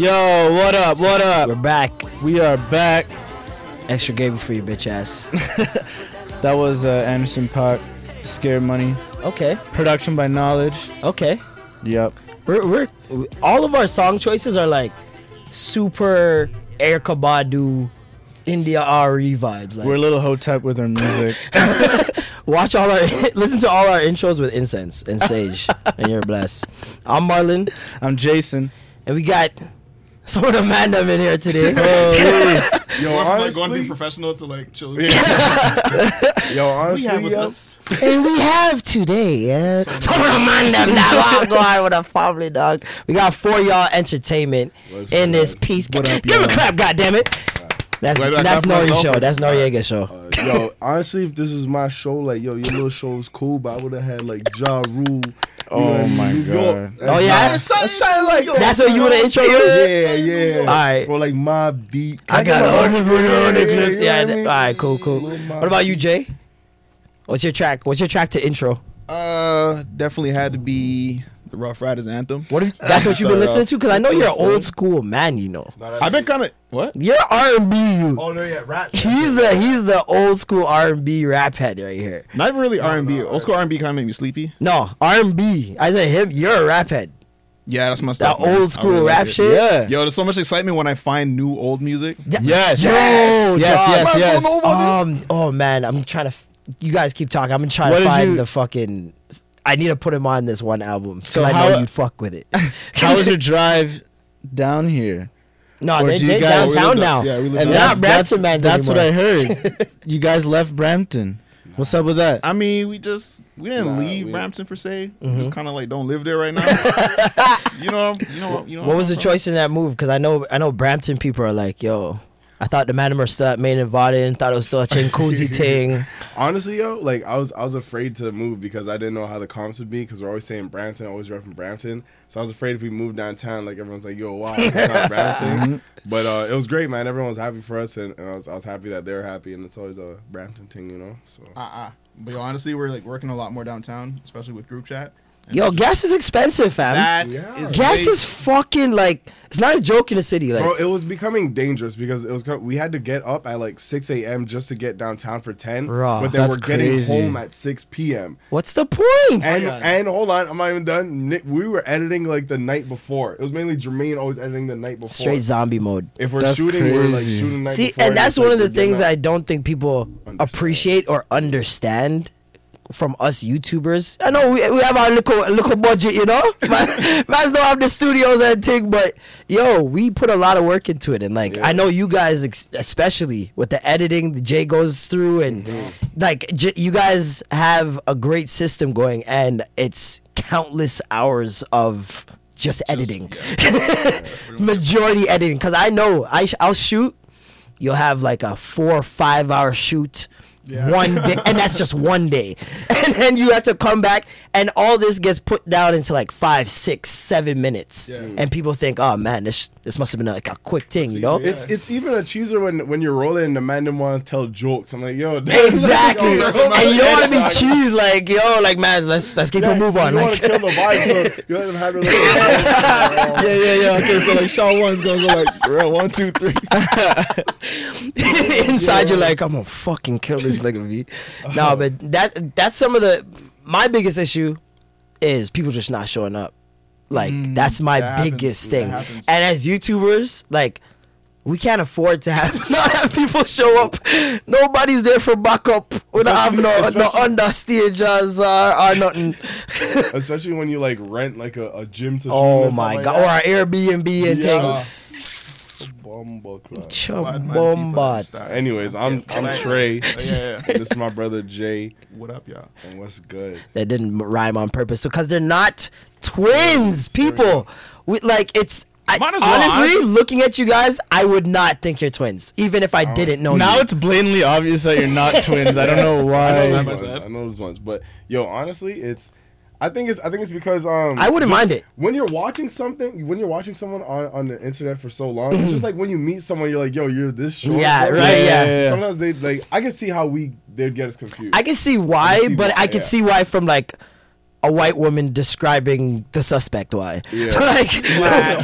Yo, what up? What up? We're back. We are back. Extra gravy for you, bitch ass. That was uh, Anderson .Paak, Scare Money. Okay. Production by Knxwledge. Okay. Yep. We're, we're all of our song choices are like super Erykah Badu, India.Arie vibes. Like We're a little hotep with our music. watch all our listen to all our intros with incense and sage, and you're blessed. I'm Marlon, I'm Jason. and we got some of the mandem in here today. Yo, Going from, like, going to be professional to like chill. yo, honestly, have with yo, us. and we have today, yeah. Some of the mandem dog. I'm going with a family dog. We got for y'all entertainment What's in this good? piece. What up, Give him a y'all? clap, goddammit. That's Why that's clap Nori's show. That's Noriega show. Uh, yo, honestly, if this was my show, like, yo, your little show was cool, but I would have had like Ja Rule. You Oh my New God. York. Oh yeah, That sounded like that's what you want to intro with. Yeah, yeah. All right. Or like Mobb Deep. I got all the all the Yeah, clips. you Yeah. I mean? All right. Cool. Cool. What about you, Jay? What's your track? What's your track to intro? Uh, definitely had to be the Ruff Ryders anthem. What if that's what you've been listening to? Because I know you're an old school man. You know, I've been kind of what? you're R and B. You. Oh no, yeah, rap. He's the he's the old school R and B rap head right here. Not even really R and B. Old school R and B kind of make me sleepy. No R and B. I said him. You're a rap head. Yeah, that's my That stuff. man. old I school really rap it. shit. Yeah. Yo, there's so much excitement when I find new old music. Yeah. Yes. Yo, Yes, yes, yes, yes. know about this. Um. Oh man, I'm trying to. F- you guys keep talking. I'm trying What to find you- the fucking. I need to put him on this one album because So I know you'd fuck with it. How was your drive down here? no, Or they, do you they guys- downtown we now. yeah, we live and down- they're not that's Brampton mans that's what I heard. you guys left Brampton. What's up with that? I mean, we just we didn't Nah, leave we- Brampton per se. We mm-hmm. just kind of like don't live there right now. you know, you know, you know. What was the choice in that move? Because I know I know Brampton people are like, yo, I thought the Madam were still at Main and Vodden, thought it was still a Chinguacousy thing. Honestly, yo, like I was, I was afraid to move because I didn't know how the comps would be because we're always saying Brampton, always repping Brampton. So I was afraid if we moved downtown, like everyone's like, "Yo, wow, it's not Brampton." but uh, it was great, man. Everyone was happy for us, and, and I, was, I was happy that they were happy, and it's always a Brampton thing, you know. So Uh uh But yo, honestly, we're like working a lot more downtown, especially with group chat. And Yo, gas is expensive, fam. That Yeah. is gas way- is fucking like it's not a joke in the city. Like Bro, it was becoming dangerous because it was we had to get up at like 6 a.m. just to get downtown for 10, Bruh. but then we're getting crazy. home at 6 p.m. what's the point? And and hold on, I'm not even done. Nick, we were editing like the night before. It was mainly Jermaine always editing the night before. Straight zombie mode. If we're That's shooting, we're like shooting night See, before. and that's it's one of the we're getting things I don't think people Understand. appreciate or understand from us YouTubers. I know we, we have our little little budget, you know. Man, man's don't have the studios and thing, but yo, we put a lot of work into it, and like I know you guys, ex- especially with the editing, the Jay goes through, and Mm-hmm. like j- you guys have a great system going, and it's countless hours of just editing, majority editing. Because I know I sh- I'll shoot you'll have like a four or five hour shoot one day and that's just one day. And then you have to come back and all this gets put down into like five six seven minutes. And people think oh man this this must have been like a quick thing you know It's it's even a cheeser when when you're rolling and the man didn't want to tell jokes. I'm like, yo, exactly Yo, and you don't want to be dog. cheese like yo like man let's let's keep Yeah, a move on You like want to kill the vibe, so you let them have your little. yeah, yeah, yeah, yeah. Okay, so like Shaw one's gonna go like real one, two, three. inside you're like I'm gonna fucking kill this nigga V. No, but that that's some of the my biggest issue is people just not showing up. Like mm, that's my that biggest That thing. happens. And as YouTubers, like we can't afford to have not have people show up. Nobody's there for backup. We don't have no no understagers or, or nothing. Especially when you like rent like a, a gym to. Oh my god! like Or Airbnb and Yeah. things. Bumble club. Bad man people Chumbomba. and stuff. Anyways, I'm I'm Trey. Oh, yeah, yeah. and this is my brother Jay. What up, y'all? And what's good? That didn't rhyme on purpose because they're not twins, people. We like it's. I, well, honestly, honestly. looking at you guys, I would not think you're twins, even if I oh. didn't know Now you. it's blatantly obvious that you're not twins. I don't know I know why. those Side by ones. side. I know those ones, but yo, honestly, it's. I think it's. I think it's because um. I wouldn't just mind it. when you're watching something. When you're watching someone on, on the internet for so long, it's just like when you meet someone, you're like, yo, you're this short. Yeah, right, Yeah, yeah. yeah, yeah. Sometimes they like. I can see how we they'd get us confused. I can see why, see but why, I can yeah. see why from like a white woman describing the suspect. Why? Yeah. like,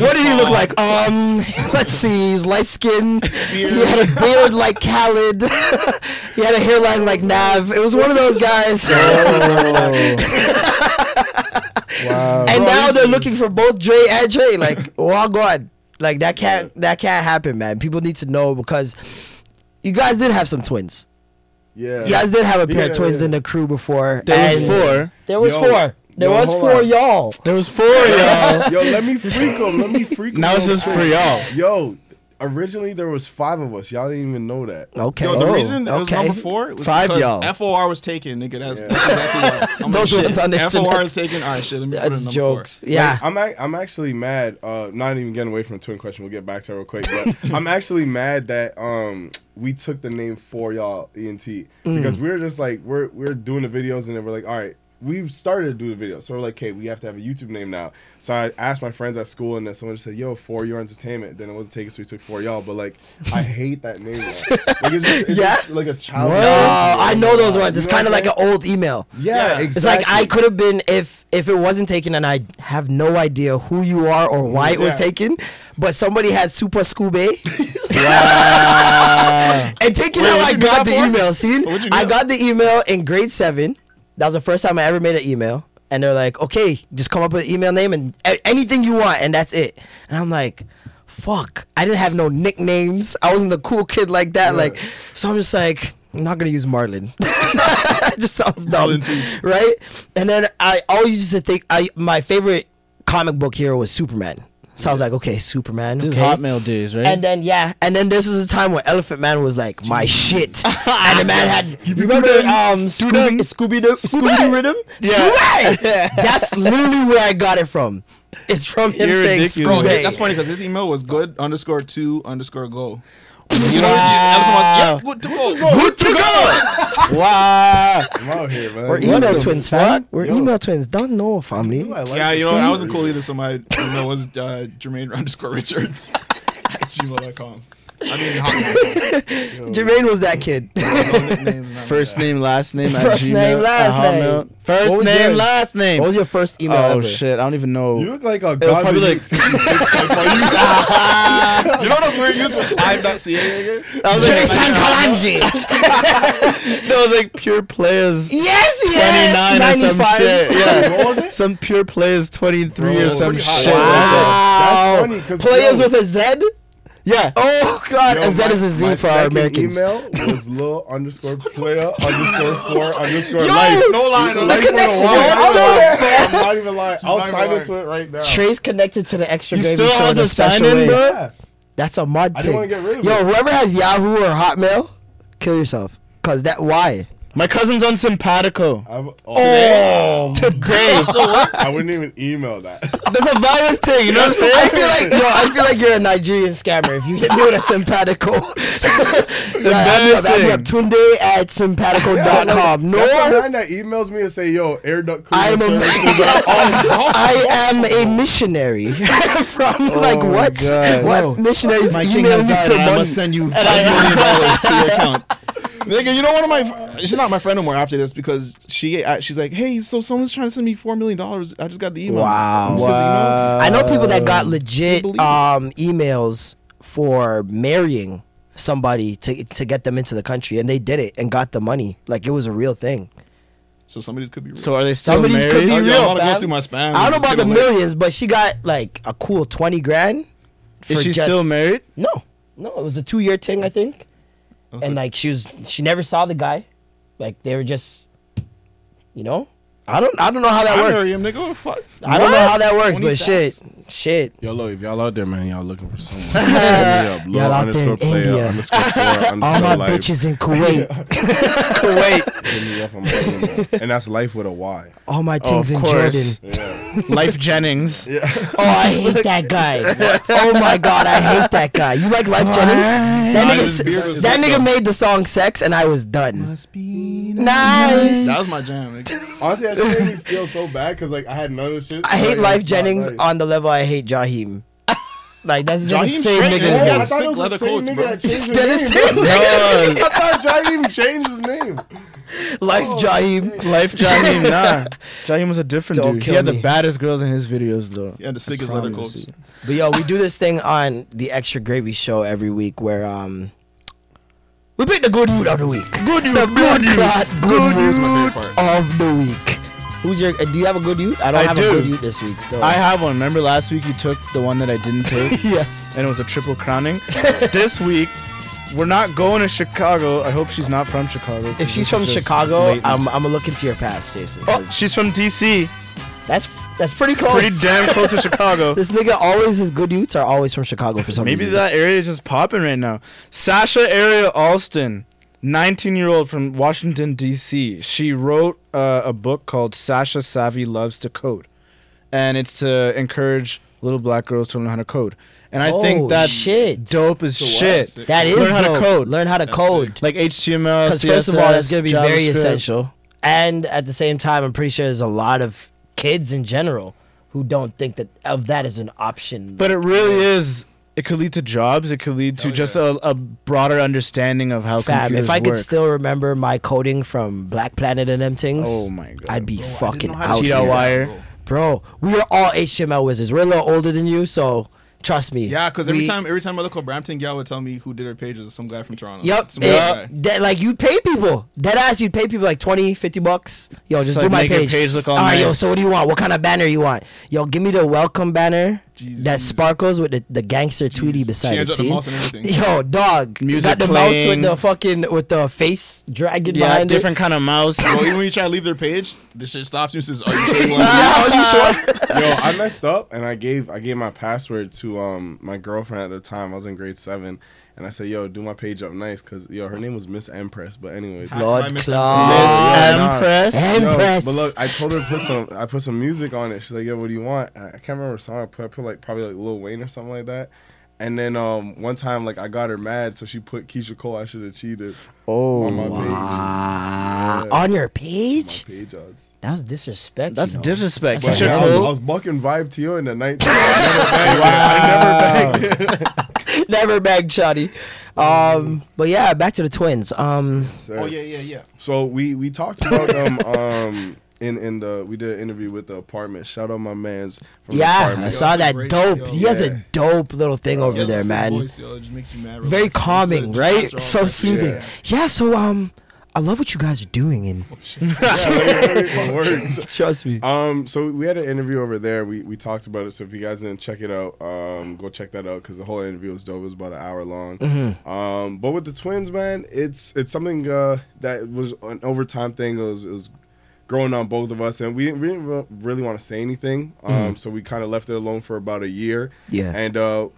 what did he look like? Um, let's see. He's light skinned. He had a beard like Khaled. he had a hairline like Nav. It was one of those guys. Wow. and now they're looking for both Dre and Trey. Like, oh god, like that can't that can't happen, man. People need to know because you guys did have some twins. Yeah. You guys did have a pair Yeah, of twins yeah. in the crew before. There was four. There was Yo, four. There yo, was four on. y'all. There was four, y'all. Yo, let me freak them. Let me freak 'em Now it's just for y'all. Yo, originally there was five of us. Y'all didn't even know that. Okay. Yo, the Oh, reason it was okay. number four was Five y'all. FOR was taken, nigga. That's, Yeah. that's exactly why. I'm Those like, ones shit, on the FOR internet. is taken. All right, shit. Let me That's in number jokes. Four. Yeah. Like, I'm ac- I'm actually mad. Uh, not even getting away from the twin question. We'll get back to it real quick. But I'm actually mad that um we took the name for y'all ENT Mm. because we were just like we're we're doing the videos and then we're like all right. We started to do the video, so we're like, okay, we have to have a YouTube name now. So I asked my friends at school, and then someone just said, "Yo, for your entertainment." Then it wasn't taken, so we took for y'all. But like, I hate that name. Like, it's just, it's Yeah? like a child. Oh, I know those ones. It's kind of like an old email. yeah, Yeah. It's like. I could have been if if it wasn't taken and I have no idea who you are or why it was Yeah. taken, but somebody had Super Scooby Wow. and taking Wait, how I got the that email. See, I got the email in grade seven. That was the first time I ever made an email, and they're like, "Okay, just come up with an email name and a- anything you want, and that's it." And I'm like. Fuck! I didn't have no nicknames. I wasn't the cool kid like that. Like, so I'm just like, I'm not gonna use Marlon. just sounds dumb, right? And then I always used to think I my favorite comic book hero was Superman. So I was like, okay, Superman. This okay. Hotmail days, right? And then yeah, and then this is a time when Elephant Man was like my shit, and the man had you remember um Scooby Scooby Doo Scooby Doo rhythm Yeah. yeah that's literally where I got it from. It's from him You're saying ridiculous. Bro, Scooby. that's funny because his email was good underscore two underscore go. You You know, wow. Elephant was, yeah, good to go. Good to go. wow. I'm out here, man. We're email the twins, fuck? fam. We're Yo. email twins. Don't know, family. I like Yeah, it. you know, See? I wasn't cool either, so my email was uh, Jermaine underscore Richards at gmail.com. I mean, hotmail. Jermaine was that kid. no nicknames. none of First name, last name at First Gmail. name, last at name. First name, yours? last name. what was your first email oh ever? shit! I don't even know. You look like a was probably like- Youth 56 type of- You know what those weird use was live.ca again? I was Jason like, Kalanji. that was like pure players. yes, Twenty yes. nine or some shit. Yeah. What was it? Some pure players twenty three Bro, or some shit. Wow. That's funny, 'cause, Players yo, with a Z. Yeah. Oh God, Yo, Z my- is a Z for our Americans. email was lil underscore player underscore four underscore Yo, life. No lie, no lie. Life on connection, the yo, line. I'm not even lying. I'll sign into it right now. Trey's connected to the extra You gravy still show in a special way. Yeah. That's a mod I wanna get rid of Yo, it. whoever has Yahoo or Hotmail, kill yourself. Cause that why? My cousin's on Sympatico. I've- oh, Today. I wouldn't even email that. There's a virus thing. You know what I'm saying? I feel like yo, I feel like you're a Nigerian scammer if you hit me with a Sympatico. yeah, hit me up, hit me up, Tunde at sympatico.com. That's a No, man that emails me and say, "Yo, air duct I'm cleaner. Oh, I am a missionary from oh like what? God. What Yo, missionaries email me died for and I money? must send you five million dollars to your account. Nigga, you know one of my she's not my friend anymore after this because she uh, she's like, hey, so someone's trying to send me four million dollars. I just got the email. Wow. You said the email? I know people that got legit um, emails for marrying somebody to to get them into the country, and they did it and got the money. Like it was a real thing. So somebody's could be real. So are they still Somebody's married? could be real. I'm about to go through my spam. I don't know about the get on there. millions, but she got like a cool twenty grand. Is she just- still married? No, No, it was a two year thing, I think. Okay. And like she was, she never saw the guy. Like they were just, you know. I don't, I don't know how that I works. him, nigga. What the fuck? I don't know how that works, but shit, shit. Yo, look, if y'all out there, man, y'all looking for someone. hit me up. Lil Y'all out there in player, India. underscore four, All my life. bitches in Kuwait, Wait, Hit me up on my email. And that's life with a Y. all my Oh, things of in course. Jordan. Yeah. Lyfe Jennings. Oh, I hate that guy. oh my god, I hate that guy. You like Lyfe Jennings? That Nah, nigga, his that sick, nigga made the song "Sex" and I was done. Must be Nice. That was my jam. Nigga. Honestly, that shit made me feel so bad because like I had none of the shit. I hate Lyfe Jennings nice. on the level I hate Jaheim. Like that's just the Jaheim same nigga. yeah, to Yeah. I thought it was leather the same coats, nigga bro. that changed his They're the name. same bro. nigga. I thought Jaheim changed his name. Life Jaheim. Life Jaheim, nah. Jaheim was a different Don't dude. He had me. the baddest girls in his videos, though. Yeah, the sickest leather coats. But yo, we do this thing on the Extra Gravy Show every week where um we pick the good youth of the week. Good youth, the blood clot good That's youth my favorite part. of the week. Who's your? Uh, do you have a good youth? I don't I have do. a good youth this week. Still, I have one. Remember last week you took the one that I didn't take, yes. and it was a triple crowning. this week, we're not going to Chicago. I hope she's not from Chicago. If she's from Chicago. I'm I'm gonna look into your past, Jason. Oh, she's from DC. that's that's pretty close. Pretty damn close to Chicago. This nigga always his good youths are always from Chicago for some Maybe reason. Maybe that area is just popping right now. Sasha Ariel Alston, 19 year old from Washington, D.C. She wrote uh, a book called Sasha Savvy Loves to Code. And it's to encourage little black girls to learn how to code. And I Oh, think that's shit. dope as what? shit. Sick. That is Learn how to dope. code. Learn how to That's code. sick. Like HTML, Because first of all, that's gonna be very essential. And at the same time, I'm pretty sure there's a lot of kids in general who don't think that of that as an option. But it really is. It could lead to jobs. It could lead to Hell just yeah. a, a broader understanding of how Fam, computers if I could work. still remember my coding from Black Planet and them things, Oh my God. I'd be Bro, fucking know out do here. wire. bro. Bro, we are all HTML wizards. We're a little older than you, so trust me. Yeah, because every We- time every time I look up Brampton, y'all would tell me who did her pages. Some guy from Toronto. Yep. Some it- that- like you'd pay people. Dead ass, you'd pay people like 20, 50 bucks. Yo, just So do my make your page. page look all right, yo, nice. so what do you want? What kind of banner you want? Yo, give me the welcome banner that sparkles with the, the gangster Tweety beside She it. ends up the See? mouse and everything. Yo, dog. Music got the mouse with the fucking with the face dragging Yeah, behind different kind of mouse. So even when you try to leave their page, this shit stops you and says, "Are you sure you want to?" Yeah, are you sure? Yo, I messed up and I gave I gave my password to um my girlfriend at the time. I was in grade seven, and I said, "Yo, do my page up nice," because yo, her name was Miss Empress. But anyways, Hi. Lord I miss Claude. Miss. Empress. Yo, Empress. but look, I told her to put some. I put some music on it. She's like, "Yo, what do you want?" I I can't remember a song. I put, I put like probably like Lil Wayne or something like that. And then um one time like I got her mad, so she put Keyshia Cole. I should have cheated Oh, on my page? Yeah. on your page. page? My page odds. That was disrespect. That's you know. disrespect. That's Keyshia I was, I was bucking vibe to you in the night. I never begged. I never begged. Never begged, Shotty. Um, but yeah, back to the twins. Um, Oh yeah, yeah, yeah. So we we talked about them um in in the we did an interview with the apartment. Shout out my man's from the yeah, I saw Yo, that great, dope. yo. He has a dope little thing over He there, man. Voice, yo, just makes me mad. Very calming, right? So soothing. Yeah. Yeah. So um, I love what you guys are doing, and works. trust me. Um, so we had an interview over there. We we talked about it. So if you guys didn't check it out, um, go check that out because the whole interview was dope. It was about an hour long. Mm-hmm. Um, but with the twins, man, it's it's something uh, that was an overtime thing. It was it was growing on both of us, and we didn't, we didn't really want to say anything. Um, so we kind of left it alone for about a year. Mm-hmm. Yeah. and uh,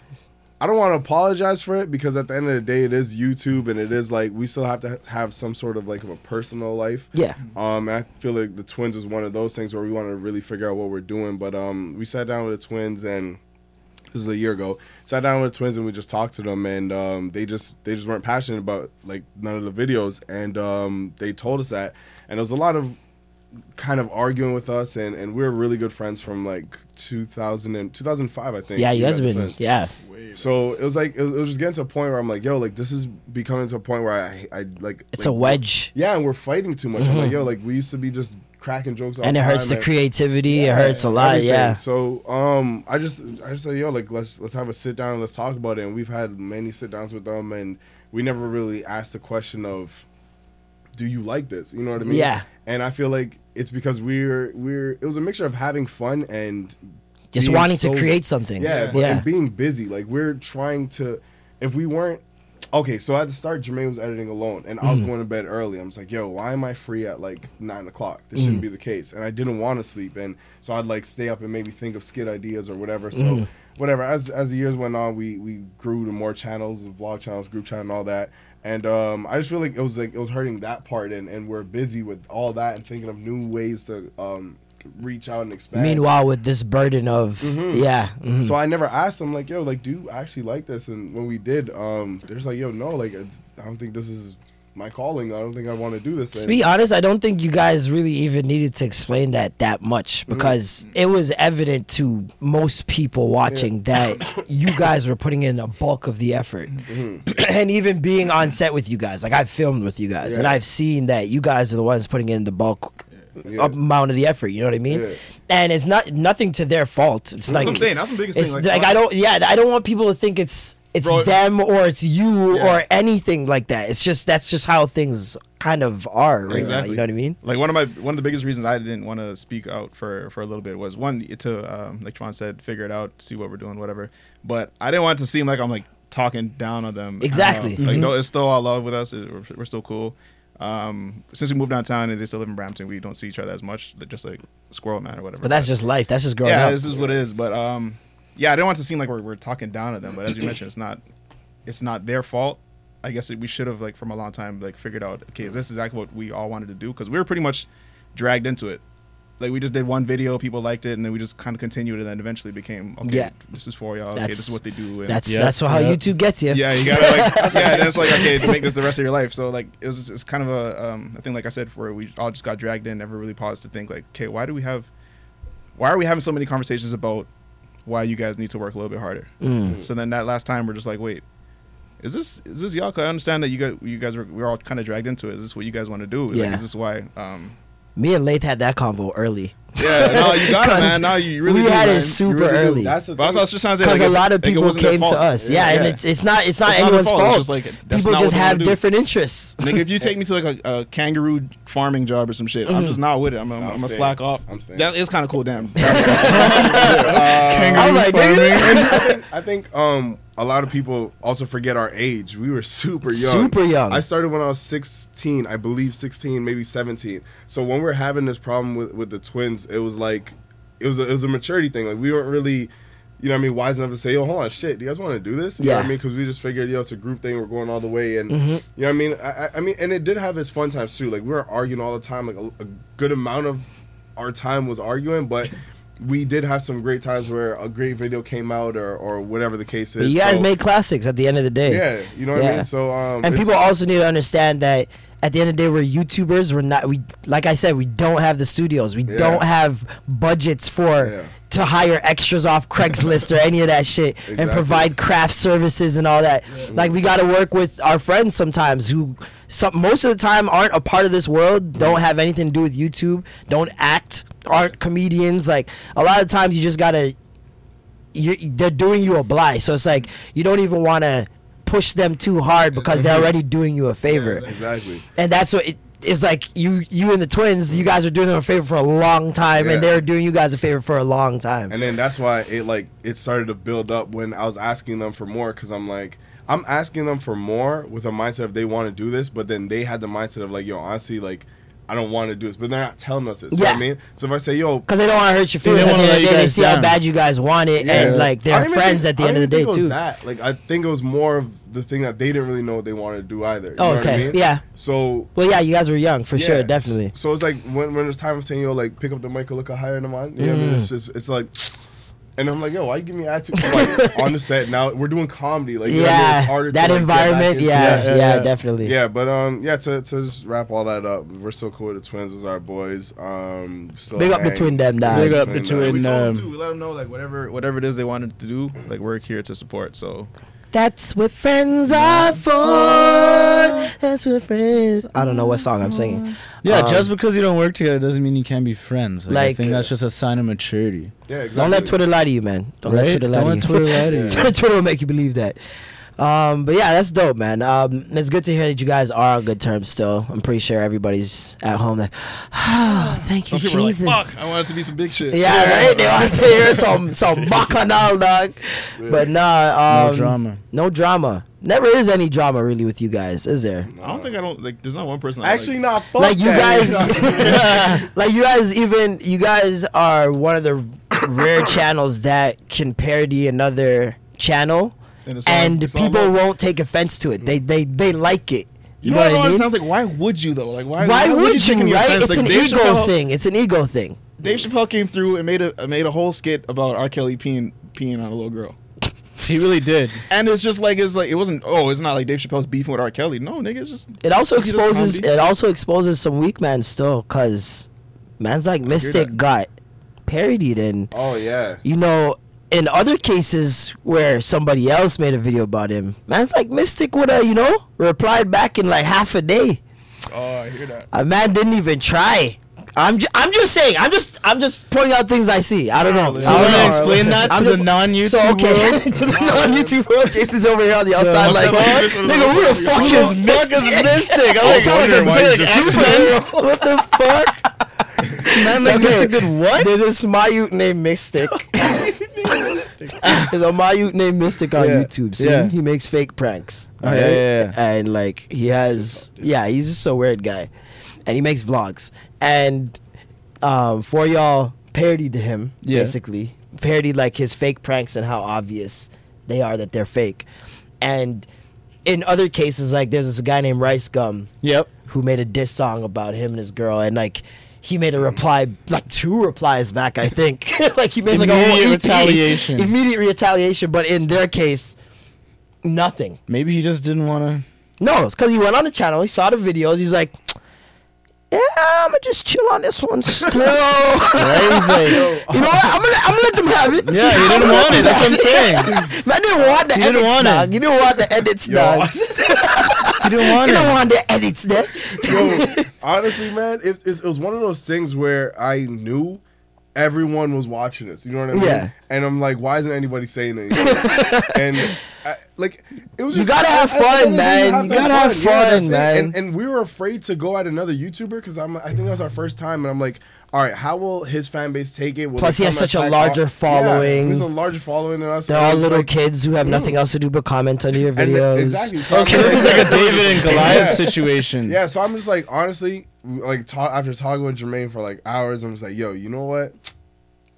I don't want to apologize for it because at the end of the day, it is YouTube, and it is like we still have to have some sort of like of a personal life. Yeah. Um, I feel like the twins was one of those things where we want to really figure out what we're doing. But um, we sat down with the twins, and this is a year ago. Sat down with the twins, and we just talked to them, and um, they just they just weren't passionate about like none of the videos, and um, they told us that, and there was a lot of kind of arguing with us, and and we are really good friends from like 2000 and 2005, I think. Yeah, you We guys met have the been. twins. Yeah. So it was like it was, it was just getting to a point where I'm like, yo, like this is becoming to a point where I I like It's like, a wedge. Yeah, and we're fighting too much. I'm like, yo, like we used to be just cracking jokes, Mm-hmm. And it hurts the and- creativity. it hurts a lot. everything. Yeah. So um, I just I just say, yo, like let's let's have a sit down and let's talk about it. And we've had many sit downs with them, and we never really asked the question of, do you like this? You know what I mean? Yeah. And I feel like it's because we're we're it was a mixture of having fun and Just wanting so- to create something. yeah, but Yeah. and being busy. Like we're trying to if we weren't okay, so at the start, Jermaine was editing alone, and I was Mm. going to bed early. I was like, "Yo, why am I free at like nine o'clock? This shouldn't Mm. be the case." And I didn't want to sleep, and so I'd like stay up and maybe think of skit ideas or whatever. So Mm. whatever. As as the years went on, we we grew to more channels, vlog channels, group chat, and all that. And um, I just feel like it was like it was hurting that part, and, and we're busy with all that and thinking of new ways to um, reach out and expand. Meanwhile, with this burden of yeah, mhm. So I never asked them like, yo, like, do you actually like this? And when we did, um, there's like, yo, no, like, it's, I don't think this is my calling. I don't think I want to do this. To And- be honest, I don't think you guys really even needed to explain that that much mm. because it was evident to most people watching that you guys were putting in a bulk of the effort. Mm-hmm. and even being on set with you guys, like I've filmed with you guys and I've seen that you guys are the ones putting in the bulk Yeah. amount of the effort, you know what I mean? Yeah. And it's not nothing to their fault. It's like what I'm saying. That's the biggest it's thing. like, I don't yeah, I don't want people to think it's it's Bro, them or it's you Yeah. or anything like that. It's just that's just how things kind of are right now. Exactly. You know what I mean? Like one of my one of the biggest reasons I didn't want to speak out for for a little bit was one to um, like Tron said, figure it out, see what we're doing, whatever. But I didn't want it to seem like I'm like talking down on them. Exactly. Uh, like no, it's still all love with us. It- We're, we're still cool. Um, since we moved downtown and they still live in Brampton, we don't see each other as much, just like Squirrel Man or whatever. But that's just life. That's just growing yeah, up. this is what it is. But um, yeah, I don't want it to seem like we're, we're talking down at them. But as you mentioned, it's not it's not their fault. I guess we should have like from a long time like figured out okay, is this exactly what we all wanted to do? Because we were pretty much dragged into it. Like we just did one video, people liked it, and then we just kind of continued, and then eventually became okay. Yeah. This is for y'all. Okay, That's- this is what they do. And That's Yeah, that's how yeah. YouTube gets you. yeah, you gotta like yeah. Then it's like okay to make this the rest of your life. So like it was it's kind of a um, I think like I said where we all just got dragged in, never really paused to think like okay, why do we have, why are we having so many conversations about why you guys need to work a little bit harder? Mm. So then that last time we're just like wait. Is this is this y'all? 'Cause I understand that you guys you guys were we're all kind of dragged into it. Is this what you guys want to do? Like, Yeah. is this why? Um, Me and Lath had that convo early. Yeah, no, you got it, man. No, you really we do, had man. it super really early. That's the But thing. what I was just trying to say. Because like, a lot of people came to us, yeah, and it's it's not it's not It's not their anyone's fault, it's fault. just like, that's people not just what have different interests. Nigga, if you take me to like a, a kangaroo farming job or some shit, I'm just mm-hmm. not with it. I'm, I'm, I'm I'm gonna slack off. I'm. That is kind of cool. Damn. I was like, nigga, I think, um a lot of people also forget our age. We were super young. Super young. I started when I was 16, I believe 16, maybe 17. So when we're having this problem with with the twins, it was like it was a, it was a maturity thing. Like we weren't really you know what I mean, wise enough to say, yo, hold on, shit, do you guys want to do this? You know what Yeah. I mean? Because we just figured, yo, it's a group thing, we're going all the way. And, Mm-hmm. you know what I mean? I, I- I mean, and it did have its fun times too. Like, we were arguing all the time. Like, a, a good amount of our time was arguing, but we did have some great times where a great video came out or, or whatever the case is. you guys So- made classics at the end of the day. Yeah, you know what I mean? So, um, and people also need to understand that at the end of the day we're youtubers we're not we like i said we don't have the studios we Yeah. don't have budgets for Yeah. to hire extras off craigslist or any of that shit and provide craft services and all that like we got to work with our friends sometimes who some most of the time aren't a part of this world don't have anything to do with youtube don't act aren't comedians like a lot of times you just gotta you they're doing you a blight so it's like you don't even want to push them too hard because they're mm-hmm. already doing you a favor Exactly. and that's what it is like you you and the twins you guys are doing them a favor for a long time Yeah. and they're doing you guys a favor for a long time And then that's why it like it started to build up when I was asking them for more because I'm like I'm asking them for more with a mindset of they want to do this, but then they had the mindset of like, yo, honestly, like I don't want to do this, but they're not telling us this. You know what I mean? So if I say, yo, because they don't want to hurt your feelings at the end of the day they guys see how bad you guys want it and like they're friends think- at the end of the day even think too That like I think it was more of the thing that they didn't really know what they wanted to do either. You Oh, know what I okay. mean? Yeah. So well yeah you guys were young for sure definitely So it's like when when it's time of saying yo like pick up the mic and look higher than mine. You know what I Mm. mean? It's just it's like. And I'm like, yo, why you give me attitude? Like on the set now, we're doing comedy. Like, you know what I yeah harder to, that like, environment into yeah yeah, Yeah, yeah. definitely Yeah, but um, yeah. To, to just wrap all that up, we're still cool with the twins as our boys. Um, still Big up hang. between them, dog. Big up Between between them. we told them um, too. We let them know like whatever whatever it is they wanted to do, like we're here to support. So That's what friends are for. That's what friends. I don't know what song I'm singing. Yeah, Um, just because you don't work together doesn't mean you can't be friends. Like, I think that's just a sign of maturity. Yeah, exactly. Don't let Twitter lie to you, man. Don't right? let Twitter lie don't to let you. Twitter lie to you. Twitter will make you believe that. Um, but yeah, that's dope, man. Um, it's good to hear that you guys are on good terms still. I'm pretty sure everybody's at home. Like, oh, thank you, Some Jesus. are like, "Fuck, I want it to be some big shit." Yeah, right. They want to hear some some bacchanal, dog. But nah, um, No drama. No drama. Never is any drama really with you guys, is there? I don't think I don't like. There's not one person. I Actually, like. not fuck like you that. guys, like you guys even you guys are one of the rare channels that can parody another channel, And it's all- and it's all people love. won't take offense to it. They they they like it. You, You know know what I mean? Sounds like why would you though? Like why? Why, would take you? any Right? offense? It's Like, an Dave ego Chappelle- thing. It's an ego thing. Dave Chappelle came through and made a made a whole skit about R. Kelly peeing peeing on a little girl. He really did. And it's just like it's like it wasn't. Oh, it's not like Dave Chappelle's beefing with R. Kelly. No, nigga, it's just It also exposes it also exposes some weak man still, cause man's like Mystic that. got parodied and Oh yeah. you know, in other cases where somebody else made a video about him, man's like Mystic would have, you know, replied back in like half a day. Oh, I hear that. A man didn't even try. I'm ju- I'm just saying. I'm just I'm just pointing out things I see. I don't know. So I you don't wanna explain that I'm to the non-YouTube so, okay, world? to the non-YouTube world, Jason's over here on the outside, like, okay. nigga, who the fuck is Mystic? Mystic? I was sound wondering like why a he's big. What the fuck? Man, like Okay, Mystic did what? There's a Smayute named Mystic. There's a Mayute named Mystic on Yeah, YouTube. See, yeah. he makes fake pranks. Oh, yeah, yeah, yeah. And like he has, yeah, he's just a weird guy, and he makes vlogs. And um, for y'all parodied him, Yeah. basically parodied like his fake pranks and how obvious they are that they're fake. And in other cases, like there's this guy named RiceGum Yep. who made a diss song about him and his girl, and like he made a reply, like two replies back, I think. like he made like a whole Immediate EP, retaliation. immediate retaliation. But in their case, nothing. Maybe he just didn't want to. No, it's because he went on the channel, he saw the videos, he's like. Yeah, I'm gonna just chill on this one still. you know what? I'm gonna, I'm gonna let them have it. Yeah, you didn't want it. That's what I'm saying. Man didn't want the didn't edits, it. dog. You didn't want the edits, dog. He don't want You don't it. want the edits there. Yo, honestly, man, it, it, it was one of those things where I knew everyone was watching this. You know what I mean? Yeah. And I'm like, why isn't anybody saying anything? and I, like, it was. You just- gotta have at the end fun, of the man. You gotta have Yeah, that's fun, it. man. And, and we were afraid to go at another YouTuber because I'm. I think that was our first time, and I'm like, all right, how will his fan base take it? Will Plus they he has such a larger our- following. Yeah, he has a larger following than us. They're all little like- kids who have mm. nothing else to do but comment under your and videos. exactly. Oh, so this was like a David and Goliath situation. Yeah, so I'm just like, honestly, like ta- after talking with Jermaine for like hours, I'm just like, yo, you know what?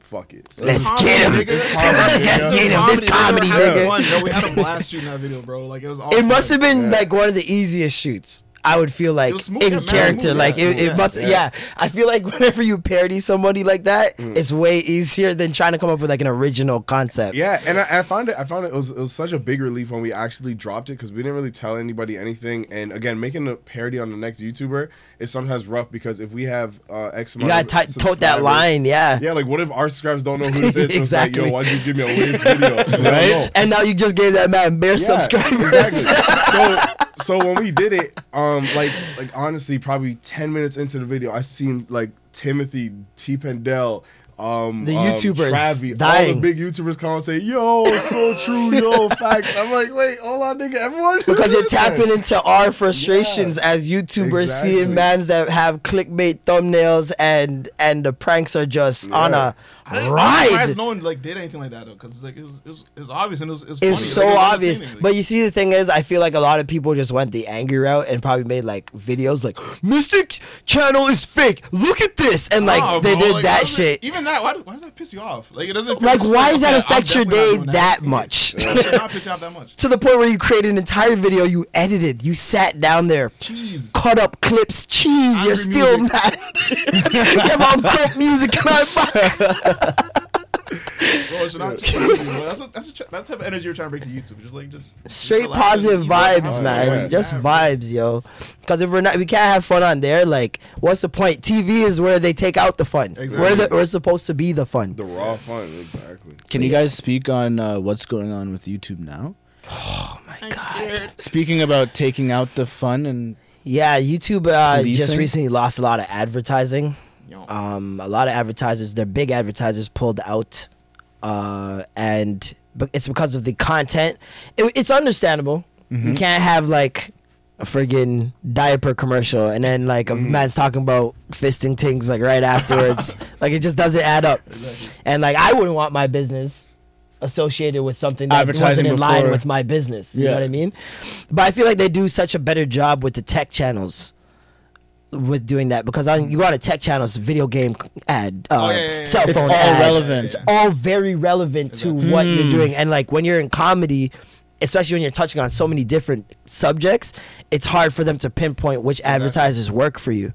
Fuck it. So Let's Comedy, get him. nigga. Let's get him. This comedy, nigga. fun, yo. We had a blast shooting that video, bro. Like it was. All It must have been like one of the easiest shoots. I would feel like smooth, in yeah, character, like yeah, it, it must. Yeah. I feel like whenever you parody somebody like that, it's way easier than trying to come up with like an original concept. Yeah, and I, I found it. I found it, was it was such a big relief when we actually dropped it because we didn't really tell anybody anything. And again, making a parody on the next YouTuber is sometimes rough because if we have uh, X you gotta t- tote that line, yeah. Yeah, like what if our subscribers don't know who this is? So Exactly. It's like, Yo, why did you give me a waste video? right. And now you just gave that man bare subscribers. Exactly. so, so when we did it, um, like, like honestly, probably ten minutes into the video, I seen like Timothy T. Pendel. Um, The um, YouTubers Travi, all the big YouTubers come and say, "Yo, so true, yo, facts." I'm like, wait, hold on, nigga, everyone, because you're tapping into our frustrations as YouTubers, Exactly. seeing mans that have clickbait thumbnails and and the pranks are just on a I'm no one like did anything like that though, because like it was, it was it was obvious and it was, it was It's funny. so like, it was obvious. like- But you see, the thing is, I feel like a lot of people just went the angry route and probably made like videos like Mystic channel is fake. Look at this, and like Nah, they bro, did like, that shit. Even that, why, why does that piss you off? Like it doesn't. Like, why does that okay, affect I'm your day doing that much? Not piss you off that much. to the point where you created an entire video, you edited, you sat down there, Cheese. cut up clips, cheese. Angry you're still music. mad. you have on crump music and I Bro, it not. That's, what, that's, a, that's the type of energy you're trying to bring to YouTube. Just like just just straight relax and positive ease up. vibes, Oh, man. yeah. Just Yeah, vibes, yo. Because if we're not, we can't have fun on there. Like, what's the point? TV is where they take out the fun. Where Exactly. the, we're supposed to be the fun. the raw fun, exactly. Can you guys speak on uh, what's going on with YouTube now? Oh my God. Speaking about taking out the fun and Yeah, YouTube uh, just recently lost a lot of advertising. Yo. Um, a lot of advertisers, their big advertisers pulled out, uh, and but it's because of the content. It, it's understandable. You can't have like a friggin' diaper commercial and then like a man's talking about fisting things like right afterwards. like it just doesn't add up. And like I wouldn't want my business associated with something that wasn't Advertising in line with my business. You know Yeah. what I mean? But I feel like they do such a better job with the tech channels with doing that because on you go on a tech channel, channels video game ad uh, Oh, yeah, yeah, yeah. cell It's phone all ad, relevant. it's all very relevant to what you're doing and like when you're in comedy especially when you're touching on so many different subjects it's hard for them to pinpoint which advertisers work for you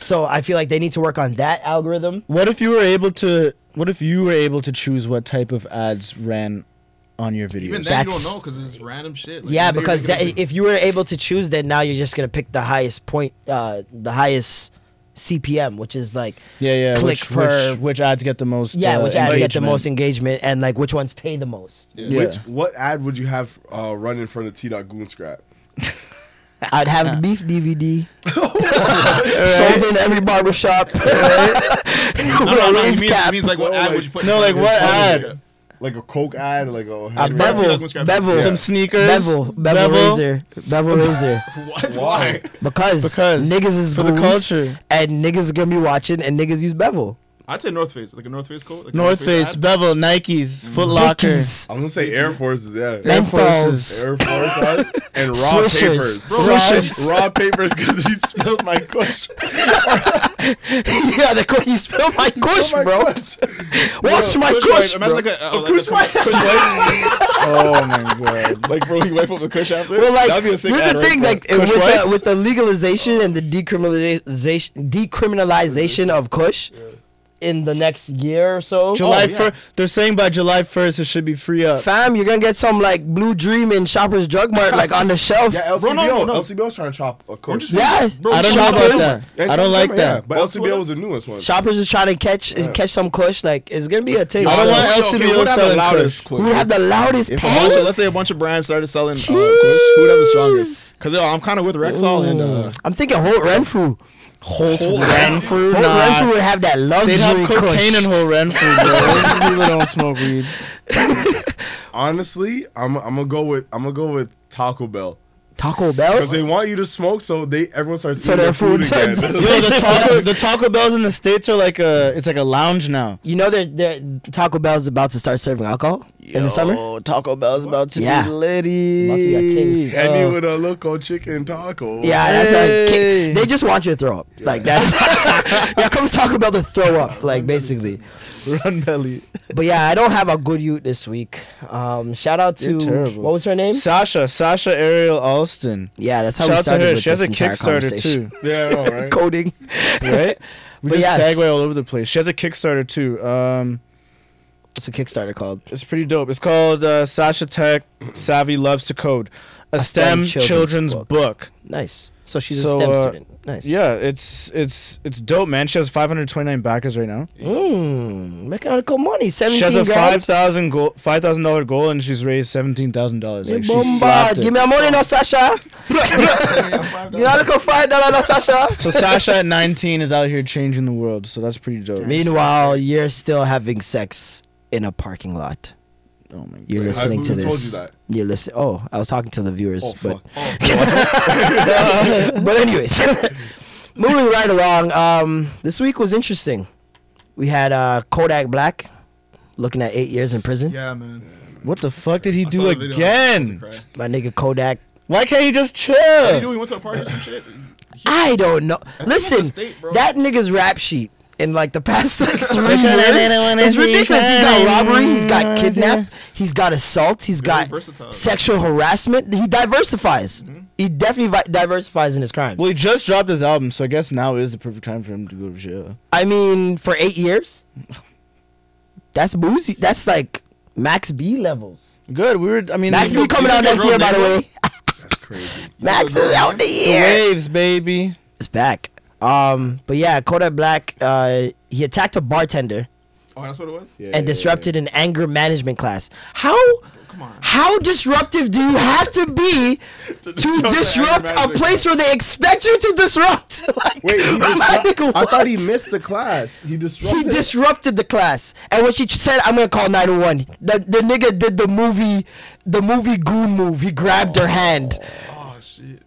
so i feel like they need to work on that algorithm What if you were able to? What if you were able to choose what type of ads ran on your videos? Even then, you That's- don't know because it's random shit. Like, yeah maybe you're because thinking that, of- if you were able to choose then now you're just gonna pick the highest point uh the highest cpm which is like yeah, yeah. click which, per- which, which ads get the most? yeah uh, which ads get the engagement? most engagement and like which ones pay the most Yeah. Which what ad would you have uh, run in front of T Dot Goon Scrap? I'd have the beef DVD sold in every barbershop. no, no, no. He Rave means, cap. he means like what ad would you put? in No, front like of what it? ad? Like a Coke ad, like a A Bevel. bevel, Yeah. Some sneakers. bevel, bevel, Bevel. razor, bevel razor. What? Why? Why? Because Because niggas is for the culture. and niggas is gonna be watching, and niggas use bevel. I'd say North Face, like a North Face coat. Like a North Face, ad. Bevel, Nikes, Foot Locker. Dickies, I'm gonna say Air Forces, yeah. Air menthols, Forces. Air Forces and raw Swishers. papers. Swishers. Raw papers because he spilled my kush. yeah, the co- you spilled my kush, my bro. kush. Watch my Kush kush. Imagine bro. like a, uh, like a kush wipe. oh my god. Like, bro, you wipe up the kush after. Well, like, That'd be a sick here's ad the thing, there. like, with the, with the legalization and the decriminalization, decriminalization of Kush in the next year or so, July Oh, yeah. first. They're saying by July first it should be free up. fam, you're gonna get some like Blue Dream in Shoppers Drug Mart, like on the shelf. Yeah, LCBO. Bro, no, no, no. LCBO's trying to chop a kush. Yeah, Bro, I don't know about that. I don't like yeah, that. But What's LCBO was the newest one. Shoppers is trying to catch is catch some Kush. Like it's gonna be a thing. I don't So, want Okay, LCBO who would have the selling loudest Kush. kush? who have the loudest If bunch of, let's say a bunch of brands started selling uh, Kush, who would have the strongest? Because I'm kind of with Rexall and uh, I'm thinking Holt Renfrew. Holt Renfrew. Holt Nah. Renfrew would have that luxury They'd have cocaine Kush. in Holt Renfrew, bro. Those people don't smoke weed. Honestly, I'm I'm gonna go with I'm gonna go with Taco Bell Taco Bell. because they want you to smoke, so they everyone starts So their their food, food again. turns- Yo, the Taco, the Taco Bells in the states are like a, it's like a lounge now. You know, they're, they're, Taco Bell's about to start serving alcohol in the summer. Oh, Taco Bell's about to Yeah. be litty. About to get things. Hit me Uh, with a loco chicken taco. Yeah, that's Hey. like they just want you to throw up. Like that's yeah, come to Taco Bell to throw up. Like basically. Run belly. But yeah, I don't have a good youth this week. Um, shout out to what was her name? Sasha, Sasha Ariel Alston. Yeah, that's how Shout we out to her. with She has a Kickstarter too, yeah, I know, right? Coding. right? We But just yeah, segue all over the place. She has a Kickstarter too. Um, What's a Kickstarter called? it's pretty dope. It's called uh, Sasha Tech Savvy Loves to Code, a, A STEM, STEM children's, children's book. book. Nice. So she's So, a STEM uh, student. Nice. Yeah, it's it's it's dope, man. She has 529 backers right now. Mmm, mechanical money. She has a five thousand goal, five thousand dollar goal, and she's raised seventeen thousand dollars. Like bomba. Give me a money now, Sasha. you know, look five dollar now, Sasha. So Sasha at 19 is out here changing the world. So that's pretty dope. Meanwhile, you're still having sex in a parking lot. Oh my god. You're Wait, listening to this. you that? You're listening. Oh, I was talking to the viewers, Oh, but fuck. but anyways, moving right along. Um, this week was interesting. We had uh, Kodak Black looking at eight years in prison. yeah, man. What the fuck did he I do saw the video. again? My nigga Kodak. Why can't he just chill? did he do? chill? He went to a party or some shit. I don't know. Listen, state, that nigga's rap sheet in like the past like three years, I didn't wanna it's ridiculous. He's got robbery, he's got kidnap, he's got assault, he's Very got versatile. sexual harassment. He diversifies. Mm-hmm. He definitely vi- diversifies in his crimes. Well, he just dropped his album, so I guess now is the perfect time for him to go to jail. I mean, for eight years, that's boozy. That's like Max B levels. Good. We were. I mean, Max B coming out next year, by the way. That's crazy. Max is out the the year. waves, baby. It's back. Um, but yeah, Kodak Black. Uh, he attacked a bartender Oh, that's what it was. Yeah, and yeah, disrupted an anger management class. How come on. How disruptive do you have to be to, disrupt disrupt a Magic place where they expect you to disrupt? like, Wait, he like, I thought he missed the class. He disrupted. He disrupted. disrupted the class, and when she said, "I'm gonna call 911," the the nigga did the movie, the movie goon move. He grabbed her hand Oh shit.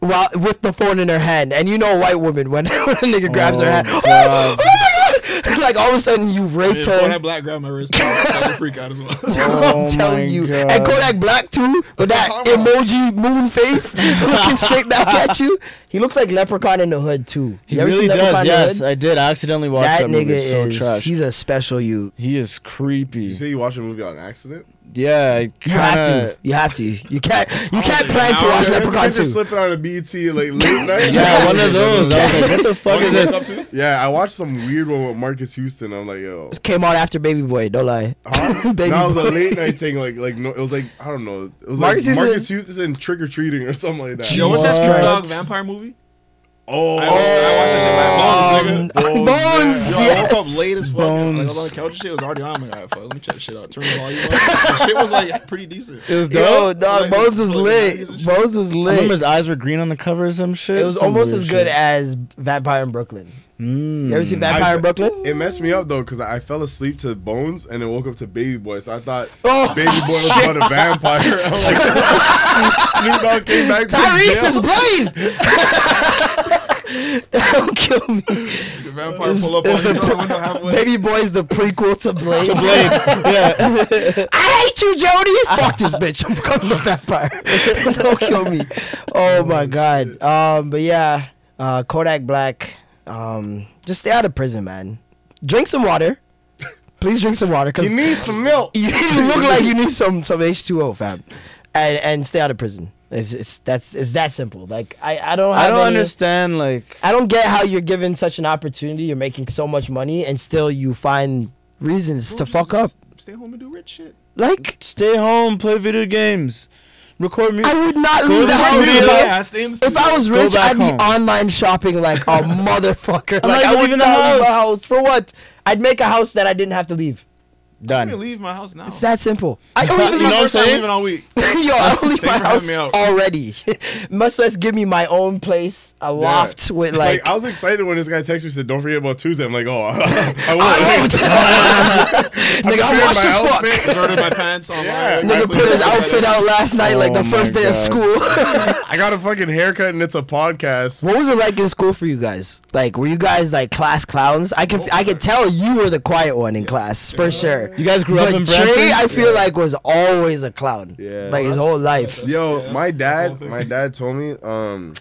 While with the phone in her hand, and you know a white woman when, when a nigga grabs her Oh, hand, oh, God. my god, like all of a sudden you raped Yeah, her. that black grabbed my wrist. I freak out as well. oh, I'm telling you. God. And Kodak Black too, with that emoji moon face looking straight back at you. He looks like Leprechaun in the Hood too. He You really seen Leprechaun does. Yes, I did. I accidentally watched that that, nigga movie. It's so is trash. he's a special you. he is creepy. You say you watched a movie on accident? Yeah, I You have to. You have to. You can't. You can't plan to now watch you're Leprechaun just two. slipping on a BT like late night. Yeah, one of those. I was like, what the fuck What is is this? Yeah, I watched some weird one with Marques Houston. I'm like, yo. This came out after Baby Boy. Don't lie. Baby no, it was Boy. a late night thing. Like, like no, it was like I don't know. It was Marcus like Houston- Marques Houston trick or treating or something like that. Yo, what's that Jesus Snoop vampire movie? Oh, I, I watched that shit by Bones, nigga. Bones, Bones. Yo, I woke up late as fuck. Like, I was on the couch and shit. Was already on. I'm like, alright, fuck, let me check shit out. Turn the volume up. Shit was like pretty decent. It was Yo, dope. dog, Like, Bones was lit. 90s and shit. Bones was I remember his eyes were green on the cover or some shit. It was Some almost as good shit. as Vampire in Brooklyn. Mm. You ever seen I- Vampire in Brooklyn? It messed me up though because I fell asleep to Bones and then woke up to Baby Boy. So I thought Oh, Baby Boy was about a vampire. I'm like, Snoop Dogg came back. from Tyrese is blind. Don't kill me. The vampire This- pull up this on you the- out the window halfway. Baby Boy's the prequel to Blade. To Blade. yeah. I hate you, Jody. Fuck this bitch. I'm becoming a vampire. Don't kill me. Oh my god. Um, but yeah, uh, Kodak Black. Um, just stay out of prison, man. Drink some water. Please drink some water, cause You need some milk. you, look like you need some some H2O, fam. And and stay out of prison. It's, it's that's it's that simple. Like I I don't I don't any- understand. Like, I don't get how you're given such an opportunity. You're making so much money, and still you find reasons to fuck up. Stay home and do rich shit. Like stay home, play video games, record music. I would not Go leave the the house. studio. if I- Yeah, stay in the If. I was rich, I'd be home. online shopping like a motherfucker. I'm like not I would leaving the not leave my house. house for what? I'd make a house that I didn't have to leave. I'm gonna Done. leave my house now. It's that simple. I don't This even is my know what I'm first time saying? leaving all week. Yo, I don't leave my house having me out. already. Much less give me my own place, a loft with like. Like, I was excited when this guy texted me said, "Don't forget about Tuesday." I'm like, "Oh, I I won't." won't. Nigga, I'm prepared washed my as fuck. outfit. Ordered my pants online. Yeah. Nigga put his outfit out last night, like the Oh first my day of school. I got a fucking haircut and it's a podcast. what was it like in school for you guys? Like, were you guys like class clowns? I can I can tell you were the quiet one in class for sure. You guys grew up But in Trey, I feel like was always a clown. Yeah. like his whole life. Yo, my dad, my dad told me, um,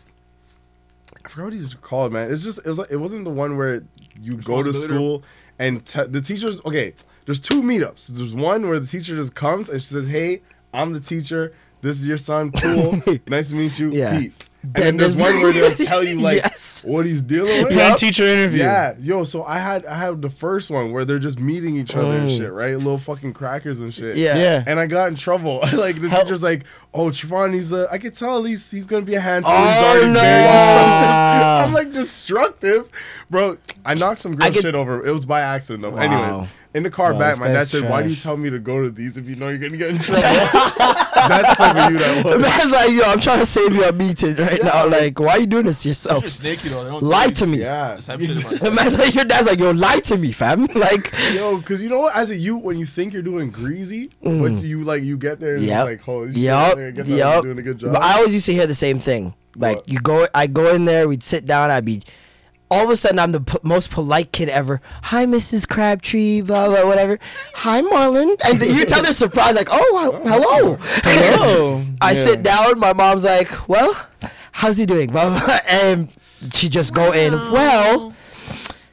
I forgot what he's called, man. It's just it was like, it wasn't the one where you go to school and te- the teachers. Okay, there's two meetups. There's one where the teacher just comes and she says, "Hey, I'm the teacher. This is your son. Cool. nice to meet you. Yeah. Peace." And Then then there's there's- one where they'll tell you like Yes. what he's dealing with. Parent teacher interview. Yeah, yo. So I had I had the first one where they're just meeting each other and Mm. shit, right? Little fucking crackers and shit. Yeah. Yeah. And I got in trouble. like the How- teacher's like, "Oh, Trevon, he's a. I could tell he's he's gonna be a handful. Oh, he's no. I'm like destructive, bro. I knocked some girl I could- shit over. It was by accident though. Wow. Anyways, in the car Wow, back, my dad guy's said, "Why do you tell me to go to these if you know you're gonna get in trouble?" That's the you that The was. man's like, yo, I'm trying to save you a meeting right now. Like, why are you doing this to You're yourself? snaky though. They don't Lie to me. Yeah. Just have shit The man's like, your dad's like, yo, lie to me, fam. Like, Yo, because you know what? As a youth, when you think you're doing greasy, mm. but you like you get there and Yep. it's like, holy shit, Yup. I guess I'm doing a good job. But I always used to hear the same thing. Like What? you go, I go in there, we'd sit down, I'd be. All of a sudden, I'm the p- most polite kid ever. Hi, Mrs. Crabtree, blah blah, whatever. Hi, Marlon, and th- you tell they're surprised, like, oh, hello, Hello. I Yeah. sit down. My mom's like, well, how's he doing, blah, blah, blah, and she just go in. Well,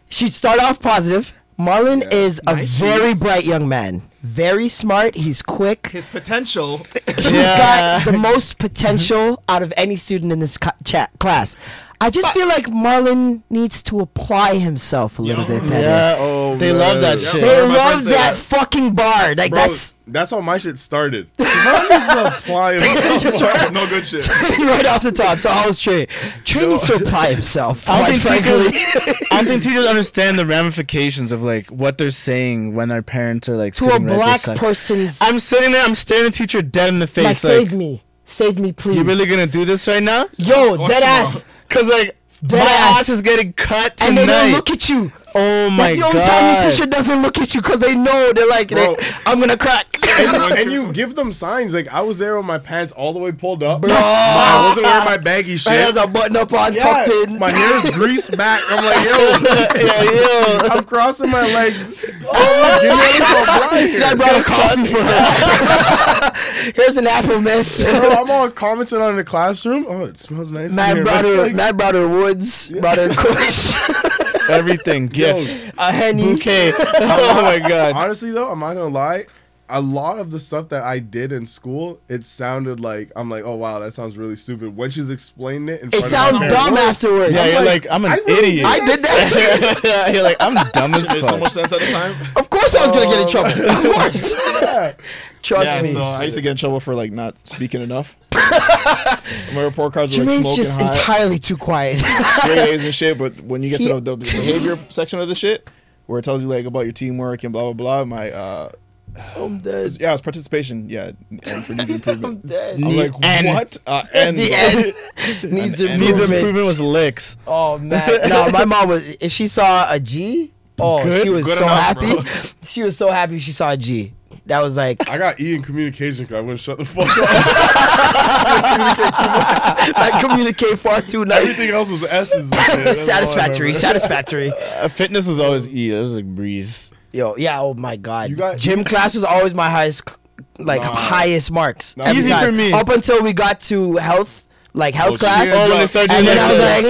she'd start off positive. Marlon is a Nice. very bright young man, very smart. He's quick. His potential. He's got the most potential out of any student in this ca- chat class. I just feel like Marlon needs to apply himself a little bit better. Yeah. Oh Yo, They man. love that Yeah, shit. They love that that. fucking bar. Like Bro, that's that's how my shit started. Mine supply himself. no good shit. right off the top. So I was Trey. Trey needs to apply himself. I don't, think frankly. teachers, I don't think teachers understand the ramifications of like what they're saying when their parents are like to a sitting right black beside- person's I'm sitting there. I'm staring the teacher dead in the face. like, Like, save me, save me, please. you really gonna do this right now? Yo, What's dead ass. Cause like my ass. ass is getting cut tonight. And they don't look at you. oh my god. That's the only god! time the teacher doesn't look at you because they know they're like, Bro. I'm gonna crack. And, and you give them signs. Like I was there with my pants all the way pulled up. Bro. I wasn't wearing my baggy shit. My hands are buttoned up on, Yeah, tucked in. My hair's greased back. I'm like, yo, yeah, yo. I'm crossing my legs. Oh, give me a little blind I brought a coffee for her. Here's an apple, miss. Bro, I'm all commenting on the classroom. Oh, it smells nice. in Matt brought her, like- Matt brought her woods, brought her kush, Everything, gifts, a henny. bouquet. oh my god! Honestly, though, I'm not gonna lie. A lot of the stuff that I did in school, it sounded like I'm like, oh wow, that sounds really stupid. When she's explaining it, in It sounds dumb parents, afterwards. Yeah, I'm you're like, like, I'm an I really idiot. I did that. too. you're like, I'm dumb as It made so much sense at the time. Of course, I was gonna get in trouble. Of course. Yeah. Trust yeah, me. so I used to get in trouble for like not speaking enough. My report cards were like Jermaine's smoking just hot, entirely too quiet. straight A's and shit. But when you get He- to the, the behavior section of the shit, where it tells you like about your teamwork and blah blah blah, my uh, I'm dead. yeah, it's participation. Yeah, and for needs I'm improvement. dead. I'm like, and- what? Uh, and the end needs and- improvement. Needs improvement was licks. Oh man, no, my mom was. If she saw a G, oh, Good- she was good so enough, happy. bro. She was so happy she saw a G. That was like I got E in communication because I wouldn't shut the fuck up. I communicate far too nice. Everything else was S's. and. That's all I satisfactory, remember. satisfactory. Uh, fitness was always E. That was like breeze. Yo, yeah. Oh my god. You got Gym class was always my highest, like Nah. highest marks. Nah, every Easy time. for me. Up until we got to health, like health Oh, class. shit. Oh, when they started and doing then I was that. like,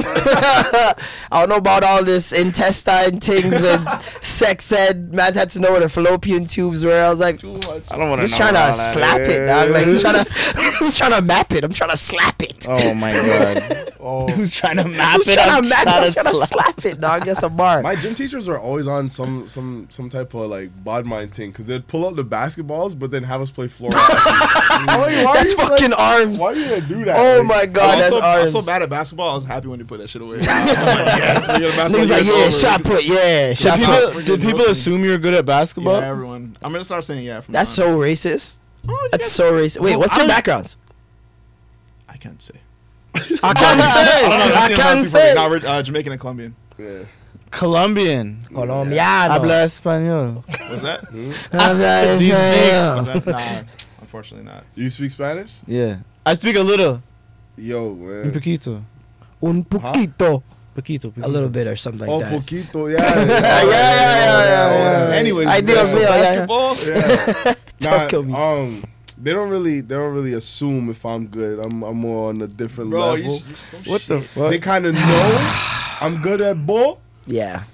mm. I don't know about all this intestine things and sex ed. Man had to know where the fallopian tubes were. I was like, I don't want to know. He's trying to slap it, dog. Like he's trying to, he's trying to map it. I'm trying to slap it. Oh my god. Oh. Who's trying to map Who's it? trying I'm to map it? trying I'm to trying to slap. slap it, dog. That's a bar. My gym teachers were always on some some some type of like bod mind thing because they'd pull out the basketballs but then have us play floor. like, That's fucking like, arms. Why are you gonna do that? Oh Like, my god, I'm that's so, I'm so bad at basketball. I was happy when you put that shit away. I'm like, yes, you get a basketball, Niggas like, yeah, shot put, yeah, Did shot people, put. did people assume you were good at basketball? Yeah, everyone. I'm gonna start saying yeah. From That's so racist. Oh, That's guys- so racist. Wait, Well, what's I your don't- backgrounds? I can't say. I can't I don't know. say. that's I can't answer for me. say. Nah, we're, uh, Jamaican and Colombian. Yeah. Colombian. Colombiano. Habla español. What's that? Habla Do you speak- español. That? Nah, unfortunately not. Do you speak Spanish? Yeah. I speak a little. Yo, Un poquito. Un poquito. Poquito, poquito. A little bit or something Oh, like that. poquito, yeah. Yeah, yeah, yeah, yeah, yeah. Anyways, I did yeah, as so well, yeah, yeah. basketball. Don't Nah, kill me. Um, they don't really, they don't really assume if I'm good. I'm, I'm more on a different Bro, level. you, you some What the fuck? they kind of know I'm good at ball Yeah,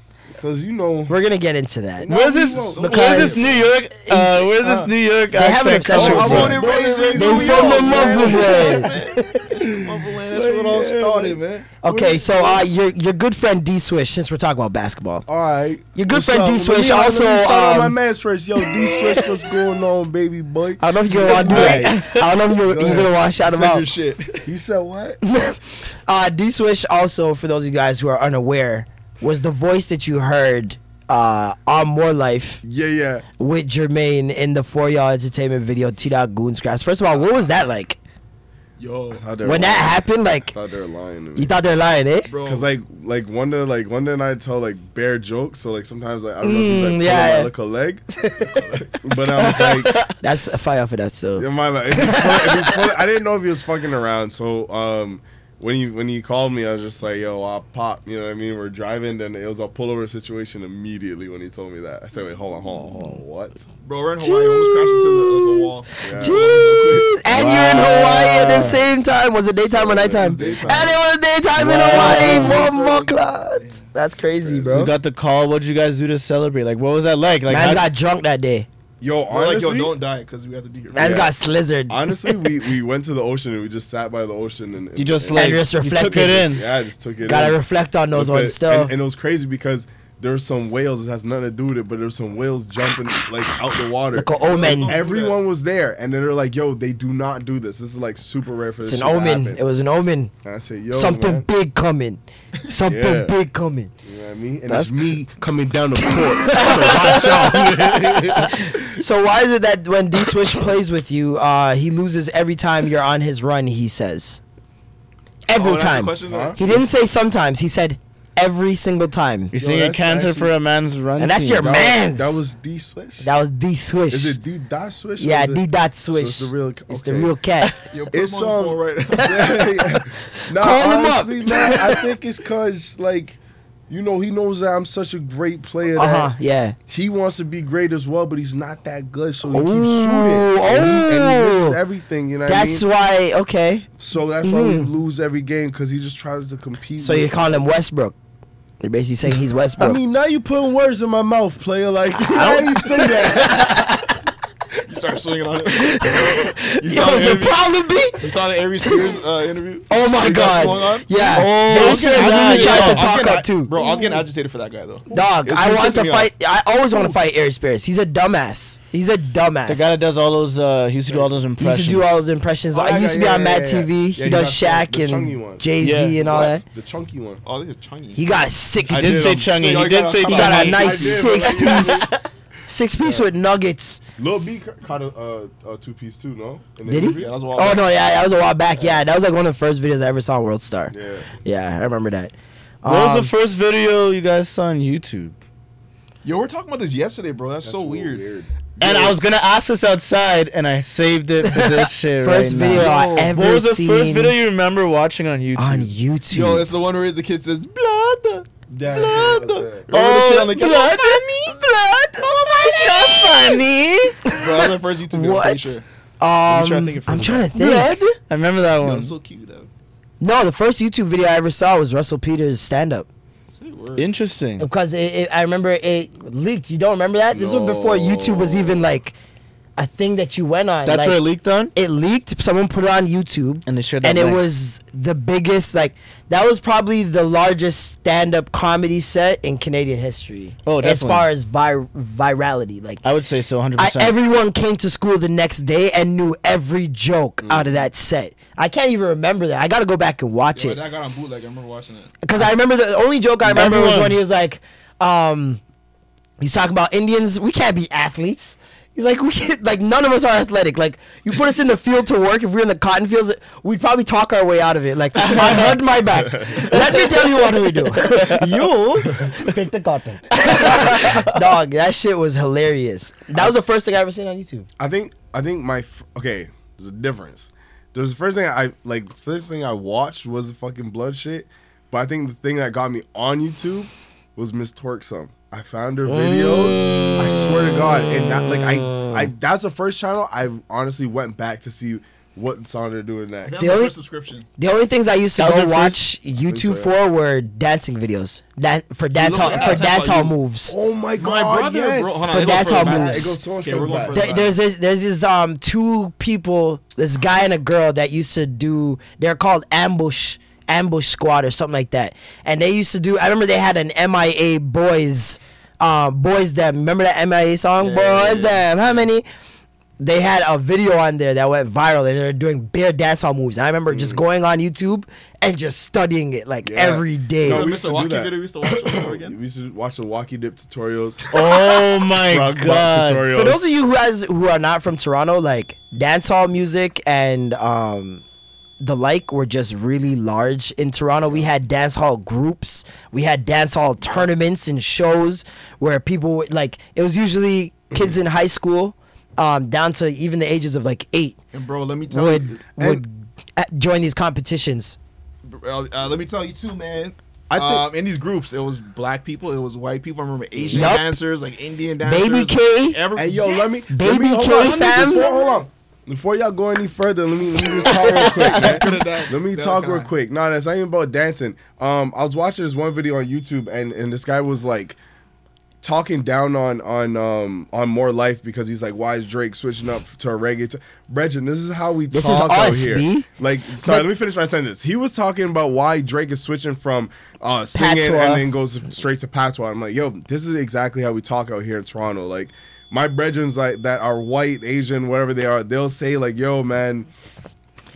because you know. we're gonna get into that. Where's this? Because- Where's this New York? Uh, where's this New York? They have an accent obsession coming with from? it. born and raised in They New from the York, man. motherland. Motherland, That's where it all started, man. Okay, so uh, your your good friend D Swish. Since we're talking about basketball, All right. Your good What's friend up? D Let Swish me- let me also, shout out um, my man's first. Yo, D Swish, what's going on, baby boy? I don't know if you're gonna want to do that. I don't know if you're, Go you're ahead. gonna want to shout him Send your out. shit. He said what? Uh, D Swish also, for those of you guys who are unaware, was the voice that you heard uh, on More Life Yeah, yeah. with Jermaine in the For Y'all Entertainment video T Dot Goon Scraps. First of all, what was that like? Yo, Thought they were When that happened, like thought they were lying to you thought they were lying, eh? bro. Cause like like one day like one day and I tell like bare jokes, so like sometimes like I don't know if he's Mm, like yeah, yeah, yeah. like a leg, but I was like, That's a fire for that still. yeah, my bad. If he's if he's I didn't know if he was fucking around, so um. When he when he called me, I was just like, "Yo, I'll pop." You know what I mean? We're driving, then it was a pullover situation immediately when he told me that. I said, "Wait, hold on, hold on, hold on, what?" bro, we're in Hawaii. Almost crashed into the, like, a wall. Yeah. Jeez. And you're in Hawaii at the same time. Was it daytime or nighttime? And daytime. it was daytime in Hawaii. Bomba clot. That's crazy, So bro. you got the call. What'd you guys do to celebrate? Like, what was that like? Like, Man's how- got drunk that day. Yo, We're like, yo, honestly, don't die because we have to be here. Man's Yeah. got slizzard. honestly, we, we went to the ocean and we just sat by the ocean and, and you just and- like just you took reflected. it in. yeah, I just took it. Gotta in. reflect on those But ones still. And, and it was crazy because there's some whales. It has nothing to do with it, but there's some whales jumping like out the water. Like an omen. Everyone was there, and then they're like, "Yo, they do not do this. This is like super rare for It's this." an shit omen. happen." It was an omen. And I said, "Yo, Something man. big coming. Something Yeah. big coming. You know what I mean? And That's- it's me coming down the court. so watch out. So why is it that when D Swish plays with you, uh, he loses every time you're on his run? He says every Oh, time. question? Huh? He didn't say sometimes. He said every single time. You're seeing a that's cancer actually- for a man's run. And that's team. your That man. was, that was D Swish. That was D Swish. Is it D dot Swish? or yeah, is it- D dot so Swish. it's the real. It's the okay. real cat. Yo, put It's him on the um, phone right now. yeah, yeah. Nah, Call him up. honestly, man, I think it's cause like, you know, he knows that I'm such a great player. Uh that huh. Yeah. He wants to be great as well, but he's not that good, so he keeps Ooh, shooting. And, he, and he oh. misses everything. You know what That's I mean? why. Okay. So that's why we Mhm. lose every game because he just tries to compete. So with- you're calling him Westbrook. You're basically saying he's Westbrook. I mean, now you're putting words in my mouth, player. Like, how you say that? You start swinging on it. You Yo, saw, the it interview, problem B? you saw the Aries Spears uh, interview? Oh my You guys swung god. Yeah. Oh, They I was was getting really agitated. trying to talk up too. Bro, I was getting agitated for that guy though. Dog, It's I want to fight. I always want to fight Aries Spears. He's a dumbass. He's a dumbass. The guy that does all those, uh, he used to do all those impressions. he used to do all those impressions. Oh, I used to be yeah, on yeah, Mad yeah. TV. Yeah, he he does got the- Shaq the chungy one. and Jay Z Yeah. and all that. The chunky one. Oh, they're chunky. He got six. He did did say chunky. He did got- say I He got got a nice six piece. Six piece with nuggets. Lil B caught a, uh, a two piece too, no? In the Did he? Yeah, that was a while Oh back. no, yeah, that was a while back. Yeah, that was like one of the first videos I ever saw on World Star. Yeah. Yeah, I remember that. What was Um, the first video you guys saw on YouTube? Yo, we we're talking about this yesterday, bro. That's, That's so real weird. And I was gonna ask this outside, and I saved it for this shit. First right video now. I Yo, ever What was the seen first video you remember watching on YouTube? on YouTube? Yo, it's the one where the kid says blood. Yeah, Blood. that's it. Remember the kid on the blood, blood? funny, blood. Oh my, Bro, that was my first YouTube video. I'm What? sure. so funny. trying to Um, think of I'm trying to think. I remember that Yo, one. it's so cute though. No, the first YouTube video I ever saw was Russell Peters' stand up. Interesting. Because it, it, I remember it leaked. You don't remember that? This was before YouTube was even like a thing that you went on. That's like, where it leaked on. it leaked. Someone put it on YouTube, And they shared that and it was the biggest. Like that was probably the largest stand-up comedy set in Canadian history. Oh, as far as vir- virality, like. I would say so, hundred percent. everyone came to school the next day and knew every joke Mm. out of that set. I can't even remember that. I got to go back and watch Yo, it that got on bootleg. I remember watching it. because I remember the only joke I remember was when he was like, um, he's talking about Indians. We can't be athletes. He's like, we can't, like none of us are athletic. Like you put us in the field to work. If we are in the cotton fields, we'd probably talk our way out of it. Like I heard my back. Let me tell you what we do. you pick the cotton. Dog, that shit was hilarious. That was the first thing I ever seen on YouTube. I think I think my f- okay. There's a difference. There's the first thing I like. First thing I watched was the fucking blood shit. But I think the thing that got me on YouTube was Miss Twerksome. I found her videos. I swear to God, and that like I, I that's the first channel I honestly went back to see what song they're doing next. The only- subscription. The only things I used to That go your watch YouTube so, for were dancing videos. That for dance hall for at dance hall moves. Oh my My God! brother, yes. bro. On, For it goes that's further how back. moves. It goes so Okay, further we're going back. further There, there's this there's this um two people, this guy and a girl that used to do. They're called ambush ambush squad or something like that, and they used to do. I remember they had an MIA boys, um, boys them. Remember that MIA song, boys them? How many? They had a video on there that went viral, and they were doing bare dancehall moves. And I remember just going on YouTube and just studying it like Yeah. every day. No, we used to do Walkie that. video we used to watch over again. We should watch the wacky dip tutorials. Oh my Frog god. tutorials. For those of you who has who are not from Toronto, like dancehall music and um the like were just really large in Toronto. We had dance hall groups, we had dance hall tournaments and shows where people would, like it was usually kids in high school, um, down to even the ages of like eight And bro, let me tell would you, would uh, join these competitions. uh, uh, let me tell you too, man. I think- um, in these groups, it was black people, it was white people. I remember Asian Yup. dancers, like Indian dancers. Baby K. Every, Hey yo, let me Yes. let Baby me, hold K, on, let me just- fam. Before, hold on. Before y'all go any further, let me let me just talk real quick. man. Let me talk real quick. No, that's not even about dancing. Um, I was watching this one video on YouTube, and and this guy was like, talking down on on um on more life because he's like, why is Drake switching up to a reggae? T-? Brethren, this is how we This is talk us, out here. B. Like, sorry, But- let me finish my sentence. He was talking about why Drake is switching from uh singing Patois. and then goes straight to patois. I'm like, yo, this is exactly how we talk out here in Toronto. Like, my brethrens like that are white, Asian, whatever they are, they'll say like, yo, man.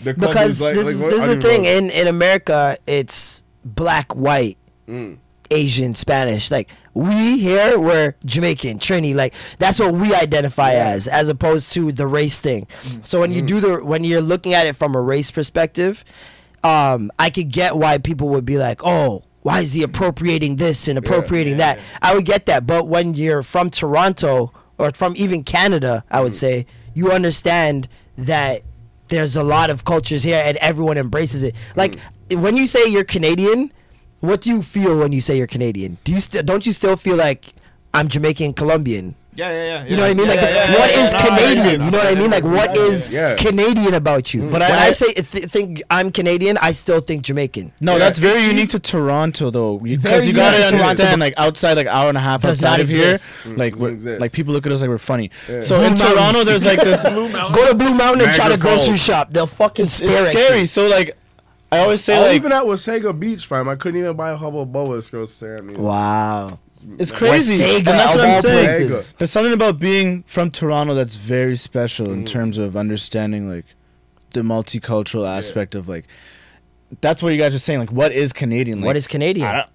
The because like, this, like, is what- this is the thing know. in in America it's black white Mm. Asian Spanish like we here we're Jamaican Trini like that's what we identify as as opposed to the race thing Mm. so when you do the when you're looking at it from a race perspective um I could get why people would be like oh why is he appropriating this and appropriating that I would get that but when you're from Toronto or from even Canada I would say you understand that there's a lot of cultures here and everyone embraces it. Like Mm. when you say you're Canadian, what do you feel when you say you're Canadian? Do you st- don't you still feel like I'm Jamaican Colombian? Yeah, yeah, yeah. You know what I mean? Like, what is Canadian? You know what I mean? Like, what is Yeah. Canadian about you? But when I- I, say th- think I'm Canadian, I still think Jamaican. No, Yeah, that's very it's- unique to Toronto, though, because you gotta unique understand, Toronto, like outside, like hour and a half Does outside not of here. Mm, like we're, exist. like people look at us like we're funny. So Blue in Mountain. Toronto, there's like this. Go to Blue Mountain and try to grocery shop. They'll fucking stare it's at scary. you. So like, I always say Oh, like even at Wasaga Beach, fam, I couldn't even buy a Hubba Bubba. This girl staring at me. Wow. It's crazy, Wasaga and that's what I'm saying. places. There's something about being from Toronto that's very special Mm. in terms of understanding like the multicultural aspect of like. That's what you guys are saying. Like, what is Canadian? Like, What is Canadian? I don't,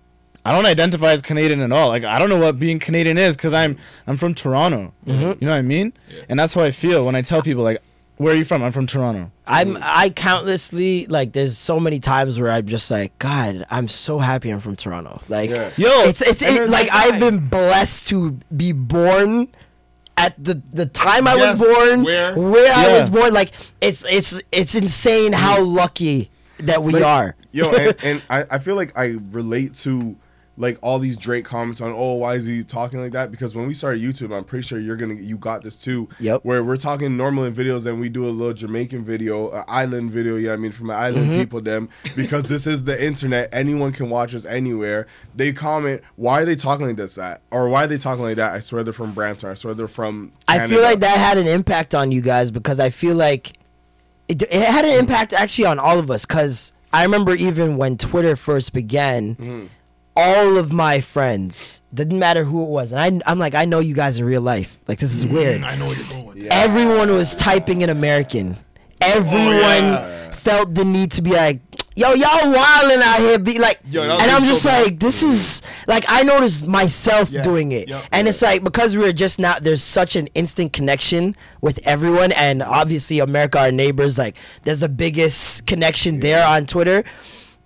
I don't identify as Canadian at all. Like I don't know what being Canadian is because I'm I'm from Toronto. Mm-hmm. You know what I mean? And that's how I feel when I tell people like, "Where are you from?" I'm from Toronto. I'm I countlessly like there's so many times where I'm just like God I'm so happy I'm from Toronto like Yeah. Yo, it's it's it, like guy. I've been blessed to be born at the the time I Yes, was born where- I Yeah. was born like it's it's it's insane how lucky that we Like, are Yo, and, and I, I feel like I relate to like all these Drake comments on oh why is he talking like that? Because when we started YouTube I'm pretty sure you're gonna you got this too. Yep. where we're talking normal in videos and we do a little Jamaican video an island video you know what I mean from the island Mm-hmm. people them because this is the internet. Anyone can watch us anywhere. They comment why are they talking like this that or why are they talking like that? I swear they're from Brampton. I swear they're from I feel like that had an impact on you guys because I feel like it, it had an impact actually on all of us because I remember even when Twitter first began, Mm-hmm. All of my friends didn't matter who it was, and I, I'm like, I know you guys in real life. Like this is Mm-hmm. weird. I know where you're going. Everyone was typing in American. Everyone felt the need to be like, yo, y'all wilding out here, be like, Yo, and I'm so just bad. like, this is like I noticed myself Yeah. doing it, Yep. and it's like because we're just not there's such an instant connection with everyone, and obviously America, our neighbors, like there's the biggest connection there on Twitter,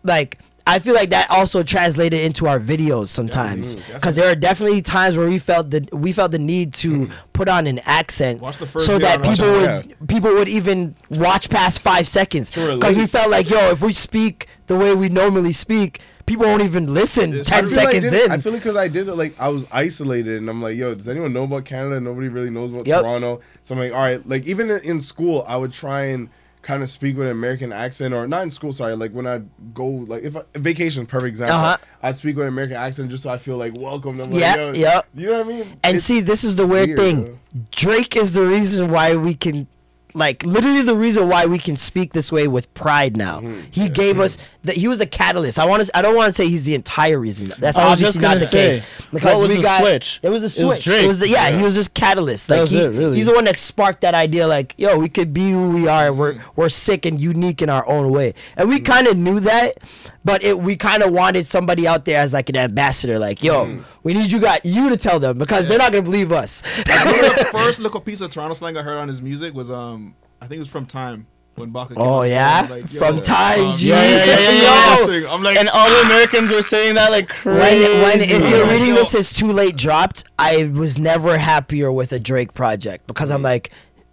like. I feel like that also translated into our videos sometimes. Because there are definitely times where we felt the we felt the need to mm. put on an accent Watch the first so that people would people would even watch past five seconds. Because we felt like yo if we speak the way we normally speak people won't even listen I 10 feel like seconds in. I feel like because I did it, like I was isolated, and I'm like, yo, does anyone know about Canada? Nobody really knows about Yep. Toronto. So I'm like, all right, like even in school, I would try and kind of speak with an American accent, or not in school, sorry, like when I go, like if I, vacation, perfect example, Uh-huh. I'd speak with an American accent just so I feel like welcome. Like, Yeah, yo, yep. You know what I mean? and It's- see this is the weird, weird, thing yo. drake is the reason why we can like literally the reason why we can speak this way with pride now. Mm-hmm. he gave us that he was a catalyst. I want to i don't want to say he's the entire reason. That's I obviously just not the say, case. because was we got switch? it was a It was switch. Drake. it was the, yeah, he was just catalyst. That like was he, it, really. he's the one that sparked that idea like yo we could be who we are. We're we're sick and unique in our own way. And we kind of knew that but it we kind of wanted somebody out there as like an ambassador like yo we need you got you to tell them because they're not gonna believe us the first little piece of Toronto slang I heard on his music was um I think it was from Time when Baka. came Oh, out. yeah? Like, From Time, um, G. Yeah, yeah, yeah, yeah, yeah. I'm like, and all the Americans were saying that like crazy. when when if you're reading this as too late dropped i was never happier with a drake project because i'm like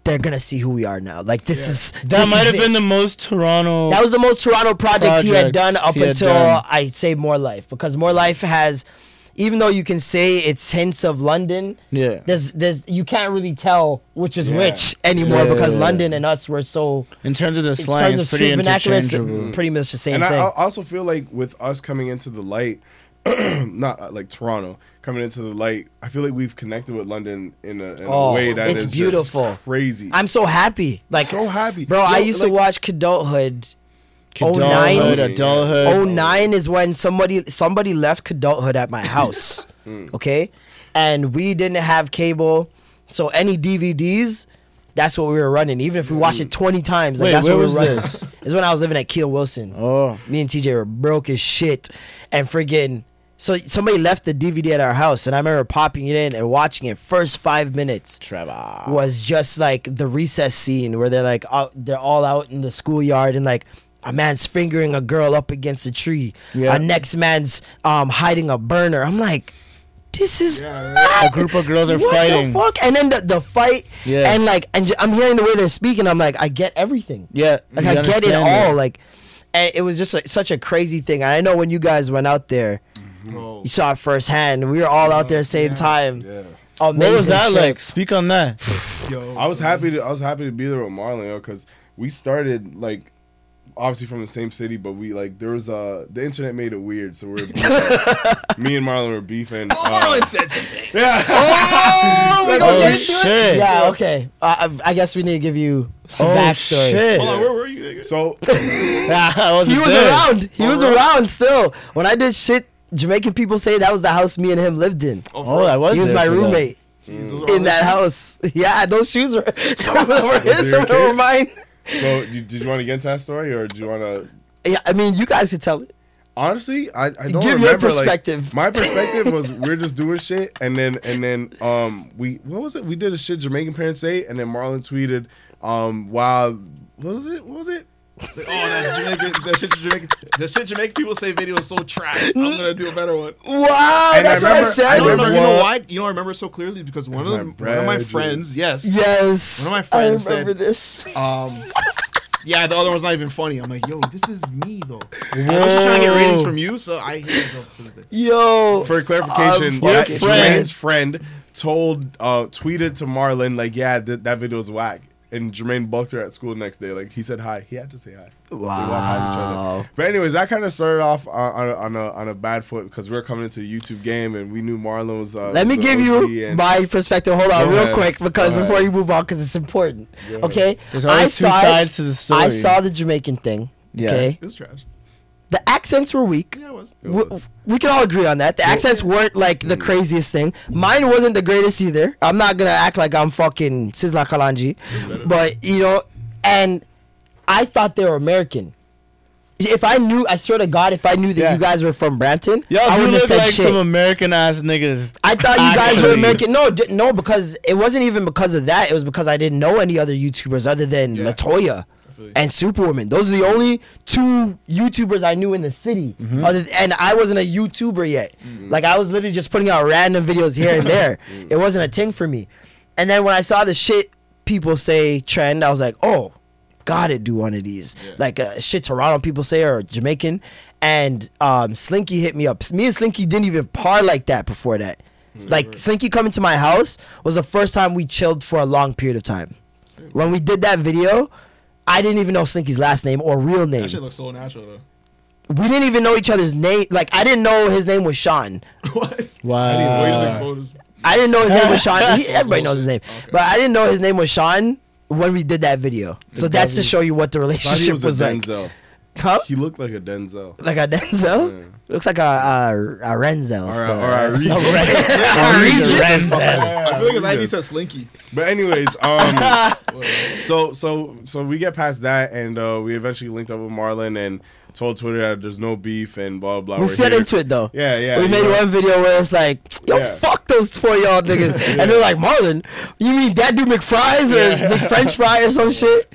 they're gonna see who we are now like this is that this might is have it. been the most Toronto. That was the most Toronto project, he had done up had until done. I'd say More Life because More Life has, even though you can say it's hints of London, Yeah. there's there's you can't really tell which is Yeah. which anymore Yeah, because yeah, London and us were so in terms of the in slang, terms of it's pretty street vernacular, it's interchangeable. pretty much the same and I, thing. I also feel like with us coming into the light, not uh, like Toronto coming into the light. I feel like we've connected with London in a, in Oh, a way that it's is just beautiful. crazy. I'm so happy. Like so happy, Bro, I Yo, used to watch oh Adulthood. Adulthood, 09? adulthood. 09 is when somebody somebody left adulthood at my house. Hmm. okay? And we didn't have cable. So any DVDs, that's what we were running. Even if we watched it 20 times, like Wait, that's where what we was were running. this? It's when I was living at Keele Wilson. Oh. Me and TJ were broke as shit. And friggin' so somebody left the DVD at our house and I remember popping it in and watching it first five minutes Trevor. was just like the recess scene where they're like out, they're all out in the schoolyard and like a man's fingering a girl up against a tree. Yeah. A next man's um hiding a burner. I'm like, this is A group of girls are what fighting. The fuck? And then the, the fight Yeah. and like and j- I'm hearing the way they're speaking. I'm like, I get everything. Yeah, Like I get it understand all. Like and it was just like, such a crazy thing. I know when you guys went out there, Bro. you saw it firsthand. We were all out there same time. Yeah. What was that trip. like? Speak on that. Yo, I was so- happy to I was happy to be there with Marlon because we started like obviously from the same city, but we like there was uh the internet made it weird, so we are me and Marlon were beefing. Oh, uh, Marlon said something. yeah. Oh, we Oh, gonna get into shit. it? Yeah, okay. Uh, I I guess we need to give you some oh backstory. shit! Hold on, where were you, nigga? So I He was there. around. He was really? around still. When I did shit, Jamaican people say that was the house me and him lived in. Oh, I was. he was my for that. roommate in that house. Yeah, those shoes were some of them were his, your some of them were mine. so did, did you want to get into that story or do you want to Yeah, I mean, you guys could tell it. Honestly, I, I don't Give your remember. like, perspective. my perspective was we're just doing shit, and then and then um we what was it? We did a shit Jamaican parents say, and then Marlon tweeted um wow what was it? What was it? Like, oh, that Jamaican, that shit Jamaican, the shit Jamaican people say video is so trash. I'm gonna do a better one. Wow, And I that's what I said. I No, no, remember you know what- why? You know, I remember so clearly because one of My them, one of my friends, yes, Yes, One of my friends I remember said- this. Um, yeah, the other one's not even funny. I'm like, yo, this is me though. I was just trying to get ratings from you, so I hate it to the. Yo, For clarification, I'm that fucking Jermaine's friend told uh tweeted to Marlon like yeah th- that video was whack. And Jermaine bucked her at school the next day. Like he said hi. He had to say hi. They walked past each other. Wow. But anyways, that kind of started off on, on, a, on a on a bad foot because we were coming into the YouTube game and we knew Marlon was. Uh, Let me give OG you and- my perspective. Hold on, Go real ahead. quick, because Go before ahead. you move on, because it's important. Okay, There's always two sides it. to the story. I saw the Jamaican thing. Yeah. Okay, It was trash. The accents were weak. Yeah, it was. We, we can all agree on that. The accents weren't like the mm. craziest thing. Mine wasn't the greatest either. I'm not gonna act like I'm fucking Sizzla Kalonji, but you know, and I thought they were American. If I knew, I swear to God, if I knew that Yeah. you guys were from Brampton, Y'all I do wouldn't have look said like shit. some American ass niggas. I thought you guys were Actually. American. No, di- no, because it wasn't even because of that. It was because I didn't know any other YouTubers other than Latoya and Superwoman. Those are the only two YouTubers I knew in the city. Mm-hmm. Other and I wasn't a YouTuber yet. Like I was literally just putting out random videos here and there. it wasn't a thing for me. And then when I saw the shit people say trend, I was like, oh, gotta do one of these. Like uh, shit Toronto people say or Jamaican. And um, Slinky hit me up. Me and Slinky didn't even par like that before that. Like Slinky coming to my house was the first time we chilled for a long period of time. When we did that video, I didn't even know Slinky's last name or real name. That shit looks so natural though. We didn't even know each other's name. Like I didn't know his name was Sean. what? Wow. We just exposed. I didn't know his name was Sean. He, everybody knows his name, but I didn't know his name was Sean when we did that video. So that's to show you what the Thought he relationship was, was, a like. Denzel. Huh? He looked like a Denzel. Like a Denzel? Looks like a, a, a Renzel. Or a, still. or a Regis. A Regis? I feel like his ID says Slinky. But anyways, um, so so so we get past that, and uh, we eventually linked up with Marlon and told Twitter that there's no beef and blah blah. We We're fit into it though. Yeah, yeah. we made know. one video where it's like, yo, Yeah. fuck those four y'all niggas. And they're like, Marlon, you mean that dude McFries or Big French fry or some shit?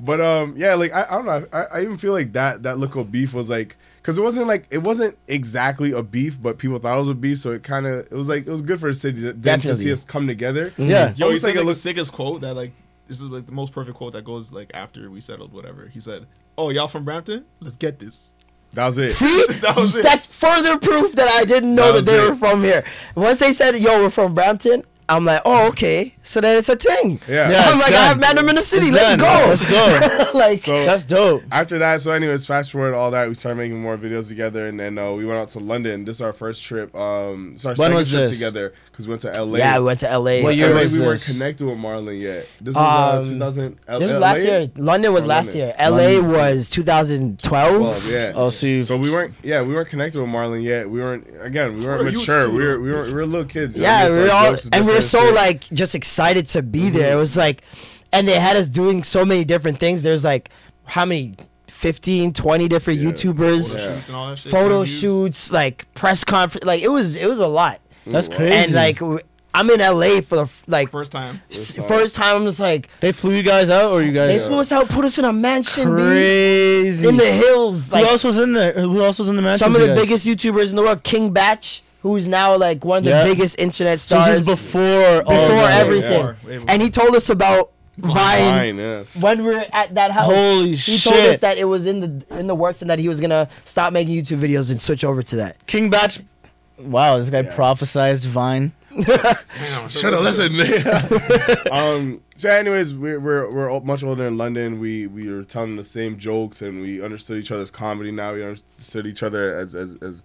But um, yeah, like I, I don't know. I, I even feel like that that little of beef was like because it wasn't like it wasn't exactly a beef, but people thought it was a beef, so it kind of it was like it was good for the city to, then to see us come together. Yeah. Yo, Almost he's like, like it the looks- sickest quote that like this is like the most perfect quote that goes like after we settled whatever. He said, "Oh, y'all from Brampton? Let's get this." That was it. See? That was it. That's further proof that I didn't know That that, they it. were from here. Once they said, yo, we're from Brampton, I'm like, oh, okay. So then it's a thing. Yeah. Yeah, I'm it's like, I done. have Madam in the city. It's Let's done. go. Let's go. like, So- That's dope. After that, so anyways, fast forward all that, we started making more videos together, and then uh, we went out to London. This is our first trip. Um, it's our When second was trip this? together because we went to LA. yeah, we went to LA. What year was we weren't connected with Marlon yet. This was uh, Um, 2000. L- This was LA? last year. London was last London? year. LA was 2012. Well, yeah. Oh, so So we weren't, yeah, we weren't connected with Marlon yet. We weren't, again, we weren't We're huge mature. We were, we were, we were little kids. you know what Yeah, we were all, and we were different so shit. like just excited to be there. Mm-hmm. It was like, and they had us doing so many different things. There's like how many, 15, 20 different YouTubers, Yeah. Shoots and all that shit, photo shoots, like press conference. Like it was, it was a lot. That's crazy. And like i'm in LA for the like First time. s- first time. I'm just like they flew you guys out, or you guys they guys flew us out, put us in a mansion, B, crazy in the hills. Who else was in there? Who else was in the mansion some of the guys? biggest YouTubers in the world, King Bach, who's now like one of the Yeah. biggest internet stars. this is before before that. everything. Way before. And he told us about Vine Fine, yeah. when we were at that house. Holy he told us shit. that it was in the in the works and that he was gonna stop making YouTube videos and switch over to that. King Bach. Wow, this guy prophesized Vine. Should have listened. um. So, anyways, we're we're we're much older in London. We we were telling the same jokes, and we understood each other's comedy. Now we understood each other as as as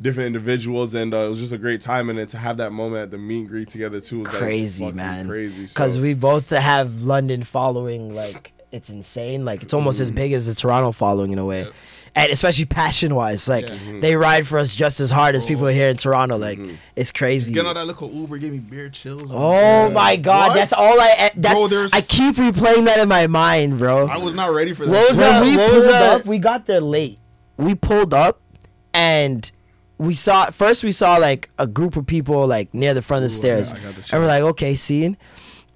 different individuals, and uh, it was just a great time. And then to have that moment at the meet and greet together too was crazy, fucking man, crazy. Because So- we both have London following. Like it's insane. Like it's almost as big as the Toronto following in a way. And especially passion wise, like they ride for us just as hard as people here in Toronto. Like it's crazy. Getting on that little Uber gave me beer chills. Oh my god, What? that's all I. eh, That, Bro, there's- I keep replaying that in my mind, bro. I was not ready for that. What was when we What pulled up, we got there late. We pulled up, and we saw first we saw like a group of people like near the front of the stairs, I got the and we're like, okay, seeing.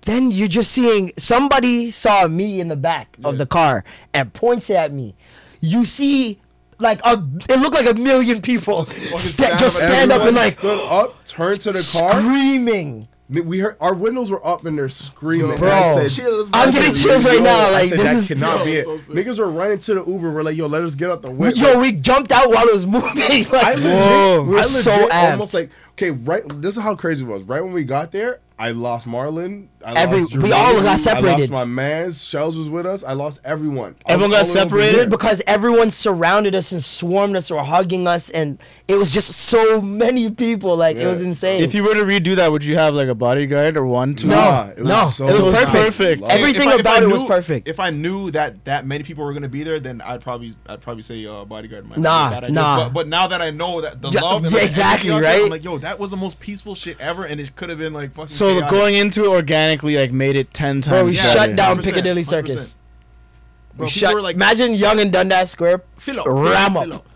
Then you're just seeing somebody saw me in the back of the car and pointed at me. You see, like a it looked like a million people sta- just stand up and like stood up, turned to the car. screaming. We heard our windows were up and they're screaming. Bro, And I Chills, I'm getting said, chills right now. Like said, this that is cannot be it. so. Niggas were running to the Uber. We're like, yo, let us get out the way. yo. We jumped out while it was moving. I Like, legit, Whoa. We're I so amped. almost like okay, right. This is how crazy it was. Right when we got there, I lost Marlon. I Every- lost we all got separated. I separated. lost my man's. Shells was with us. I lost everyone. Everyone got separated? because everyone surrounded us and swarmed us or hugging us and it was just so many people like it was insane If you were to redo that, would you have like a bodyguard or one, two? no Nah, it no so it was So it was perfect, perfect. Everything If I- if about I it was knew- perfect If I knew that that many people were gonna be there, then I'd probably I'd probably say uh, bodyguard. Might Nah, be a bad idea. nah. But, but now that I know that the Yeah, love, and yeah, exactly, energy out there, right? I'm like, yo, that was the most peaceful shit ever, and it could have been like fucking. So chaotic. going into it organically, like made it ten times. bro we Yeah, shut better. down 100%, Piccadilly 100%. Circus Bro, we shut like, imagine Yonge and Dundas Square fill up, ram fill up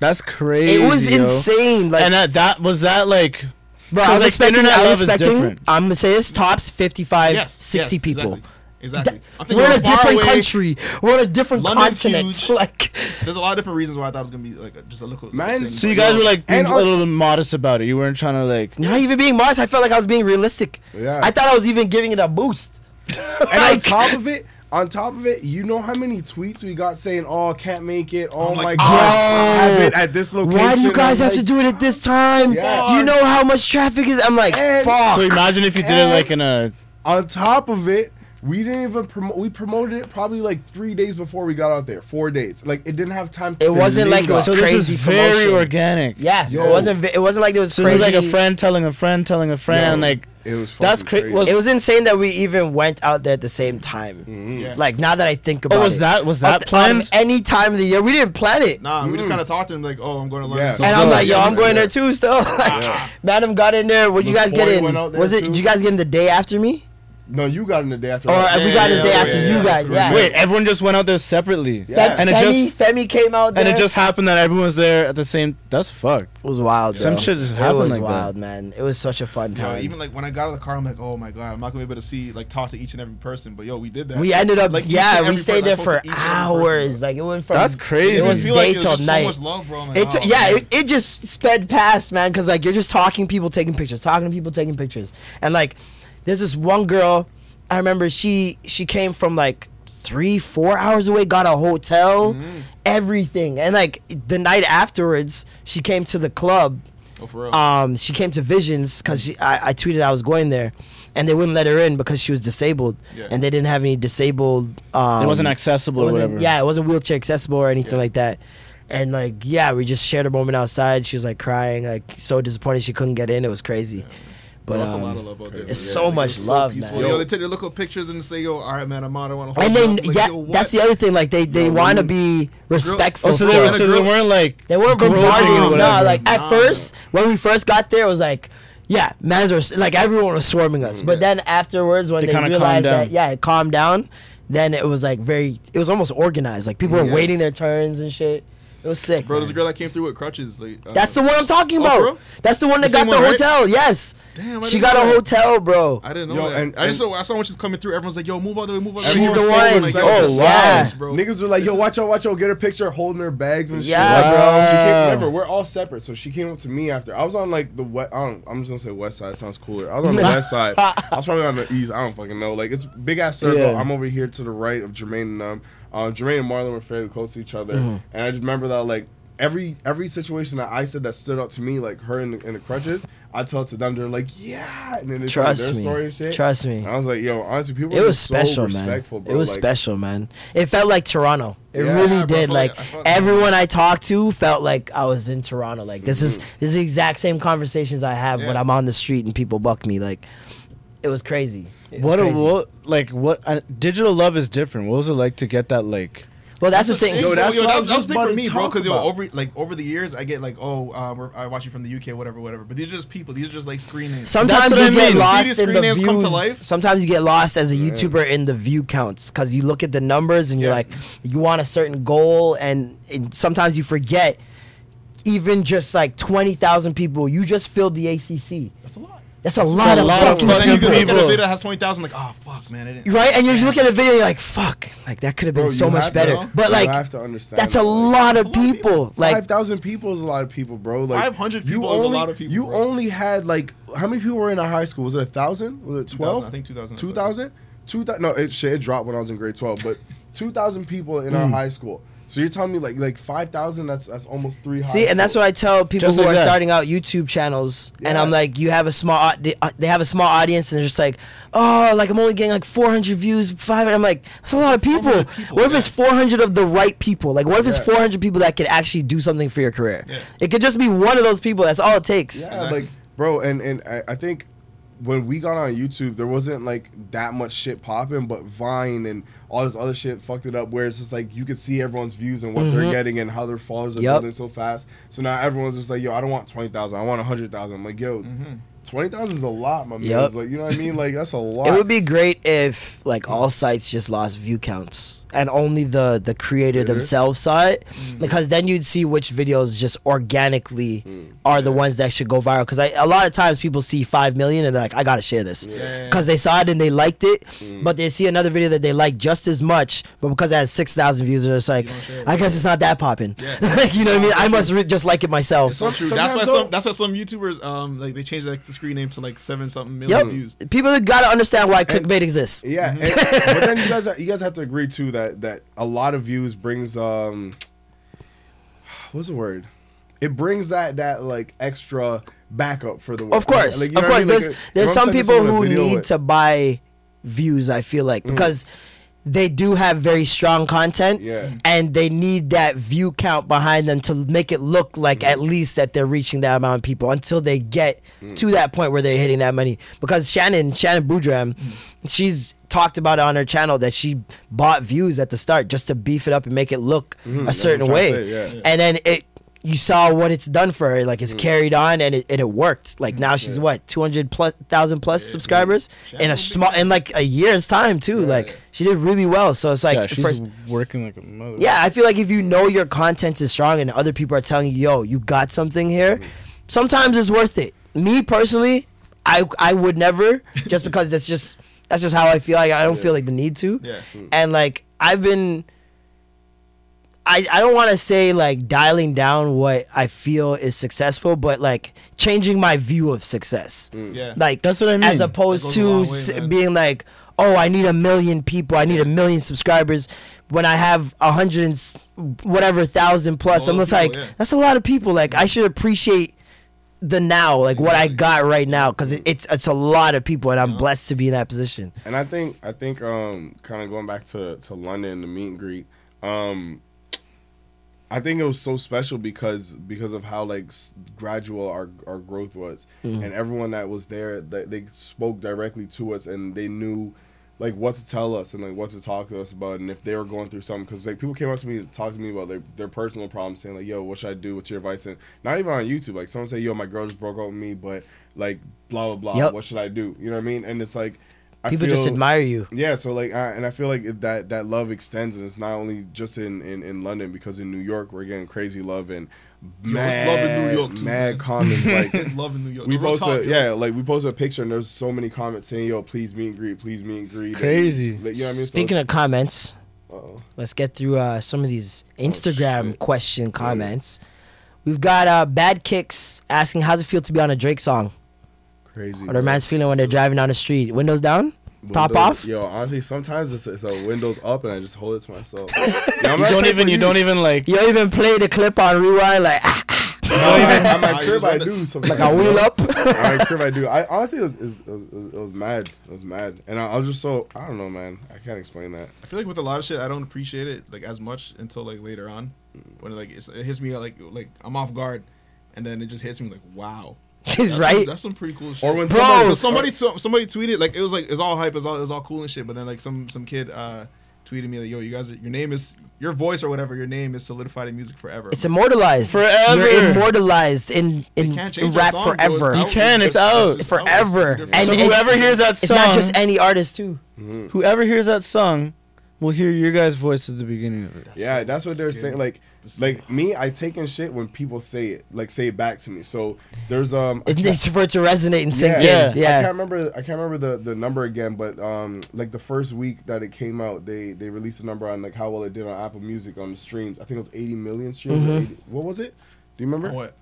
That's crazy. it was yo. insane like and that that was that like. bro I was like, expecting internet I love was is expecting. I'm gonna say this tops 55 Yes, 60 yes, people Exactly. Exactly. I'm we're in a different away. country we're on a different London's continent huge. like There's a lot of different reasons why I thought it was gonna be like a, just a little. Man, thing, So you guys yo, were like being And a also- little modest about it. You weren't trying to like. not even being modest I felt like I was being realistic Yeah. I thought I was even giving it a boost And on top of it, on top of it, you know how many tweets we got saying, "Oh, can't make it." Oh I'm my like, god, I have it at this location. Why do you guys I'm have to do it at this time? Yeah. Do you know how much traffic is? I'm like, And- fuck. So imagine if you did it like in a. On top of it, we didn't even promote. We promoted it probably like three days before we got out there. Four days. Like it didn't have time. It to wasn't like it was So this is crazy very promotion. organic. yeah, Yo. it wasn't. vi- It wasn't like it was So this is like a friend telling a friend telling a friend. Yo, like It was. That's fucking cra- was- It was insane that we even went out there at the same time. Mm-hmm. Yeah. Like now that I think about it. oh, was that was that th- out of planned? Any time of the year, we didn't plan it. Nah, we just kind of talked to him like, oh, I'm going to learn. Yeah. So and I'm like, yo, Yeah, I'm going there too. Still, like, Yeah. Madam got in there. Would you guys get in? went out there Was it? Did you guys get in the day after me, No, you got in the day after. Oh, or us. we got in the yeah, day yeah, after yeah, you guys? yeah. Yeah. Wait, everyone just went out there separately. Yeah. And it Femi, just Femi came out there. and it just happened that everyone was there at the same. That's fucked. It was wild. Some bro. shit just It happened was like that. wild, man. It was such a fun Yo, time. even like when I got out of the car, I'm like, oh my god, I'm not gonna be able to see like talk to each and every person. But yo, we did that. we ended up, Like, yeah, we stayed person, there spoke for to each and every person, hours. like it went from That's crazy. It It was didn't like day till night. so much love, bro. I'm like, It oh, yeah, it, it just sped past, man. Cause like you're just talking, people taking pictures, talking to people taking pictures, and like there's this one girl. I remember she she came from like three four hours away, got a hotel, Mm-hmm. everything, and like the night afterwards, she came to the club. Oh, for real. um, she came to Visions because I, I tweeted I was going there, and they wouldn't let her in because she was disabled, Yeah. and they didn't have any disabled. Um, It wasn't accessible it or wasn't- whatever. Yeah, it wasn't wheelchair accessible or anything Yeah. like that. And like, yeah, we just shared a moment outside. She was like crying, like so disappointed she couldn't get in. It was crazy. But But that's a um, lot of love out there. it's man. so Like, much it's love, peaceful. man. Yo, they take their look at pictures and say, "Yo, all right, man, I'm out. I want to hold and then. Like, yeah, yo, that's the other thing. Like they they want to be respectful. Oh, so still. they, so they weren't like They weren't groping bombarding or whatever. Nah, like at Nah. first when we first got there, it was like, yeah, mans were like everyone was swarming us. But then afterwards, when They they, realized that, yeah, it calmed down. Then it was like very, it was almost organized. Like people were Yeah. waiting their turns and shit. It was sick. Bro, man. there's a girl that came through with crutches. Like, uh, That's the one I'm talking Oh, about. for real? That's the one that The got the one, right? hotel. Yes. Damn, I she didn't got know a that. hotel, bro. I didn't know Yo, that. and- I just saw, I saw when she's coming through. Everyone's like, "Yo, move out the way, move out the She's the one. Like, yo, Oh, this is yeah. bro. Niggas were like, yo, is- watch out, watch out, get her picture holding her bags and shit. Yeah, She bro. came, remember, we're all separate. So she came up to me after. I was on like the west. I don't, I'm just gonna say west side. Sounds cooler. I was on the west side. I was probably on the east. I don't fucking know. Like it's big ass circle. Yeah. I'm over here to the right of Jermaine and um, um Jermaine and Marlon were fairly close to each other. Mm-hmm. And I just remember that like every every situation that I said that stood out to me, like her in the, in the crutches, I tell it to them. They're like, yeah, and then they Trust their me. story and shit. Trust me. And I was like, yo, honestly, people. It was just so special, man. respectful, Bro. It was Like, special, man. It felt like Toronto. It Yeah, really did. Like like- I felt- everyone I talked to felt like I was in Toronto. Like this is Mm-hmm. this is the exact same conversations I have when I'm on the street and people buck me. Like it was crazy. It was what a what like what uh, digital love is different. What was it like to get that like? Well, that's, the thing. Yo, Yo, that's yo, what I that, was that was big for me, bro. Because yo, over like over the years, I get like, oh, um, we're, I watch you from the UK, whatever, whatever. But these are just people. These are just like screen names. Sometimes you what I get lost See in the screen names come to views. life? Sometimes you get lost as a YouTuber in the view counts because you look at the numbers and you're Yeah. like, you want a certain goal, and, and sometimes you forget. Even just like twenty thousand people, you just filled the ACC. That's a lot. That's a lot of lot of fucking But then you people. can look at a video that has twenty thousand, like, oh fuck, man, I didn't. Right, and you look at the video, you're like, "Fuck!" Like that could have been Bro, so much have to- better. but like, have to understand that's a like, lot of that's a lot of people. Like, thousand people is a lot of people, bro. Like 500 you people is a lot of people, You bro. only had like how many people were in our high school? Was it a thousand? Was it twelve? I think 2000. Two thousand? Two thousand? No, it shit. It dropped when I was in grade twelve, but two thousand people in our mm. high school. So you're telling me like like five thousand? That's that's almost three. see, and that's what I tell people Just who like are that. starting out YouTube channels, and Yeah. I'm like, you have a small, they, uh, they have a small audience, and they're just like, oh, like I'm only getting like 400 views, five. I'm like, that's a lot of people. 400 people, what if it's 400 of the right people? Like, what if it's Yeah. 400 people that could actually do something for your career? Yeah. It could just be one of those people. That's all it takes. Yeah, Exactly. like bro, and and I, I think when we got on YouTube, there wasn't like that much shit popping, but Vine and all this other shit fucked it up. Where it's just like you could see everyone's views and what they're getting and how their followers are Mm-hmm. Yep. building so fast. So now everyone's just like, yo, I don't want twenty thousand, I want a hundred thousand. I'm like, yo, twenty thousand is a lot, my man. Yep. It's Like you know what I mean? Like that's a lot. It would be great if like all sites just lost view counts and only the the creator Creator? themselves saw it, mm. because then you'd see which videos just organically mm. are the ones that should go viral. Because a lot of times people see five million and they're like, I gotta share this, yeah, because they saw it and they liked it, mm. but they see another video that they like just as much, but because it has six thousand views, they're just like, I guess it's not that popping. like you know what I mean? I must re- just like it myself. It's so true. That's why sometimes some. That's why some YouTubers, um, like they change like the screen name to like seven something million Yep. views. People gotta understand why clickbait exists. Yeah, and- but then you guys you guys have to agree too that that a lot of views brings um what's the word? It brings that that like extra backup for the Of course, Like, you know of what I course. mean? There's if there's some people who need with- to buy views. I feel like because they do have very strong content, Yeah. and they need that view count behind them to make it look like at least that they're reaching that amount of people until they get to that point where they're hitting that money. Because Shannon Shannon Boodram, she's talked about it on her channel that she bought views at the start just to beef it up and make it look a certain way, say, yeah. and then it. You saw what it's done for her. Like it's mm. carried on and it, and it worked. Like mm, now she's what two hundred plus thousand plus subscribers in a small in like a year's time too. like she did really well. So it's like yeah, she's first- working like a mother. yeah, I feel like if you know your content is strong and other people are telling you, "Yo, you got something here," mm. sometimes it's worth it. Me personally, I I would never just because that's just that's just how I feel. Like I don't feel like the need to. Yeah. And like I've been I, I don't want to say like dialing down what I feel is successful, but like changing my view of success. Yeah. Like That's what I mean. As opposed That goes a to way, s- being like, oh, I need a million people, I need a million subscribers. When I have a hundred and whatever thousand plus, All I'm those just like, yeah. that's a lot of people. Like I should appreciate the now, like what I got right now, because it, it's it's a lot of people, and I'm blessed to be in that position. And I think I think um kind of going back to to London the meet and greet um I think it was so special because because of how like gradual our our growth was. Mm-hmm. and everyone that was there that they spoke directly to us and they knew like what to tell us and like what to talk to us about and if they were going through something. Because like people came up to me to talk to me about their, their personal problems saying like yo what should I do what's your advice? And not even on YouTube like someone say yo my girl just broke up with me but like blah blah blah. Yep. what should I do? You know what I mean? And it's like I People just admire you. yeah, so like, I, and I feel like that that love extends, and it's not only just in, in, in London because in New York we're getting crazy love and Yo, mad, it's love in New York, too, mad man. comments. Like It's love in New York. we No, real posted, talk, yeah, like we posted a picture and there's so many comments saying, "Yo, please meet and greet, please meet and greet." Crazy. And, like, you know what I mean? Speaking of comments, of, let's get through uh, some of these Oh, Instagram shit. question comments. We've got uh, Bad Kicks asking, "How's it feel to be on a Drake song?" Crazy. Or their man's feeling when they're driving down the street. Windows down, top off. Yo, honestly, sometimes it's, it's a windows up and I just hold it to myself. Yo, You don't even for you don't even like You don't even play the clip on rewind, like ah, ah, No, even at Nah, crib I run do sometimes. like a wheel up. At my crib I do. I honestly it was, it was, it was, it was mad. It was mad, and I, I was just so I don't know, man. I can't explain that. I feel like with a lot of shit, I don't appreciate it like as much until like later on, when like it's, it hits me like like I'm off guard, and then it just hits me like wow. He's That's right. Some, that's some pretty cool shit. Or when Bro, somebody, somebody somebody somebody tweeted like it was like it was all hype, it was all, it was all cool and shit. But then like some some kid uh tweeted me like, "Yo, you guys, are, your name is your voice or whatever. Your name is solidified in music forever." It's immortalized. Forever. You're immortalized in in, in rap song, forever. out. You can, it's out. just Forever. It's And so it- whoever hears that song, It's not just any artist too. whoever hears that song will hear your guys' voice at the beginning of it. yeah, that's what they're saying. Like, like me, I take in shit when people say it, like say it back to me. So there's um, I It needs for it to resonate and sink Yeah. in. I Yeah. can't remember. I can't remember the, the number again, but um, like the first week that it came out, they they released a number on like how well it did on Apple Music on the streams. I think it was 80 million streams. or 80 what was it? Do you remember? what?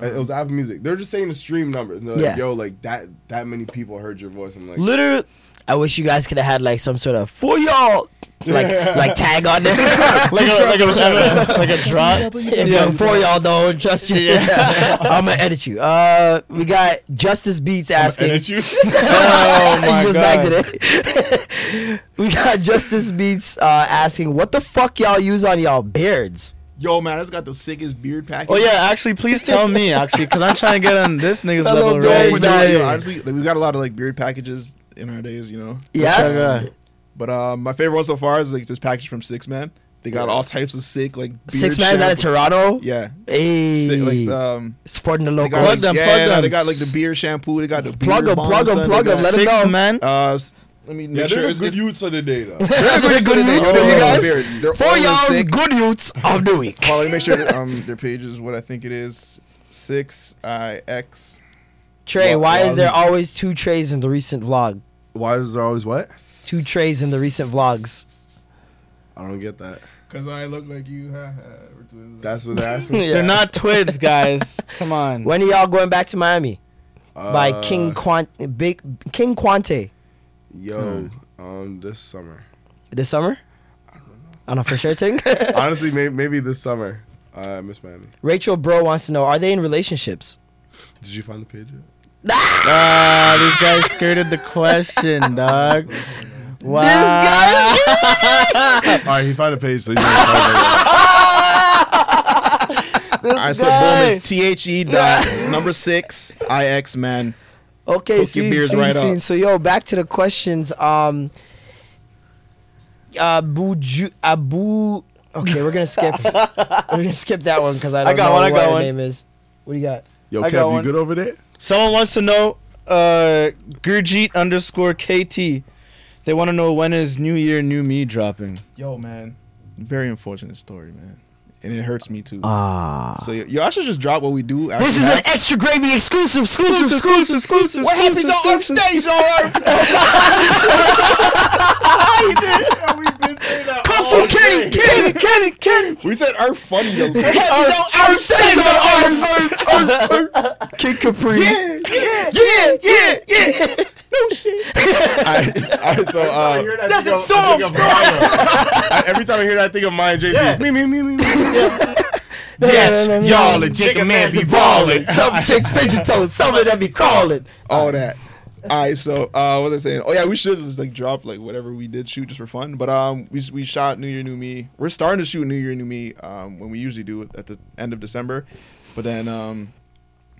Uh, It was Apple Music. They're just saying the stream numbers. And they're Yeah. like, yo, like that that many people heard your voice. I'm like, Literally, I wish you guys could have had like some sort of for y'all like like tag on there. Like a like a like a drop. yeah, for y'all though, just I'm gonna edit you. Uh, we got Justice Beats asking. edit you. Oh my goes god. to that. we got Justice Beats uh, asking, "What the fuck y'all use on y'all beards?" Yo, man, I just got the sickest beard package. Oh yeah, actually, please tell me actually, because I'm trying to get on this nigga's Hello, level right Yo, Nah, yo, now. honestly, like, we got a lot of like beard packages in our days, you know. Yeah, But um, my favorite one so far is like this package from Six Man. They got all types of sick like beard six man is out of. Toronto. Yeah, Hey, sick, like um, supporting the they got, locals. Plug them, yeah, plug no, them. they got like the beer shampoo. They got the Plug them. plug them. plug them. Let let 'em Six know. man. Uh, s- let me Yeah, make sure they're it's good it's- youths of the day though. Very good youths for you guys. They're For y'all's good youths of the week. Well, let me make sure that, um their page is what I think it is. Six I X. Trey, why is there always two trays in the recent vlog? Why is there always what? Two trays in the recent vlogs. I don't get that. Cause I look like you. Ha, ha. We're twins. That's what they're asking. Yeah. They're not twins, guys. Come on. When are y'all going back to Miami? By Uh, King Quant, Big King Quante Yo, um, this summer. this summer. I don't know I know for sure thing. Honestly, maybe, maybe this summer. Uh, I miss Miami. Rachel Bro wants to know: Are they in relationships? Did you find the page yet? Ah, these guys skirted the question, dog. Wow. All right, he found a page, so he's gonna I said boom. It's T H E dot. It's number six I X man. Okay, Hook your see, beers see, right see. So yo, back to the questions. Um, Abu Ju- Abu. Okay, we're gonna skip. we're gonna skip that one because I don't got know one, I what got her one. name is. What do you got? Yo, I got you one. good over there? Someone wants to know, uh, Gurjeet underscore KT. They want to know when is New Year, New Me dropping. Yo man, very unfortunate story, man, and it hurts me too. Ah. so yo, yo, I should just drop what we do. This is an extra gravy exclusive, exclusive, exclusive, exclusive. What happens on Earth stays on Earth. Comes from Kenny, Kenny, Kenny, Kenny. We said Earth funny though. Earth, Earth stays on Earth. Kid Capri. Yeah, yeah, yeah, yeah, yeah. Alright, alright, so uh, That's a storm. Every time I hear that, I think of Maya J. Me, me, me, me, me. Yes, y'all and Jacob Man be balling. Some chicks pigeon toes, some of them be crawling. all that. All right, so uh, what was I saying? Oh yeah, we should just like drop like whatever we did shoot just for fun. But um, we we shot New Year New Me. We're starting to shoot New Year New Me um when we usually do it at the end of December. But then um,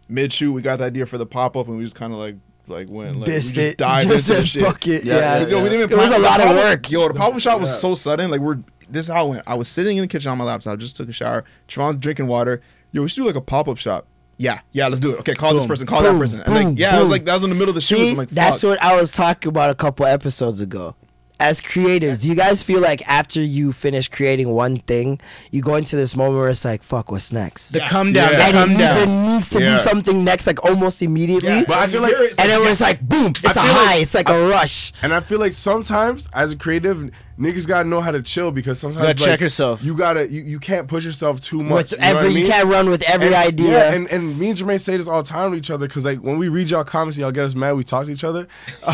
mid shoot we got the idea for the pop up and we just kind of like like went like we Dissed just it. dived Just into the said, shit. "Fuck it." Yeah, Yeah. yo, we didn't even It was plan- a the lot of pop-up- work. Yo, the pop up shot was so sudden. Like we're this is how it went. I was sitting in the kitchen on my laptop. Just took a shower. Tron's drinking water. Yo, we should do like a pop up shop. Yeah, yeah, let's do it. Okay, call this person, call that person. And like, boom, yeah, I was like, that was in the middle of the shoot. See, like, that's what I was talking about a couple episodes ago. As creators, do you guys feel like after you finish creating one thing, you go into this moment where it's like, "Fuck, what's next?" The come down, Yeah. the and come it, down. there needs to Yeah. be something next, like almost immediately. Yeah, But I feel like, and then when it's like, boom, it's a feel like- high. it's like a rush. and I feel like sometimes as a creative, niggas gotta know how to chill because sometimes you gotta like, check yourself. You gotta you, you can't push yourself too much. With you every, I mean? you can't run with every and, idea. Yeah, and, and me and Jermaine say this all the time to each other because like when we read y'all comments and y'all get us mad, we talk to each other.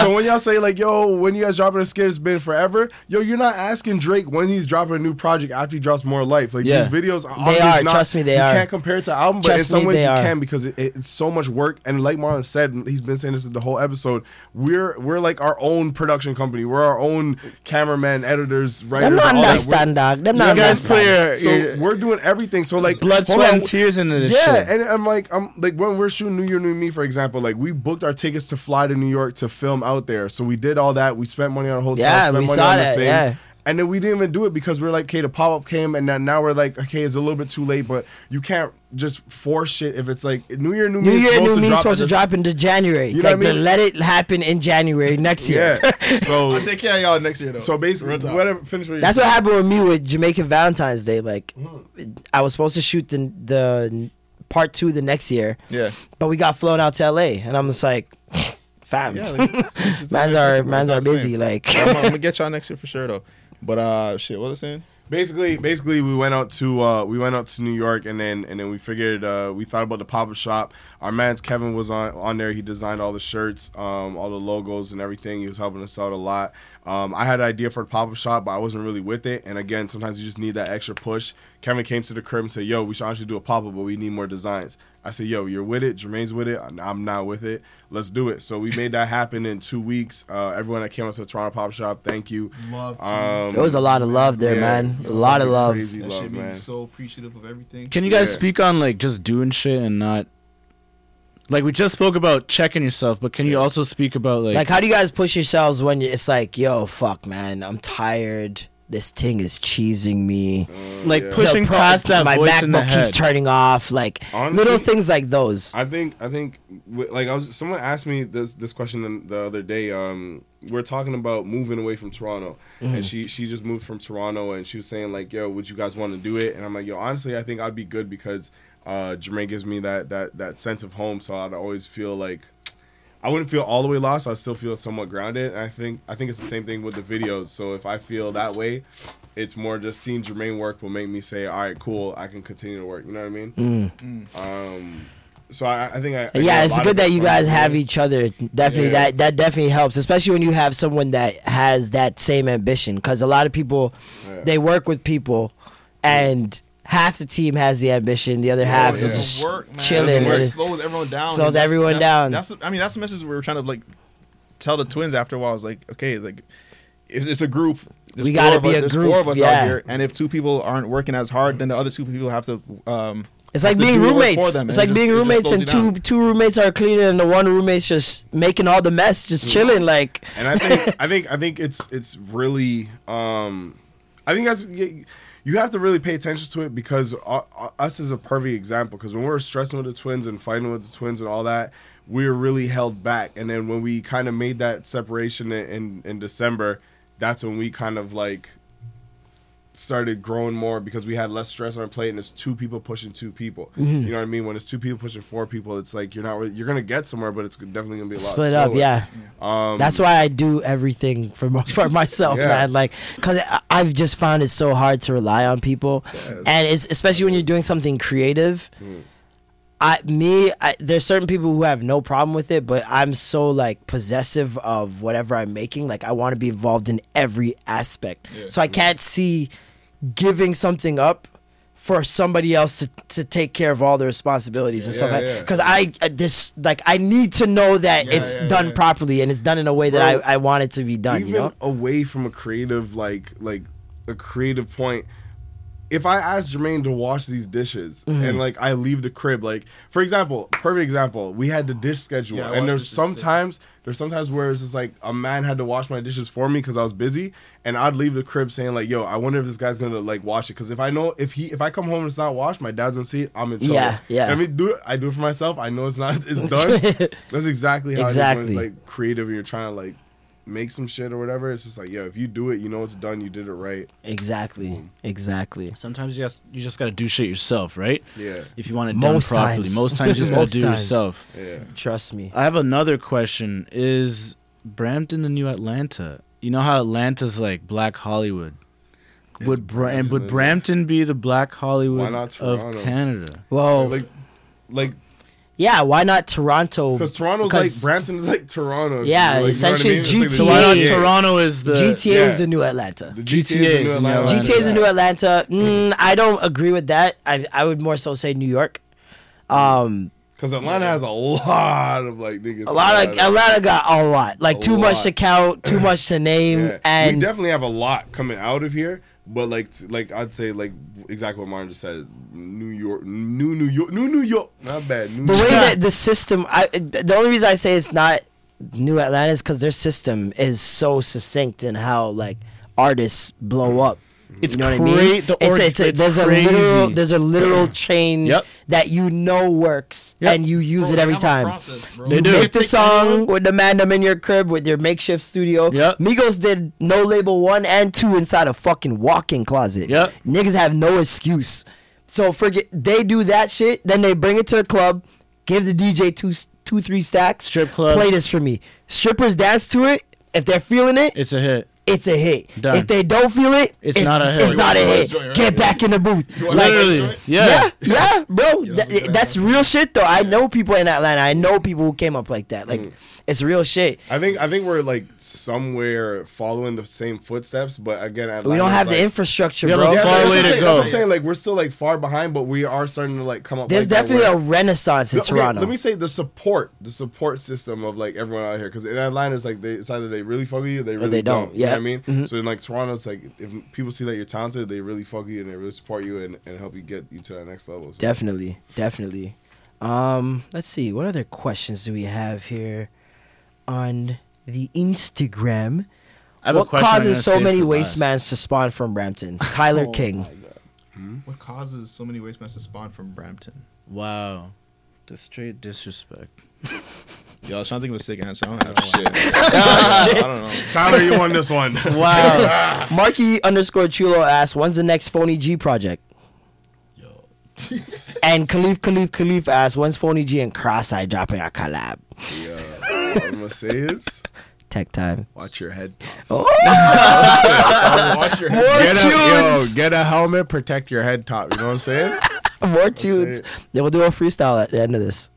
so when y'all say like, "Yo, when you guys dropping a skit, it's been forever." Yo, you're not asking Drake when he's dropping a new project after he drops more life. Like Yeah. these videos, are They are, Not, trust me, they you are. can't compare it to album, but in Trust some me, ways they you are. can because it, it's so much work. And like Marlon said, he's been saying this the whole episode. We're we're like our own production company. We're our own cameraman, editors, writers. Them not and all that. We're- understand, dog. Them You not guys understand. put your, so your we're doing everything. So like blood, sweat, on. and tears into this Yeah, shit. and I'm like, I'm like when we're shooting New Year, New Me, for example, like we booked our tickets to fly to New York to film out there. So we did all that. We spent money on a hotel. Yeah, spent we money saw on the that, thing. yeah. And then we didn't even do it because we are like, okay, the pop up came, and then now we're like, okay, it's a little bit too late, but you can't just force shit if it's like New Year, New Me. New is Year, supposed New to Me is drop supposed to drop into January. You know like, what I mean? let it happen in January next year. Yeah. So I'll take care of y'all next year though. so basically, whatever. Finish what you're That's what happened with me with Jamaican Valentine's Day. Like, Mm-hmm. I was supposed to shoot the the part two the next year, Yeah. but we got flown out to LA, and I'm just like, fam, Yeah, like, it's- it's- it's- mans it's- are it's mans not are busy. same. Like, I'm, I'm gonna get y'all next year for sure though. But uh, shit, what was I saying? basically basically we went out to uh we went out to New York and then and then we figured uh we thought about the pop-up shop. Our man's Kevin was on on there. He designed all the shirts um all the logos and everything. He was helping us out a lot. Um I had an idea for the pop-up shop but I wasn't really with it. And again sometimes you just need that extra push Kevin came to the crib and said yo we should actually do a pop-up but we need more designs I said yo you're with it Jermaine's with it I'm not with it let's do it so we made that happen in two weeks uh everyone that came out to the Toronto pop shop thank you Love um it was a lot of love there, yeah, man. A lot of love. crazy That love, man. so appreciative of everything. Can you guys Yeah. speak on like just doing shit and not like we just spoke about checking yourself, but can you also speak about like, Like, how do you guys push yourselves when it's like, yo, fuck, man, I'm tired. This thing is cheesing me. like yeah. pushing pro- past that my voice in the MacBook head? keeps turning off. Like Honestly, little things like those. I think I think like I was someone asked me this this question the other day. Um, we're talking about moving away from Toronto, Mm-hmm. and she she just moved from Toronto, and she was saying like, "Yo, would you guys want to do it?" And I'm like, "Yo, honestly, I think I'd be good because uh, Jermaine gives me that that that sense of home, so I'd always feel like." I wouldn't feel all the way lost. I still feel somewhat grounded. And I think I think it's the same thing with the videos. So if I feel that way, it's more just seeing Jermaine work will make me say, "All right, cool, I can continue to work." You know what I mean? Um, so I, I think I, I Mm. yeah, it's good that you guys have each other. Definitely, Yeah. that that definitely helps, especially when you have someone that has that same ambition. Because a lot of people, Yeah. they work with people, and half the team has the ambition, the other half yeah. is just work, chilling. It slows everyone down. Slows that's- everyone that's- down. That's I mean that's the message we were trying to like tell the twins after a while. It's like okay, like it's, it's a group. There's We gotta be us- a there's group, four of us yeah. out here, and if two people aren't working as hard, then the other two people have to. Um, It's like being do the work for roommates. them, It's like it being just- just roommates, and two down. two roommates are cleaning, and the one roommate's just making all the mess, just Mm. chilling. Like and I think I think I think it's it's really um I think that's you have to really pay attention to it because uh, uh, us is a perfect example. Because when we were stressing with the twins and fighting with the twins and all that we were really held back. And then when we kind of made that separation in, in in December that's when we kind of like started growing more because we had less stress on our plate and it's two people pushing two people Mm-hmm. you know what I mean when it's two people pushing four people it's like you're not really, you're gonna get somewhere but it's definitely gonna be a lot split up, yeah. um That's why I do everything for most part myself, Yeah. man. Like, cause I've just found it so hard to rely on people, and it's especially when you're doing something creative. Hmm. I me I, there's certain people who have no problem with it, but I'm so like possessive of whatever I'm making. Like I want to be involved in every aspect, so I can't see giving something up for somebody else to, to take care of all the responsibilities and stuff Yeah, like yeah. because I uh, this like I need to know that Yeah, it's done properly and it's done in a way that Bro, I, I want it to be done. even you know, away from a creative like like a creative point if i ask jermaine to wash these dishes Mm-hmm. and like i leave the crib like for example perfect example we had the dish schedule Yeah, and there's sometimes there's sometimes where it's just like a man had to wash my dishes for me because i was busy and i'd leave the crib saying like yo i wonder if this guy's gonna like wash it because if i know if he if i come home and it's not washed my dad's gonna see it i'm in trouble Yeah, yeah. i mean do it i do it for myself i know it's not it's done that's exactly how it is when Exactly. it's like creative and you're trying to like make some shit or whatever. It's just like, yo, if you do it, you know it's done. You did it right. exactly, exactly. Sometimes you just you just gotta do shit yourself, right? Yeah. If you want it done Most properly, times. most times you just gotta Most do it times. yourself. Yeah. Trust me. I have another question: Is Brampton the new Atlanta? You know how Atlanta's like Black Hollywood. Would Bra- and Brampton would Brampton be the Black Hollywood not of Toronto? Canada? Well, Like, like, yeah. Why not Toronto? because Toronto's Because like Brampton is like Toronto. Yeah, Like, you know I essentially mean? It's like GTA So why not Toronto is the GTA yeah. is the new Atlanta. The GTA GTA is is the the new new Atlanta. GTA is the new Atlanta. Mm, I don't agree with that. I I would more so say New York. Um, Because Atlanta has a lot of like niggas. a lot of Atlanta got a lot, like A too much to count, too much to name, Yeah. and we definitely have a lot coming out of here. But like, like I'd say, like exactly what Martin just said. New York, new New York, new New York. Not bad. New the York. way that the system I the only reason I say it's not New Atlanta is because their system is so succinct in how like artists blow up. It's you know what I mean? the it's, org- it's, a, it's there's a literal crazy. there's a literal chain Yep. that you know works Yep. and you use Bro, it every time. process. They You do. make the song anyone- with the man them in your crib with your makeshift studio. Yep. Migos did no label one and two inside a fucking walk-in closet. Yep. Niggas have no excuse. So forget they do that shit, then they bring it to a club, give the DJ two two three stacks. Strip club. Play this for me. Strippers dance to it. If they're feeling it, It's a hit. It's a hit. Done. If they don't feel it, It's not a hit. It's not a hit. to join, right? Get back in the booth. Like. Literally, yeah, yeah. yeah, bro. That- that's real shit though. I know people in Atlanta. I know people who came up like that. Like Mm. It's real shit. I think I think we're like somewhere following the same footsteps, but again, We don't have like, the infrastructure, bro. Yeah, far way to go. I'm saying. Like we're still like far behind, but we are starting to like come up. There's like definitely a renaissance in Okay, Toronto. Let me say the support, the support system of like everyone out here, because in Atlanta it's like they, it's either they really fuck with you, or they really they don't. You know I Yeah. mean, Mhm. so in like Toronto, it's like if people see that you're talented, they really fuck with you and they really support you and, and help you get you to that next level. So. Definitely, definitely. Um, let's see. What other questions do we have here on the Instagram? I have a what question oh hmm? causes so many for waste mans to spawn from Brampton? Tyler Oh King. What causes so many waste men to spawn from Brampton? Wow, the straight disrespect. Yo, I was trying to think of a sick answer. I don't have shit. I don't know. Tyler, you won this one. Wow. Marky underscore Chulo asks, "When's the next Phony G project?" Yo. and Khalif Khalif Khalif asks, "When's Phony G and Cross Eye dropping a collab?" yeah, all I'm gonna say is Tech time. watch your head. Oh, Watch your head. more Get a, yo, get a helmet, protect your head top. You know what I'm saying? More tunes. it. Then we'll do a freestyle at the end of this.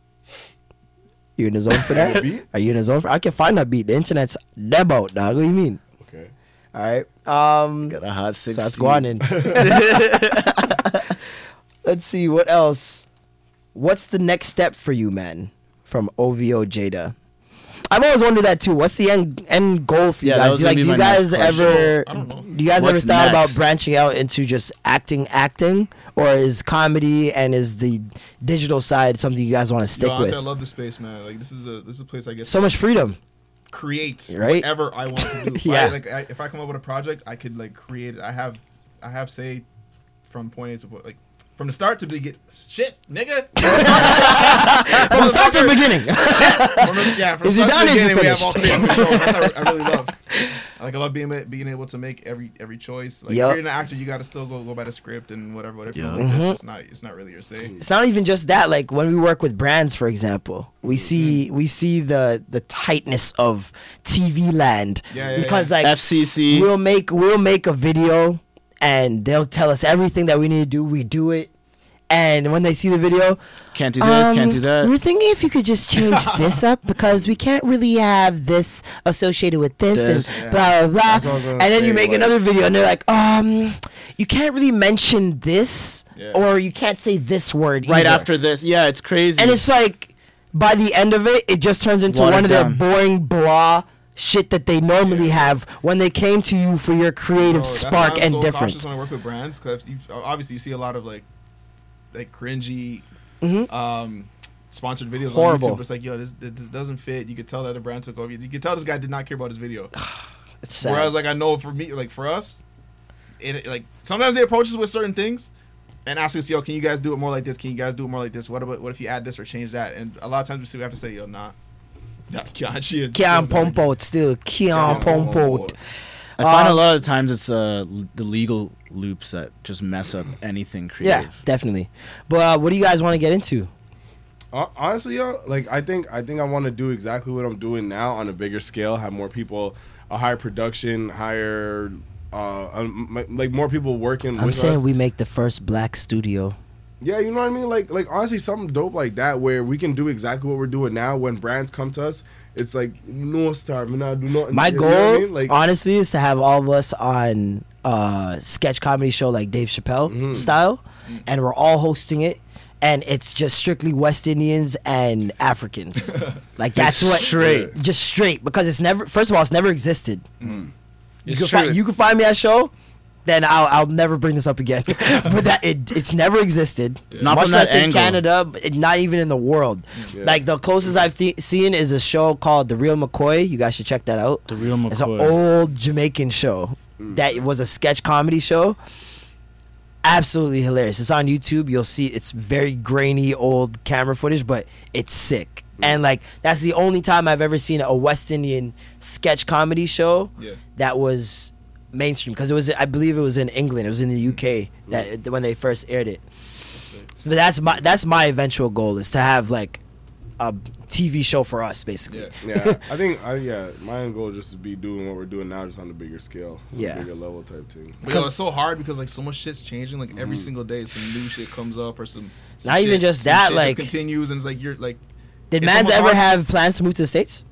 You in the zone for that? Are you in the zone for? I can find that beat. The internet's dead out, dog. What do you mean? Okay. All right. Um, Got a hot so six. that's going in. Let's see what else. What's the next step for you, man? From OVO Jada. I've always wondered that too. What's the end end goal for you Yeah, guys? Do, you- like, do you guys ever? Don't know. Do you guys ever What's thought about branching out into just acting, acting, or is comedy and is the digital side something you guys want to stick Yo, honestly, with? I love the space, man. Like this is a this is a place I get so much freedom. create Right? whatever I want to do. Yeah. I, like I, if I come up with a project, I could like create it. I have I have say from point A to point like from the start to begin. Shit, nigga. From the start to the beginning. From the- yeah, from Is the he start done? to Is the he beginning, we have all finished? three in control. That's what I, I really love. Like I love being being able to make every every choice. Like Yup. if you're an actor, you got to still go go by the script and whatever whatever. Yeah. Like this, it's not it's not really your say. it's not even just that. Like when we work with brands, for example, we see Mm-hmm. we see the the tightness of TV land Yeah, yeah, because yeah. like FCC. we'll make we'll make a video and they'll tell us everything that we need to do. We do it, and when they see the video, Can't do this, can't do um, that. We're thinking if you could just change this up because we can't really have this associated with this, This. and blah blah blah. That's what I was gonna And then you make like- another video and they're like, um, you can't really mention this, Yeah. or you can't say this word right either. after this, yeah, it's crazy. And it's like, by the end of it, it just turns into Watered one of their boring blah shit that they normally have when they came to you for your creative that's spark and so difference. when I work with brands because obviously you see a lot of like, like cringy, Mhm. um, sponsored videos Horrible. on YouTube. It's like, yo, this, this doesn't fit. You could tell that the brand took over. You could tell this guy did not care about his video. It's sad. Whereas, like, I know for me, like for us, it like sometimes they approach us with certain things and ask us, yo, can you guys do it more like this? Can you guys do it more like this? What about what if you add this or change that? And a lot of times we see we have to say, yo, nah. Nah, can't you? Kian Pompot still. Kian Pompot. I find a um, lot of times it's uh the legal loops that just mess up anything creative. Yeah, definitely. But uh, what do you guys want to get into? Hon- Honestly, yo, like I think I think I want to do exactly what I'm doing now on a bigger scale. Have more people, a higher production, higher, uh, um, like more people working. I'm with saying us. we make the first black studio. Yeah, you know what I mean. Like, like honestly, something dope like that where we can do exactly what we're doing now. When brands come to us, it's like no star, man, I do not. My you goal, I mean? like, honestly, is to have all of us on uh sketch comedy show like Dave Chappelle Mm-hmm. style, and we're all hosting it. And it's just strictly West Indians and Africans. like that's Just what straight. just straight because it's never. First of all, it's never existed. You It's can, true. find, you can find me at show, then I'll I'll never bring this up again. but that it it's never existed. Not Much from that less in angle. Canada, it- not even in the world. Yeah. Like the closest I've th- seen is a show called The Real McCoy. You guys should check that out. The Real McCoy. It's an old Jamaican show mm. that was a sketch comedy show. Absolutely hilarious. It's on YouTube. You'll see it's very grainy old camera footage, but it's sick. Mm. And like that's the only time I've ever seen a West Indian sketch comedy show Yeah. that was mainstream because it was I believe it was in England. It was in the UK mm-hmm. that when they first aired it. But that's my that's my eventual goal is to have like a TV show for us basically. Yeah. yeah, I think, I, yeah, my end goal is just to be doing what we're doing now, just on a bigger scale, on a Yeah. bigger level type thing. But yo, it's so hard because like so much shit's changing. Like every mm-hmm. single day, some new shit comes up or some. some Not even just some that, shit like- continues and it's like you're like, Did It's Mans ever hard- have plans to move to the states?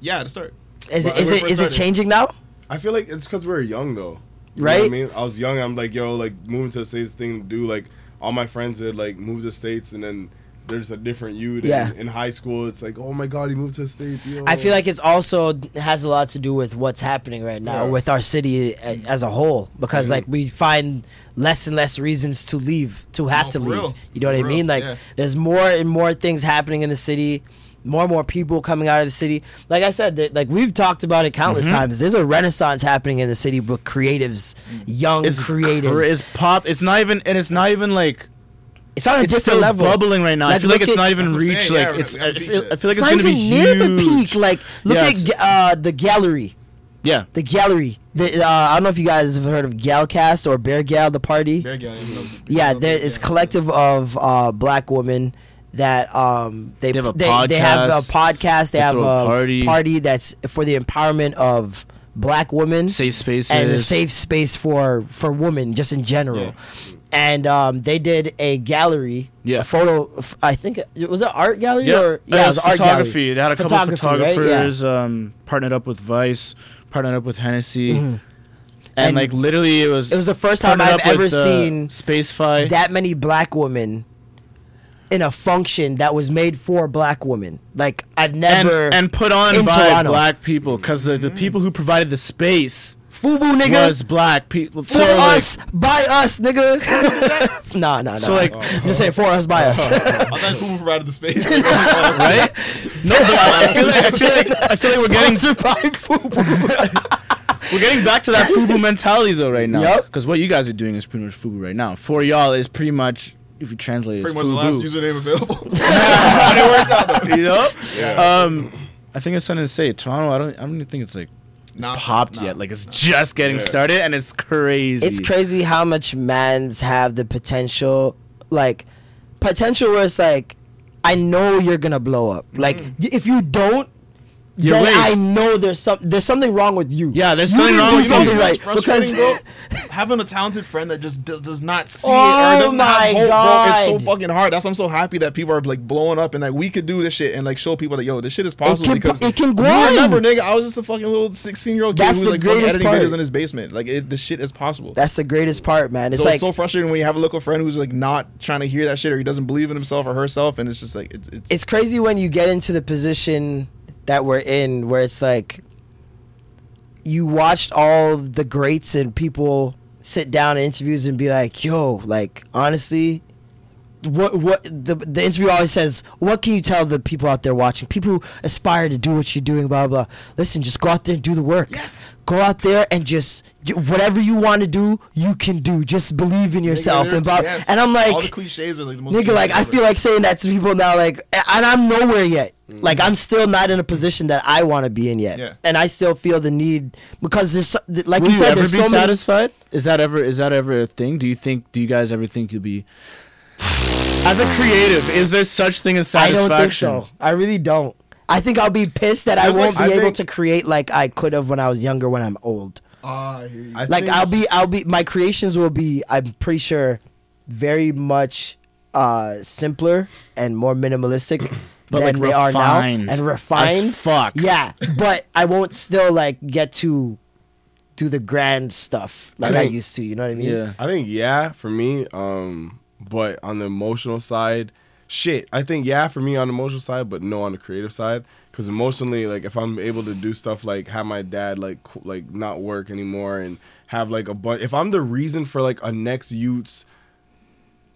yeah, to start. Is it Well, is when it we is it started- changing now? I feel like it's because we are young though. You know Right? what I mean, I was young. I'm like, yo, like moving to the states thing to do. Like all my friends had like moved to the states, and then there's a different you. Yeah. In high school, it's like, oh my god, he moved to the states. Yo. I feel like it's also has a lot to do with what's happening right now Yeah. with our city as a whole because Mhm. like we find less and less reasons to leave to have No, to leave. real. You know what For I mean? real, Like yeah. there's more and more things happening in the city. More and more people coming out of the city. Like I said, that, like we've talked about it countless Mm-hmm. times. There's a renaissance happening in the city with creatives, young It's creatives. cra- It's pop. It's not even, and it's not even like it's on a it's different still level. bubbling right now. I feel like it's at- not even That's what I'm reached. Like yeah, it's. I feel, I feel like It's it's, not gonna be even near the peak. Like look Yes. at ga- uh, the gallery. Yeah. The gallery. The, uh, I don't know if you guys have heard of Galcast or Bear Gal, the party. Bear Gal, you yeah, you know, there Bear collective of uh, black women that um they They have a they, they have a podcast. podcast. They, They have a party. party. that's for the empowerment of black women Safe spaces. and a safe space for for women just in general. And um, they did a gallery, Yeah. a photo. I think it was an art gallery Yeah, or yeah, it was art gallery. photography. They had a couple of Photography, right? Yeah. photographers um, partnered up with Vice, partnered up with Hennessy, and, And like literally it was. It was the first time I've ever with, uh, seen Spacefy. that many black women in a function that was made for black women. Like I've never and put on by Toronto. black people because the, the mm. people who provided the space Fubu nigga was black people. for So, like, us by us nigga. nah, nah, nah. So, like- I'm just saying for us by us. I thought Fubu provided the space. right? No, but I feel like I feel like I feel like we're getting by Fubu. we're getting back to that FUBU mentality though right now. Yup. Because what you guys are doing is pretty much FUBU right now. For y'all is pretty much if you translate it, Pretty much the last username available. it worked out, you know? Yeah. Um, I think it's something to say. Toronto, I don't, I don't even think it's like Nah, popped nah. yet. Like it's just getting Yeah. started, and it's crazy. it's crazy how much mans have the potential, like potential where it's like, I know you're gonna blow up. Like Mm. y- if you don't, Your then I know there's some there's something wrong with you. Yeah, there's You something didn't wrong with you. something You right because bro? Having a talented friend that just does, does not see it Oh or doesn't my have hope, bro. It's so fucking hard. That's why I'm so happy that people are like blowing up and like we could do this shit and like show people that yo, this shit is possible can- because it can You grind. remember, nigga, I was just a fucking little 16 year old kid That's who the was like fucking greatest editing part. videos in his basement. Like it, the shit is possible. that's the greatest part, man. It's so like it's so frustrating when you have a local friend who's like not trying to hear that shit or he doesn't believe in himself or herself, and it's just like it's it's, it's crazy when you get into the position that we're in where it's like you watched all the greats and people sit down in interviews and be like yo like honestly what what the the interview always says what can you tell the people out there watching people who aspire to do what you're doing blah blah blah. listen just go out there and do the work yes go out there and just whatever you want to do you can do just believe in yourself they're- and blah yes. and i'm like all the cliches are like the most Nigga, like I feel like saying that to people now, like, and I'm nowhere yet. Mm-hmm. Like I'm still not in a position that I want to be in yet, Yeah. and I still feel the need because there's, so- like Will you you, said, ever there's be so many. satisfied? Is that ever is that ever a thing? Do you think? Do you guys ever think you'll be? As a creative, is there such thing as satisfaction? I satisfaction? don't think so. I really don't. I think I'll be pissed that I won't like, be I able think- to create like I could have when I was younger when I'm old. Ah, I hear you. I Like think- I'll be, I'll be, my creations will be. I'm pretty sure, very much uh simpler and more minimalistic But, than like, they are now refined and as refined. fuck. Yeah, but I won't still like get to do the grand stuff like I, think- used to. You know what I mean? Yeah. I think yeah for me. Um, but on the emotional side, shit. I think yeah for me on the emotional side, but no on the creative side. Because emotionally, like if I'm able to do stuff like have my dad like qu- like not work anymore and have like a bunch. If I'm the reason for like a next youth's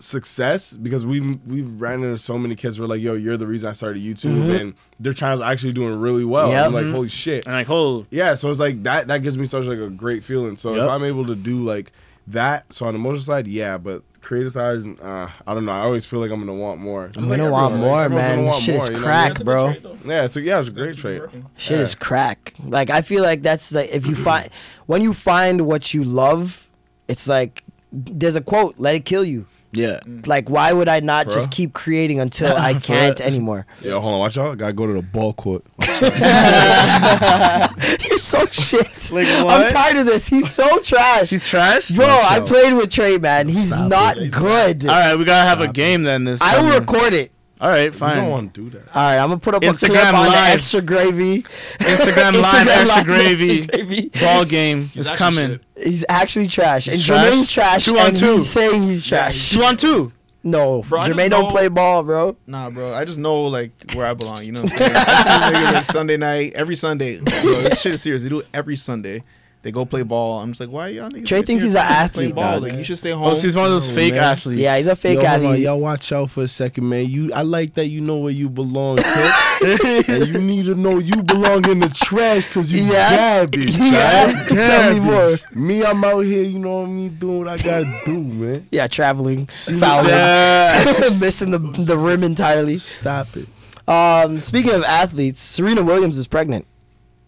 success because we we ran into so many kids who were like, "Yo, you're the reason I started YouTube," mm-hmm. and their channel's actually doing really well. Yep. I'm like, mm-hmm. "Holy shit!" And like, oh, yeah so it's like that that gives me such like a great feeling so Yep. if i'm able to do like that so on the emotional side yeah but creative side uh, i don't know i always feel like i'm gonna want more Just I'm like gonna want everyone, like, more, man. want Shit more, is you know? crack, bro. yeah it's a, yeah it's a great trait Shit Yeah. is crack. Like I feel like that's like if you find when you find what you love, it's like there's a quote, "Let it kill you." Yeah. Mm. Like why would I not For just real? keep creating until I can't anymore? yeah hold on watch out I gotta go to the ball court You're so shit. Like I'm tired of this. He's so trash. He's trash. Bro, I played with Trey, man. He's Stop not it. good. All right, we gotta have a game then. This. I will summer. record it. All right, you fine. don't want to do that All right, I'm gonna put up a Instagram clip on the Live. extra gravy. Instagram live, extra Live, gravy. Extra Gravy. Ball game is coming. shit. He's actually trash, and He's trash? Jermaine's trash, Two on and two. he's saying he's trash. Two on two. No, Bro, I just Jermaine don't play ball, bro. Nah, bro. I just know like where I belong. You know, what I'm saying? I see these niggas, like Sunday night, every Sunday. Bro, this shit is serious. They do it every Sunday. They go play ball. I'm just like, why y'all niggas? Trey like, thinks he's an niggas play athlete, Ball? dog. Like you should stay home. Oh, so he's one of those fake man. athletes. Yeah, he's a fake Yo, hold on, athlete. y'all watch out for a second, man. You, I like that you know where you belong, kid. and you need to know you belong in the trash because you Yeah. garbage. Yeah. right? Tell me Garbage. Me, I'm out here. You know what I mean, doing what I gotta do, man. Yeah, traveling, fouling, missing the the rim entirely. Stop it. Um, speaking of athletes, Serena Williams is pregnant.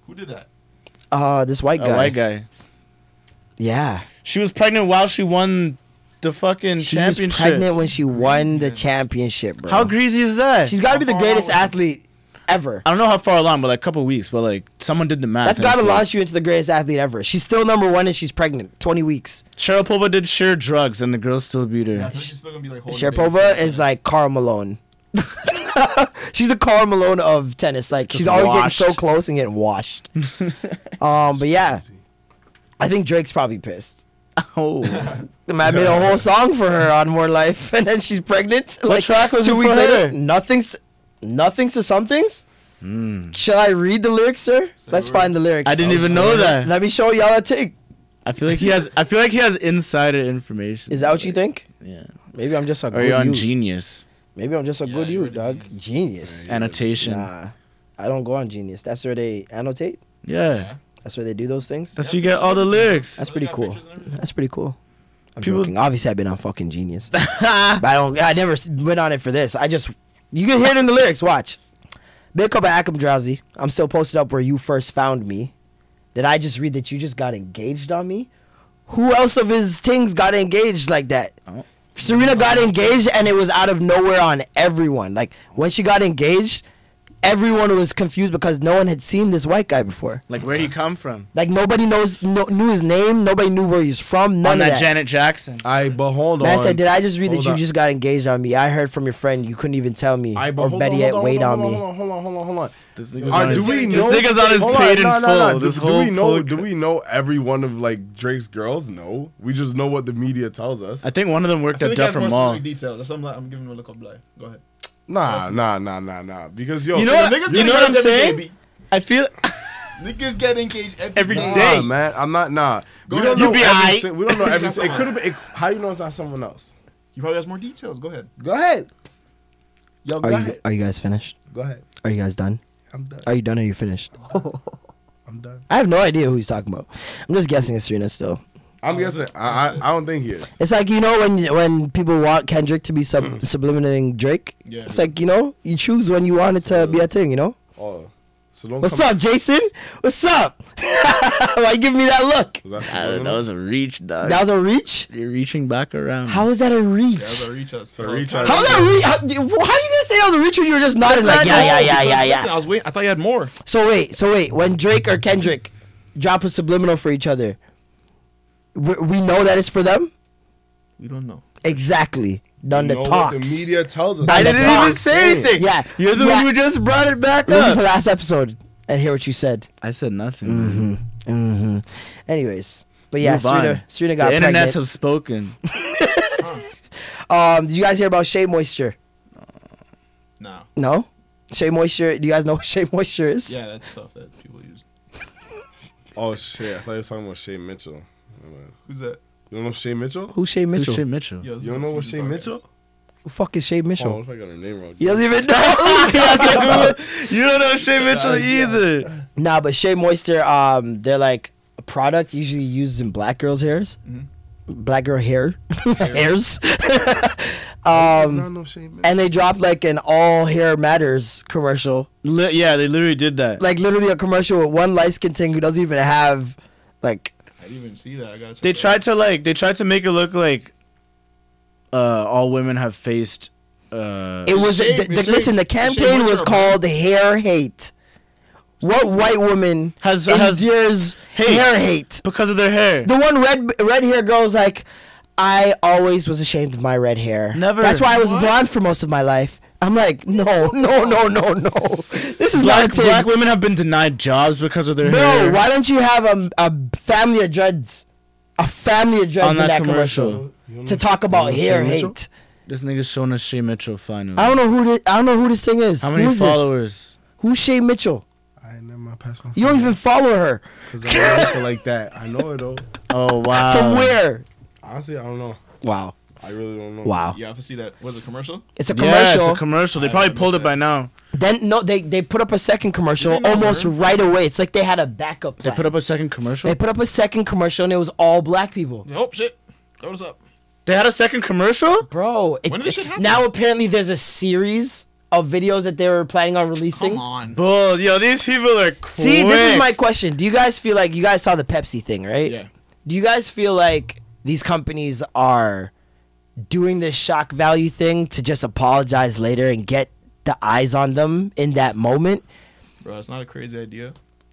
Who did that? Uh, this white guy. A guy. white guy. Yeah, She was pregnant while she won the fucking she was championship. pregnant when she won the championship, bro. How greasy is that? She's got to be the greatest athlete ever. I don't know how far along, but like a couple weeks. But like someone did the math. That's and got to it's like- launch you into the greatest athlete ever. She's still number one and she's pregnant. 20 weeks. Sharapova did share drugs, and the girls still beat her. I think she's still gonna be like holding Sharapova is like Karl Malone. she's a Karl Malone of tennis. Like she's always getting so close and getting washed. um, but yeah, I think Drake's probably pissed. Oh, The man made a whole song for her on More Life, and then she's pregnant. like track was two it weeks for later. her? Nothing's, nothing's to somethings. Hmm. Shall I read the lyrics, sir? Let's find the lyrics. I didn't even know that. Let me show y'all a thing. I feel like he has. I feel like he has insider information. Is that what you think? Yeah. Maybe I'm just a Or good you're on you. Genius Maybe I'm just a good you you, read the dog. Genius. annotation. Nah, I don't go on Genius. That's where they annotate. Yeah. That's where they do those things. That's where you get all the lyrics. That's pretty cool. That's pretty cool. I'm People- joking. Obviously, I've been on fucking Genius, but I don't. I never went on it for this. I just you can hear it in the lyrics. Watch. Big cup of Acum Drowsy. I'm still posted up where you first found me. Did I just read that you just got engaged on me? Who else of his things got engaged like that? Oh. Serena got engaged and it was out of nowhere on everyone. Like when she got engaged, everyone was confused because no one had seen this white guy before. Like, where would he come from? Like nobody knows no, knew his name. Nobody knew where he's from. None On of that that. Janet Jackson. I but hold Man on. said, "Did I just read that Hold you on. just got engaged on me? I heard from your friend you couldn't even tell me, I but or hold better on, yet, on, wait hold on on, me." Hold on, hold on, hold on, hold on. This nigga's Uh, on do his- we this know? nigga's on his Hold paid in no, no, full. no. This do, whole do we know? full- Do we know every one of like Drake's girls? No, we just know what the media tells us. I think one of them worked feel at like he has Duffer Mall. details. That's something like I'm giving him a look up lie. Go ahead. Nah, nah, nah, nah, nah. Because yo, You know what? Niggas You get know what I'm engaged saying? day, B. I feel Niggas get engaged every, Every day. day. Nah, man. I'm not. Nah. Go we ahead. don't You know be every. aight. si- we don't know every. That's It could have been. It, how you know it's not someone else? You probably has more details. Go ahead. Go ahead. Yo, Are go you ahead. are you guys finished? Go ahead. Are you guys done? I'm done. Are you done? Or are you finished? I'm done. I have no idea who he's talking about. I'm just guessing it's Serena still. I'm guessing. I, I. I don't think he is. It's like you know when when people want Kendrick to be sub mm. subliminating Drake. Yeah. It's like you know you choose when you want it to be a thing. You know. Oh, so don't. What's come, up, Jason? What's up? Why you give me that look? Was that that subliminal? was a reach, dog. That was a reach. You're reaching back around. How is that a reach? Yeah, that's a reach out. So reach out. out. That reach? How, how are you gonna say that was a reach when you were just nodding like yeah, yeah, yeah, yeah, Listen, I was waiting. I thought you had more. So wait, so wait. When Drake or Kendrick drop a subliminal for each other, we, we know that it's for them. We don't know. Exactly. Done You the know talks. what the media tells us. I I didn't even say anything. Yeah, You're the yeah. one who just brought it back Listen to the last episode and hear what you said. I said nothing. Mm-hmm. Anyways, but yeah, Move on. Serena, Serena got the internets pregnant. have spoken. Um, did you guys hear about Shea Moisture? Nah. No. Shea Moisture. Do you guys know what Shea Moisture is? Yeah, that's stuff that people use. Oh shit! I thought you were talking about Shay Mitchell. Who's that? You don't know Shay Mitchell? Who's Shay Who's Mitchell? Shay Mitchell? Yo, You don't know what Shay. Mitchell? Who fuck is Shay Oh, Mitchell? what if I got her name wrong? He doesn't even know. you don't know Shay Mitchell either. nah, but Shea Moisture, um, they're like a product usually used in black girls' hairs. Black girl hair, hairs. Um, no and they dropped like an all hair matters commercial. Li- yeah, they literally did that. Like literally a commercial with one light skin thing who doesn't even have like I didn't even see that. I gotta they tried out. to like they tried to make it look like uh all women have faced uh It was Shea- the, the, Shea- listen. The campaign was or called "Hair Hate." What white woman Has- has endures hate. hair hate? because of their hair. The one red red hair girl's like, I always was ashamed of my red hair. Never. That's why I was What? blonde for most of my life. I'm like, no, no, no, no, no. This is Black, not a thing. black women have been denied jobs because of their Bro, hair. why don't you have a, a family of dreads? A family of dreads On in that that commercial, commercial. to talk about Shea hair Mitchell? hate. This nigga's showing us Shay Mitchell finally. I don't know who this, I don't know who this thing is. How many Who is this? followers? Who's Shay Mitchell? I never mind pass my You don't even follow her. because I don't like like that. I know it though. Oh wow. From where? Honestly, I don't know. Wow. I really don't know. Wow. You have to see that. Was it commercial? It's a commercial. Yeah, commercial. it's a commercial. They I probably pulled it that. by now. then no, they they put up a second commercial Did they not almost learn? right away. It's like they had a backup. They put up a second commercial. They put up a second commercial and it was all black people. Oh shit! Throw was up. They had a second commercial. Bro, it, When did this shit happen? now apparently there's a series of videos that they were planning on releasing. Come on. Bull, yo, these people are quick. See, this is my question. Do you guys feel like you guys saw the Pepsi thing, right? Yeah. Do you guys feel like these companies are doing this shock value thing to just apologize later and get the eyes on them in that moment? Bro, it's not a crazy idea.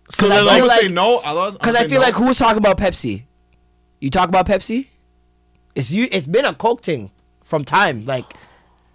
So I they're feel I like, would like- say no. Because I feel like who was talking about Pepsi? You talk about Pepsi? It's you. It's been a Coke thing from time. Like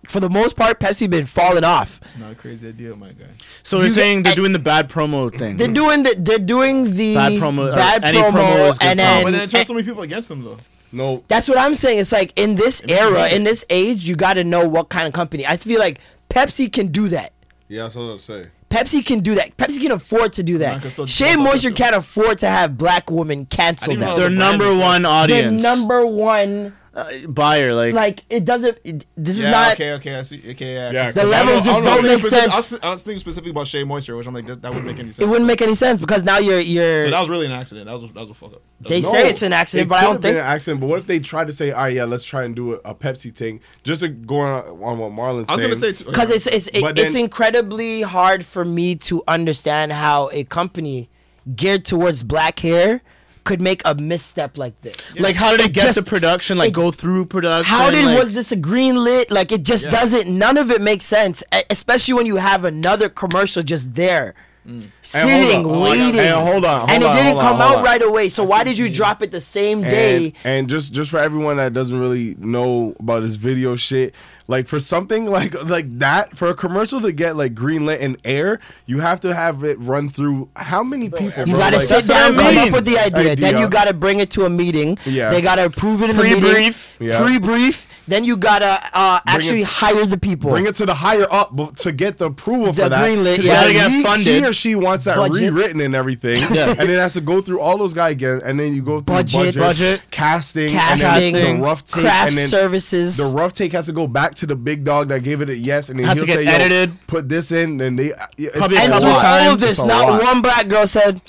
for the most part, Pepsi been falling off. It's not a crazy idea, my guy. so they're saying they're I- doing the bad promo thing. They're doing the. They're doing the Bad promo- or Bad any promo, promo is good and promo. then. but then it turns and- so many people against them though. No. that's what I'm saying. It's like in this era, in this age, you got to know what kind of company. I feel like Pepsi can do that. Yeah, that's what I was say. Pepsi can do that. Pepsi can afford to do that. that. 'cause still- Shea Moisture can't afford to have black women cancel I didn't that. their number one audience. Their number one, uh, buyer, like, like it doesn't. It, this is not. okay, okay, I see. Okay, yeah. Yeah, 'cause The levels was- I just don't make specific- I sense. was, I was thinking specifically about Shea Moisture, which I'm like, that, that wouldn't make any sense. It wouldn't make any sense because now you're you're. So that was really an accident. That was that was a fuck up. That They was- say it's an accident, it but I don't have been think- an accident. But what if they tried to say, "All right, yeah, let's try and do a, a Pepsi thing," just to go on, on what Marlon's I was saying. gonna say too, because it's it's it, But it's incredibly hard for me to understand how a company geared towards black hair could make a misstep like this. Like, how did it get just- to production? Like, it- go through production? How did like, was this a green lit? Like it just doesn't. None of it makes sense, especially when you have another commercial just there, mm. sitting, hold on, waiting, and hold on, hold and it on, didn't hold on, come out right away. So why did you drop it the same day? And, and just just for everyone that doesn't really know about this video shit, like for something like like that, for a commercial to get like green lit and air, you have to have it run through how many people? You bro? gotta Like, sit that's what I down, come mean. up with the idea. Then you gotta bring it to a meeting. Yeah. They gotta approve it in the Pre-brief. meeting. Yeah. Pre-brief. Then you gotta uh, actually it- hire the people. Bring it to the higher up to get the approval The for that. green lit, 'Cause yeah. Gotta get he, funded. He or she wants that Budget. rewritten and everything, and it has to go through all those guys again, and then you go through Budget. budget, Budget. casting, casting, and then the rough take, craft and then services. the rough take has to go back to the big dog that gave it a yes, and then Has he'll to get say, Yo, edited. put this in, and they it's Probably a and a couple through lot. all times. of this, It's a not lot. one black girl said,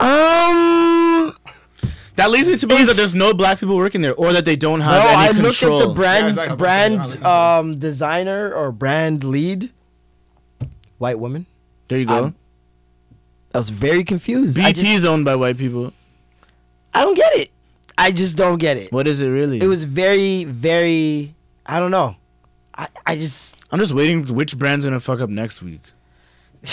um. That leads me to believe that It's- there's no black people working there, or that they don't No, have any I looked control. at the brand Yeah, exactly. brand I'm listening um designer or brand lead, white woman. There you go. I'm- I was very confused. I, BT just, is owned by white people. I don't get it. I just don't get it. What is it really? It was very, very. I don't know. I, I just I'm just waiting. Which brand's gonna fuck up next week?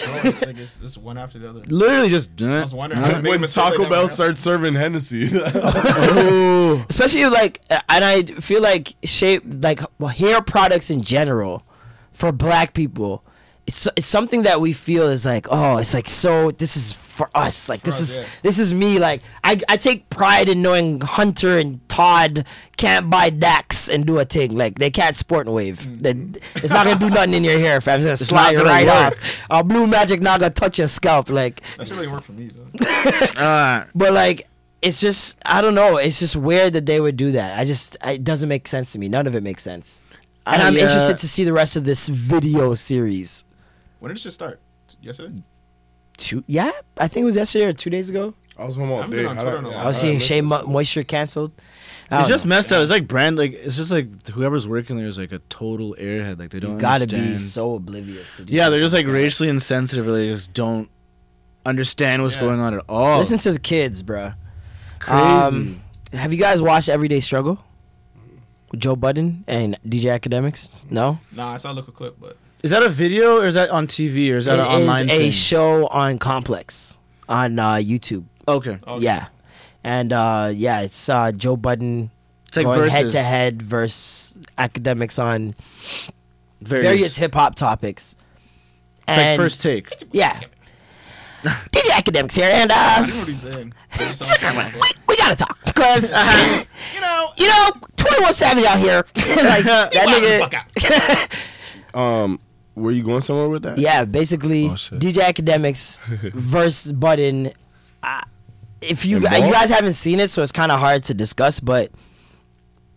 like it's, it's one after the other. Literally just. Uh, I was wondering how to make a when mistake like Taco that Bell when starts serving Hennessy. Oh. especially like uh, and i feel like shape like well, hair products in general for black people it's, it's something that we feel is like oh it's like so this is for us like this us, is yeah. this is me like I, I take pride in knowing hunter and todd can't buy dax and do a thing like they can't sport and wave Mm-hmm. That- it's not gonna do nothing in your hair fam it's gonna slide not gonna right work. off a blue magic not gonna touch your scalp like That should really work for me though. Uh, but like, it's just I don't know. It's just weird that they would do that. I just it doesn't make sense to me. None of it makes sense. And Uh, I'm yeah. interested to see the rest of this video series. When did it just start? Yesterday. Two, yeah, I think it was yesterday or two days ago. I was home all haven't day. on I don't- yeah. I was I seeing don't Shea. Mo- Moisture canceled. I it's don't just know. messed up. It's like brand. Like it's just like whoever's working there is like a total airhead. Like they don't You gotta understand. be so oblivious. To do yeah, they're just like that. racially insensitive. Or they just don't understand what's Yeah. going on at all. Listen to the kids, bruh. crazy. Um, have you guys watched Everyday Struggle with Joe Budden and DJ Akademiks? No. Nah, I saw a little clip, but is that a video or is that on TV or is that It an is online a thing? show on Complex on uh, YouTube. okay, okay. Yeah. And uh, yeah, it's uh, Joe Budden it's like going head to head versus Akademiks on various. various hip hop topics. It's like first take. Yeah. DJ Akademiks here, and I uh, know what he's saying. It sounds like- we, we gotta talk because you know, you know Twenty One Savage out here, like that nigga. Um, were you going somewhere with that? Yeah, basically Oh. DJ Akademiks versus Budden. Uh, if you you guys haven't seen it, so it's kind of hard to discuss, but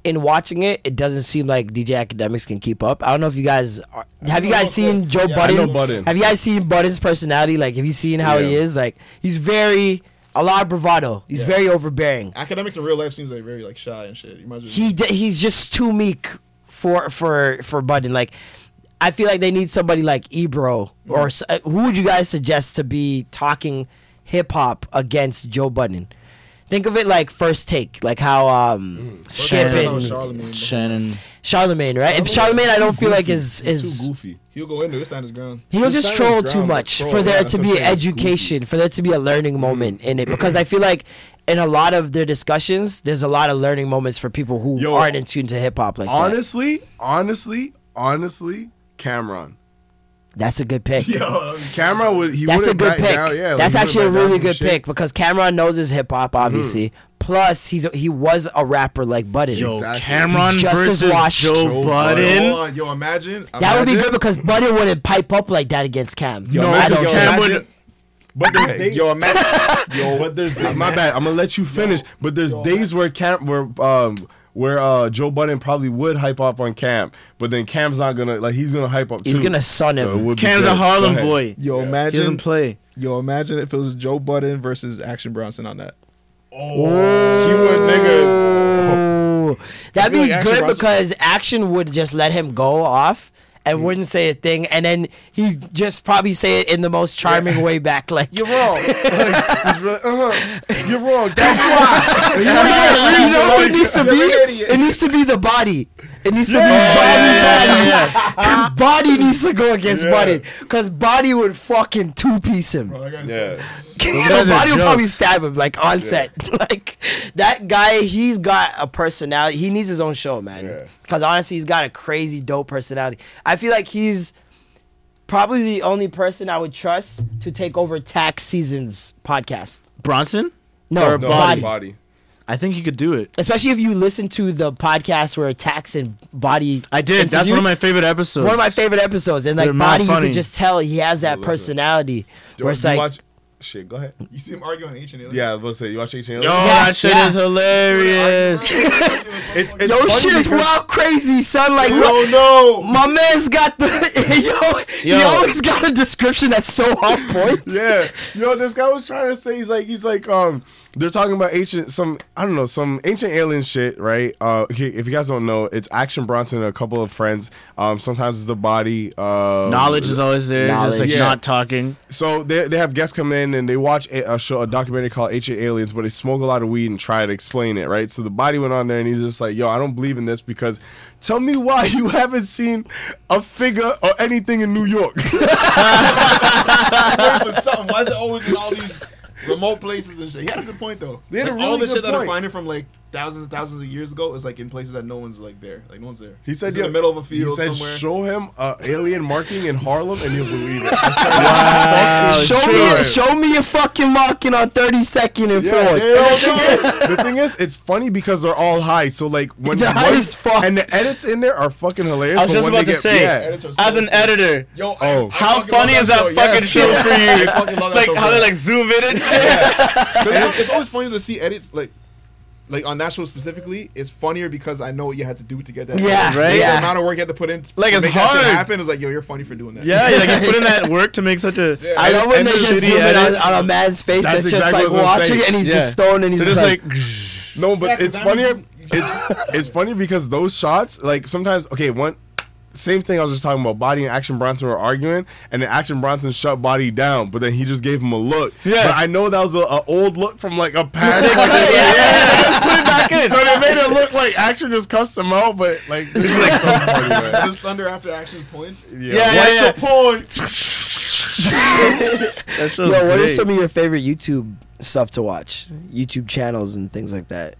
in watching it, it doesn't seem like DJ Akademiks can keep up. I don't know if you guys are, have you guys seen Budden. Joe Yeah, I Budden? know Budden. Have you guys seen Budden's personality? Like, have you seen how he is? Like, he's very a lot of bravado. He's Yeah. very overbearing. Akademiks in real life seems like very like shy and shit. You might as well He d- he's just too meek for for for Budden. Like, I feel like they need somebody like Ebro or s- uh, who would you guys suggest to be talking hip hop against Joe Budden? Think of it like first take, like how um Skip and Charlemagne. Shannon. Charlemagne, right? If Charlemagne, I don't feel like is is too goofy. He'll go into it, stand his ground. He'll He's just troll on too much troll, for there that's to be I'm saying, it's education, for there to be a learning moment in it. Because I feel like in a lot of their discussions, there's a lot of learning moments for people who Yo, aren't in tune to hip hop like that. Honestly, honestly, honestly, Cam'ron. That's a good pick. Yo, Cam'ron would he That's a good back pick. down, yeah, That's he actually a wouldn't back down really from good shit. Mm-hmm. pick because Cam'ron knows his hip hop, obviously. Plus, he's a, he was a rapper like Budden. Yo, Exactly. Cam'ron He's just as versus washed. Joe Joe Budden. Yo, yo, imagine. That would be good because Budden wouldn't pipe up like that against Cam. Yo, No, I don't yo. Cam would- But there's Hey, days, yo, imagine. yo, but there's my bad. I'm gonna let you finish. But there's days where Cam, where um, where uh Joe Budden probably would hype up on Cam, but then Cam's not gonna like he's gonna hype up. He's too. gonna sun So him. it would Cam's a Harlem Go ahead. boy. Yo, He doesn't imagine. play. Yo, imagine if it was Joe Budden versus Action Bronson on that. Oh, he would, nigga. Ooh. That'd I be like Action good Bronson- because Action would just let him go off and wouldn't say a thing, and then he just probably say it in the most charming way back, like You're wrong. Like, he's really, uh-huh. You're wrong. That's why. you know what it needs to be? It needs to be the body. It needs to be body, body. 'Cause body needs to go against Yeah. body. Because body would fucking two piece him. Yeah. the body would probably stab him like on set. like that guy, he's got a personality. He needs his own show, man. Yeah. Because honestly, he's got a crazy dope personality. I feel like he's probably the only person I would trust to take over tax season's podcast. Bronson? No, Or No, body. body. I think he could do it. Especially if you listen to the podcast where tax and body. I did. That's one of my favorite episodes. one of my favorite episodes, and like They're body, you funny. could just tell he has that personality. Do, Where it's do like, watch? Shit, go ahead. You see him arguing on Ancient Aliens? Yeah, I was about to say, you watch H&M? Yo, Yeah, that shit yeah. is hilarious. It's, it's yo, shit is wild crazy, son. Like, You what- my man's got the yo, He always got a description that's so on point. Yeah, yo, this guy was trying to say he's like he's like um they're talking about ancient some I don't know some ancient alien shit, right? Uh, if you guys don't know, it's Action Bronson and a couple of friends. Um, sometimes it's the body. Uh, Knxwledge is always there, just like Knxwledge. not talking. So they, they have guests come in and they watch a, a show, a documentary called Ancient Aliens, but they smoke a lot of weed and try to explain it, right? So the body went on there and he's just like, "Yo, I don't believe in this because tell me why you haven't seen a figure or anything in New York." for something. Why is it always in all these remote places and shit? He had a good point though. They had a Like, all the shit that I'm finding from like thousands and thousands of years ago is like in places that no one's like there. Like no one's there. He said, "Yeah." in the middle of a field He said, somewhere. "Show him uh, alien marking in Harlem, and you'll believe it." Wow, show true. me, show me a fucking marking on thirty second and Yeah, forward. the, thing is, the thing is, it's funny because they're all high. So like when They're high one- as fuck. and the edits in there are fucking hilarious. I was just about to get- say, yeah. So as an funny. editor, Yo, I- Oh. I how funny love is that that show. fucking Yes. show for you? I fucking love that like how they like zoom in and shit. 'Cause it's, it's always funny to see edits like like on that show specifically. It's funnier because I know what you had to do to get that. Yeah, edit. right? The Yeah. amount of work you had to put in to Like, it's make that shit hard. happen is like yo, you're funny for doing that. Yeah, yeah like you put in that work to make such a. Yeah. I love when they the just zoom in on, on a man's face That's that's, just like watching it and he's Yeah. just stoned and he's just just like, like. No, but Yeah, 'cause it's that funnier. means It's it's funny because those shots, like sometimes, okay, one same thing I was just talking about. Body and Action Bronson were arguing, and then Action Bronson shut Body down, but then he just gave him a look. Yeah. but I know that was a, a old look from like a past. They cut yeah, yeah, yeah. Put it back in. So they made it look like Action just cussed him out, but like this is like so funny, man. Just thunder after action points. Yeah, Yeah, yeah, what's yeah. the point? That show's yo, what are some of your favorite YouTube stuff to watch? YouTube channels and things like that,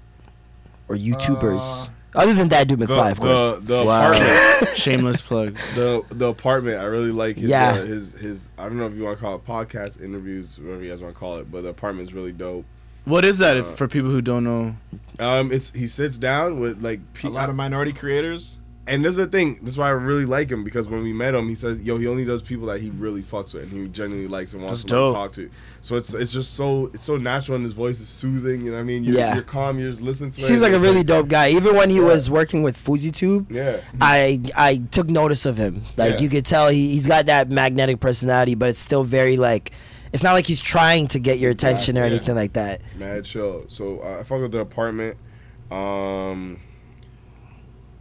or YouTubers. Uh, Other than that, dude The, McFly, of course. the, the Wow. apartment. Shameless plug. the the apartment. I really like his Yeah. uh, his his. I don't know if you want to call it podcast interviews, whatever you guys want to call it, but the apartment is really dope. What is that if, for people who don't know? Um, it's he sits down with like A lot of minority creators. And this is the thing. This is why I really like him because when we met him, he said, "Yo, he only does people that he really fucks with and he genuinely likes and wants That's to like, dope. talk to." So it's it's just so it's so natural and his voice is soothing. You know what I mean? You're, Yeah. you're calm. You're just listening to. Him. He seems like a really dope guy. Even when he was working with FujiTube, Yeah. I I took notice of him. Like Yeah. you could tell he he's got that magnetic personality, but it's still very like it's not like he's trying to get your attention or Yeah. anything like that. Mad chill. So uh, I fuck with the apartment. Um,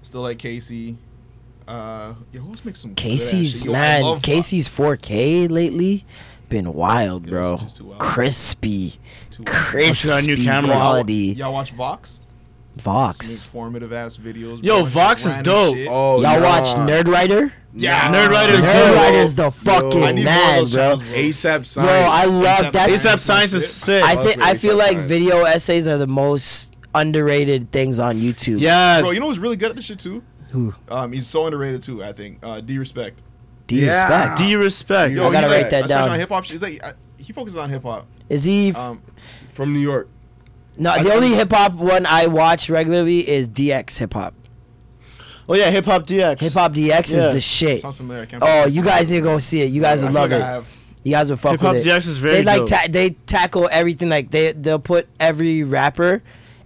Still like Casey. Uh, yo, who else makes some? Casey's shit? Yo, man, love Casey's 4K lately been wild, Yeah, bro. it's just too wild. Crispy, Too wild. crispy got a new camera. quality. Y'all watch Vox? Vox. informative ass videos. Yo, Vox is dope. shit. oh, Y'all nah. watch Nerdwriter? Yeah, Nerdwriter's Nerd dope. Writer's the fucking need more of man, those bro. channels, bro. ASAP Yo, Science. I love ASAP that's. ASAP Science is sick. I think I feel like video essays are the most underrated things on YouTube. yeah, Bro, you know who's really good at this shit too? Who? Um, he's so underrated too. I think. Uh, D respect. Do you Yeah. respect? D respect. I gotta write that down. On hip hop, he's like he focuses on hip hop. Is he? F- Um, from New York. no, the only hip hop one I watch regularly is DX hip hop. Oh yeah, Hip Hop DX. Hip hop DX Yeah. is the shit. sounds familiar. I can't Oh, you guys need to go see it. You guys I would feel love like it. I have. You guys would fuck Hip Hop with it. DX is very they like ta- they tackle everything like they they'll put every rapper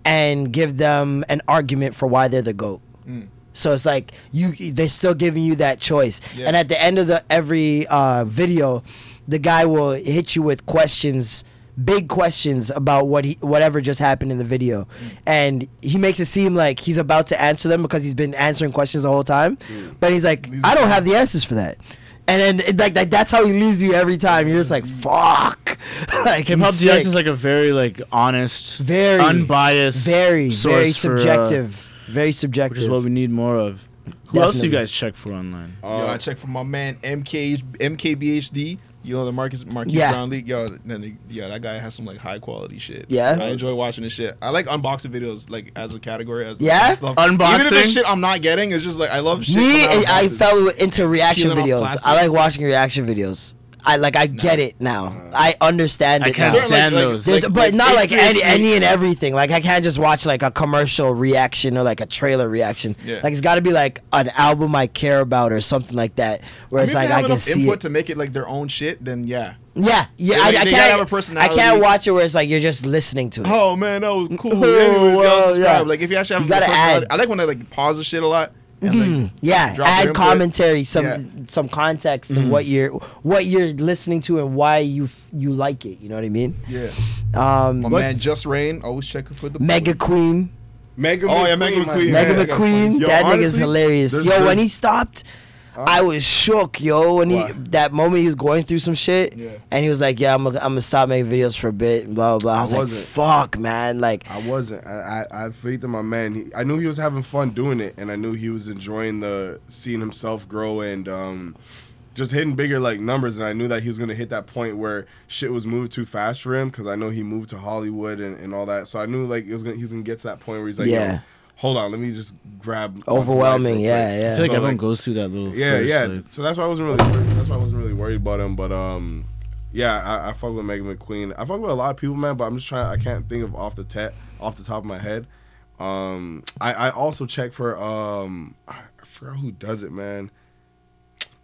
and give them an argument for why they're the goat. So it's like you they're still giving you that choice. Yeah. And at the end of the every uh, video, the guy will hit you with questions big questions about what he whatever just happened in the video, and he makes it seem like he's about to answer them because he's been answering questions the whole time, but he's like, I don't have the answers for that. And then it- like, like that's how he leaves you every time. You're just like, fuck. like Hip Hop he's DX is like a very like honest, Very, unbiased, very, very source for, uh, subjective, very subjective. which is what we need more of. Who else do you guys check for online? Yo, I check for my man MK MKBHD. You know the Marcus Marquis Yeah. Brownlee. Yo, then they, yeah, that guy has some like high quality shit. Yeah? I enjoy watching this shit. I like unboxing videos like as a category. As Yeah? stuff. Even if Unboxing? it's shit I'm not getting, it's just like I love shit. Me, I, I fell into reaction Peeling videos. I like watching reaction videos. I like. I get it now. I understand I it can't now. Stand like- those. Like- but like not like any, any and everything. Like I can't just watch like a commercial reaction or like a trailer reaction. Yeah. Like it's got to be like an album I care about or something like that. Where I it's mean, if like they I have can see input it. to make it like their own shit, then yeah. yeah, yeah. They- I, I they gotta can't. have a I personality. can't watch it where it's like you're just listening to it. Oh man, that was cool. Oh, Anyways, well, yeah. Like if you actually have You gotta add-. I like when they like pause the shit a lot. And, like, Yeah, add commentary, some Yeah. some context of what you're what you're listening to and why you f- you like it. You know what I mean? Yeah. Um, My man, JusReign, always checking for the Mega Queen. Mega Oh, yeah, Mega my McQueen. Mega that guy's McQueen. Yo, that nigga's honestly, hilarious. yo, when he stopped, I was shook, yo. When Why? he that moment he was going through some shit, Yeah. and he was like, "Yeah, I'm gonna, I'm gonna stop making videos for a bit." Blah blah. blah. I I was like, wasn't. "Fuck, man!" Like, I wasn't. I, I, I had faith in my man. He, I knew he was having fun doing it, and I knew he was enjoying the seeing himself grow and um, just hitting bigger like numbers. And I knew that he was gonna hit that point where shit was moving too fast for him because I know he moved to Hollywood and, and all that. So I knew like it was gonna, he was gonna get to that point where he's like, Yeah. Yo, hold on, let me just grab overwhelming. Yeah, yeah. I feel like So, everyone like- goes through that little. Yeah, first, yeah. like- so that's why I wasn't really. Worried, that's why I wasn't really worried about him. But um, yeah, I, I fuck with Megan McQueen. I fuck with a lot of people, man. But I'm just trying. I can't think of off the te- off the top of my head. Um, I, I also check for um, I forgot who does it, man.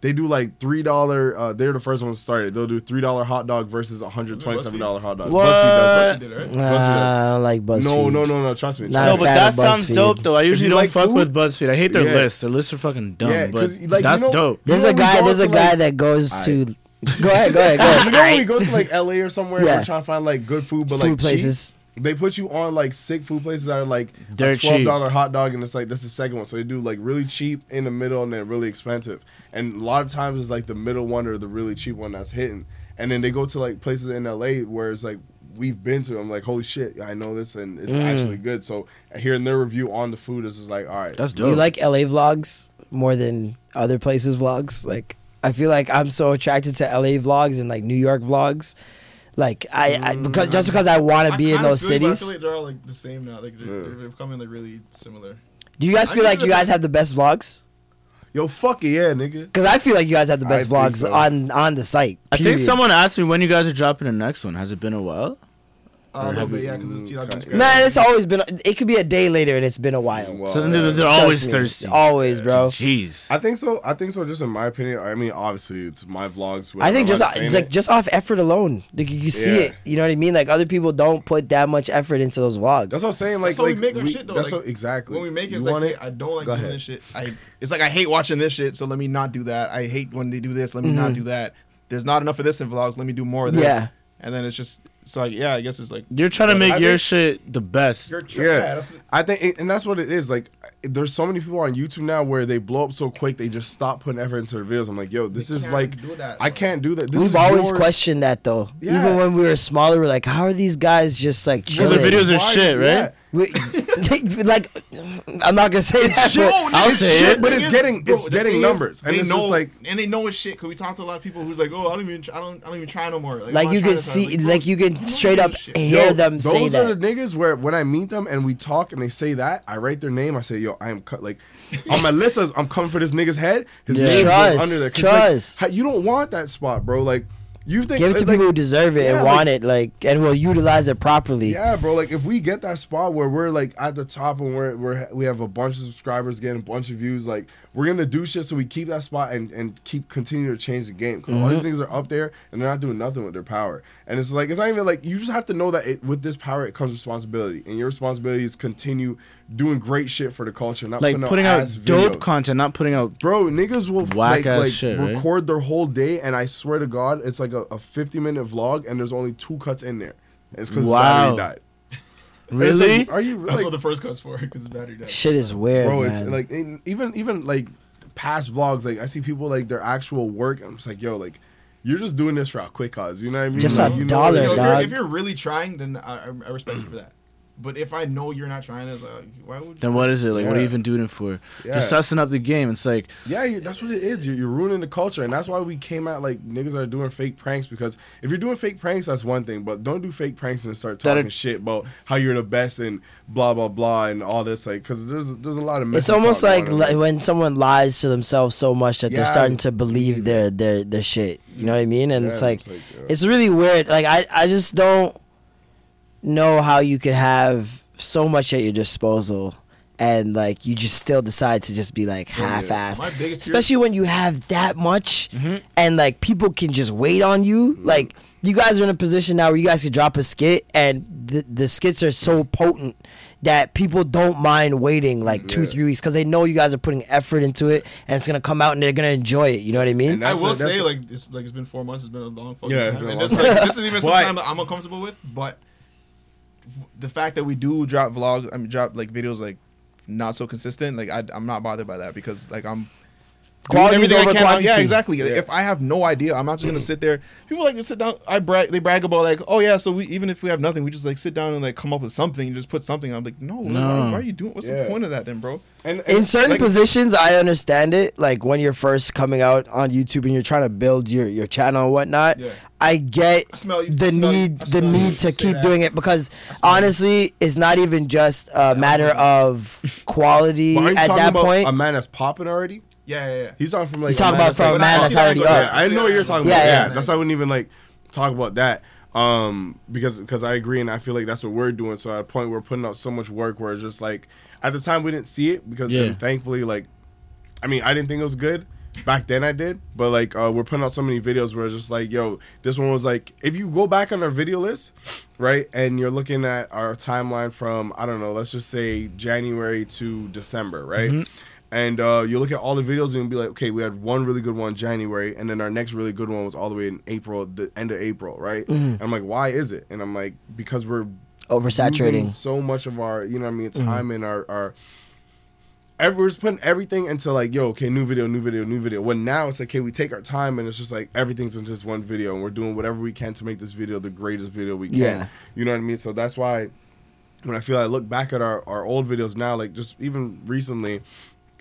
They do like three dollar. Uh, they're the first ones to start. They'll do three dollar hot dog versus hundred twenty seven dollar hot dog. What? BuzzFeed does Did that. it, right? Nah, I like BuzzFeed. No, no, no, no. Trust me. Not No, a but that sounds dope though. I usually don't like fuck food- with BuzzFeed. I hate their Yeah. lists. Their lists are fucking dumb, Yeah, but 'cause, like, you that's know- dope. There's a guy. There's a guy like- that goes Aight. to. Go ahead. Go ahead. Go ahead. you know when we go to like LA or somewhere, Yeah. we're trying to find like good food, but Food like places. cheap. They put you on like sick food places that are like They're a twelve dollar hot dog, and it's like that's the second one. So they do like really cheap in the middle, and then really expensive. And a lot of times it's like the middle one or the really cheap one that's hitting. And then they go to like places in LA where it's like we've been to. I'm like, holy shit, I know this, and it's Mm. actually good. So hearing their review on the food is just like, all right, That's Do you like LA vlogs more than other places vlogs? Like, I feel like I'm so attracted to LA vlogs and like New York vlogs. Like, I, I mm. because just because I want to be in those feel you, but I cities. feel like they're all like the same now. Like they're, Yeah. they're becoming like really similar. Do you guys I feel like you guys that- have the best vlogs? yo, fuck it, yeah, nigga. Because I feel like you guys have the I best think vlogs so. on on the site. I think period. someone asked me when you guys are dropping the next one. Has it been a while? Uh, a little bit, yeah, because it's TikTok. Instagram. Man, it's always been. It could be a day later, and it's been a while. Well, So yeah. they're, they're Trust always me. thirsty. Always, bro. Jeez. I think so. I think so. Just in my opinion. I mean, obviously, it's my vlogs. I think I'm just not it's like just off effort alone, like you can see Yeah. it. You know what I mean? Like other people don't put that much effort into those vlogs. That's what I'm saying. Like, That's how we like make our shit, though, That's like, what exactly. When we make it, You it's like want hey, it? I don't like Go doing ahead. this shit. I it's like I hate watching this shit, so let me not do that. I hate when they do this, let me not do that. There's not enough of this in vlogs, let me do more of this. Yeah. And then it's just so like yeah, I guess it's like You're trying to make think- your shit the best. you're Yeah, that's, I think, it- and that's what it is. Like, there's so many people on YouTube now where they blow up so quick they just stop putting effort into their videos. I'm like, yo, this is like, that, I can't do that. This We've is always your- questioned that though. Yeah. Even when we were smaller, we're like, how are these guys just like Because the chilling? videos are Why- shit, right? yeah. We, like, I'm not gonna say that. shit. but- I'll It's say shit, it. but it's getting bro, it's the getting numbers, and they it's know, just like and they know it's shit because we talk to a lot of people who's like, oh, I don't even, I don't, I don't even try no more. Like, Like you can trying to try. see, bro, like you can straight up hear Yo, them say those are that. the niggas where when I meet them and we talk and they say that, I write their name. I say, yo, I am cut. Like on my list, says, I'm coming for this nigga's head. His Yeah. name Trust, goes under there. 'Cause, trust. Like, you don't want that spot, bro. Like you think Give it to like, people who deserve it yeah, and like- want it, like, and will utilize it properly. Yeah, bro. Like if we get that spot where we're like at the top and we're we're we have a bunch of subscribers getting a bunch of views, like we're gonna do shit so we keep that spot and and keep continue to change the game. because all these mm-hmm. things are up there and they're not doing nothing with their power. And it's like it's not even like you just have to know that it, with this power it comes responsibility, and your responsibility is continue doing great shit for the culture, not Like putting, putting out, out dope videos. content, not putting out. Bro, niggas will Whack like, ass like shit, right? record their whole day, and I swear to God, it's like a, a 50 minute vlog, and there's only two cuts in there. It's because Wow. battery died. Really? Like, are you That's like, what the first cut's for because the battery died. Shit is weird, bro? man. It's like in, even even like past vlogs. Like I see people like their actual work. I'm just like, yo, like you're just doing this for a quick cause. You know what I mean? Just Like, a you know, dollar, like, Yo, if, dog. you're, if you're really trying, then I, I I respect you for that. But if I know you're not trying, to, like, why would? Then what is it like? What are you even doing it for? Yeah. Just sussing up the game. It's like Yeah, you, that's what it is. You're, you're ruining the culture, and that's why we came out like niggas are doing fake pranks. Because if you're doing fake pranks, that's one thing, but don't do fake pranks and start talking are- shit about how you're the best and blah blah blah and all this. Like, because there's there's a lot of. it's almost like li- when someone lies to themselves so much that Yeah, they're starting to believe their their their shit. You know what I mean? And Yeah, it's like it's like, yeah. it's really weird. Like I I just don't know how you could have so much at your disposal and like you just still decide to just be like half-assed My biggest especially when you have that much Mm-hmm. and like people can just wait on you like you guys are in a position now where you guys can drop a skit and the, the skits are so potent that people don't mind waiting like two Yeah. three weeks because they know you guys are putting effort into it and it's gonna come out and they're gonna enjoy it you know what i mean And I will a- say a- like it's like it's been four months. It's been a long fucking Yeah, time. And long this, time. like, this is even But- something that I'm uncomfortable with. But the fact that we do drop vlogs, I mean drop like videos like not so consistent. Like I, I'm not bothered by that because like I'm. Doing Quality is everything I over can. Yeah, exactly. Yeah. If I have no idea, I'm not just gonna mm. sit there. People like to sit down. I brag. They brag about like, oh yeah. So we even if we have nothing, we just like sit down and like come up with something. and just put something. I'm like, no. No. why, why are you doing? What's Yeah. the point of that then, bro? and, and in certain like- positions i understand it like when you're first coming out on youtube and you're trying to build your, your channel and whatnot Yeah. i get I smell you- the smell need I the need to keep that. doing it because honestly it's not even just a matter of quality But are you at that about point a man that's popping already? Yeah, yeah, yeah. He's talking from like He's talking about from a man that's already angle, up Yeah, I know what you're talking about. yeah. Yeah, that's why I wouldn't even like talk about that. Um, because because I agree and I feel like that's what we're doing. So at a point we're putting out so much work where it's just like at the time we didn't see it because Yeah. then thankfully like I mean I didn't think it was good. Back then I did, but like uh, we're putting out so many videos where it's just like, yo, this one was like, if you go back on our video list, right, and you're looking at our timeline from I don't know, let's just say January to December, right, and uh, you look at all the videos and you'll be like, okay, we had one really good one January, and then our next really good one was all the way in April, the end of April, right? And I'm like, why is it? And I'm like, because we're oversaturating so much of our, you know what I mean, time and our our. We're just putting everything into like, yo, okay, new video, new video, new video. When now it's like, okay, we take our time and it's just like everything's in just one video, and we're doing whatever we can to make this video the greatest video we can. Yeah. You know what I mean? So that's why when I feel I look back at our, our old videos now, like just even recently,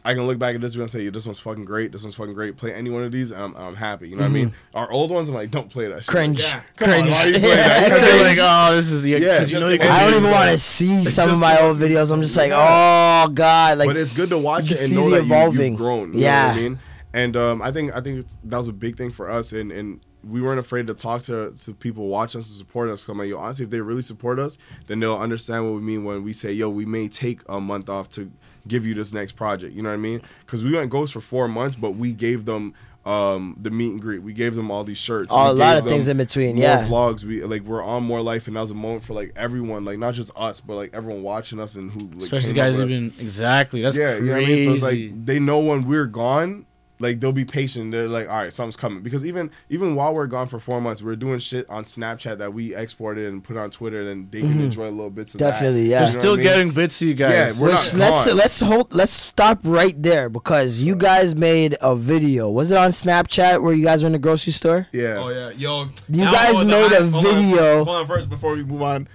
I can look back at this video and say, yeah, this one's fucking great. This one's fucking great. Play any one of these, and I'm, I'm happy. You know what I mean? Our old ones, I'm like, don't play that shit. cringe Yeah. Come on, cringe why are you playing that? Because Cringe. they're like, oh, this is yeah. Yeah, you know you can I don't even want to see some of my old videos. I'm just like, Yeah. oh god, like but it's good to watch it and see know the that evolving. you've grown. You Yeah. know what I mean? And um, I think I think that was a big thing for us, and, and we weren't afraid to talk to to people watch us and support us. Come like, yo, honestly, if they really support us, then they'll understand what we mean when we say, yo, we may take a month off to give you this next project. You know what I mean? Because we went ghost for four months, but we gave them. Um, the meet and greet. We gave them all these shirts. Oh, We a lot gave of things in between, More yeah. vlogs. We like we're on more life, and that was a moment for like everyone, like not just us, but like everyone watching us and who, like, Especially came guys with us even exactly. That's yeah, crazy. you know what I mean? So it's like they know when we're gone, like they'll be patient. They're like, all right, something's coming. Because even even while we're gone for four months, we're doing shit on Snapchat that we exported and put on Twitter, and they can enjoy a little bits of Mm-hmm. Definitely, that. yeah. You They're know still I mean? getting bits of you guys. Yeah, we're Let's not let's, gone. let's hold let's stop right there because you guys made a video. Was it on Snapchat where you guys were in the grocery store? Yeah. Oh yeah, yo. You guys I know what made a hype- hold on, video. Hold on, first before we move on.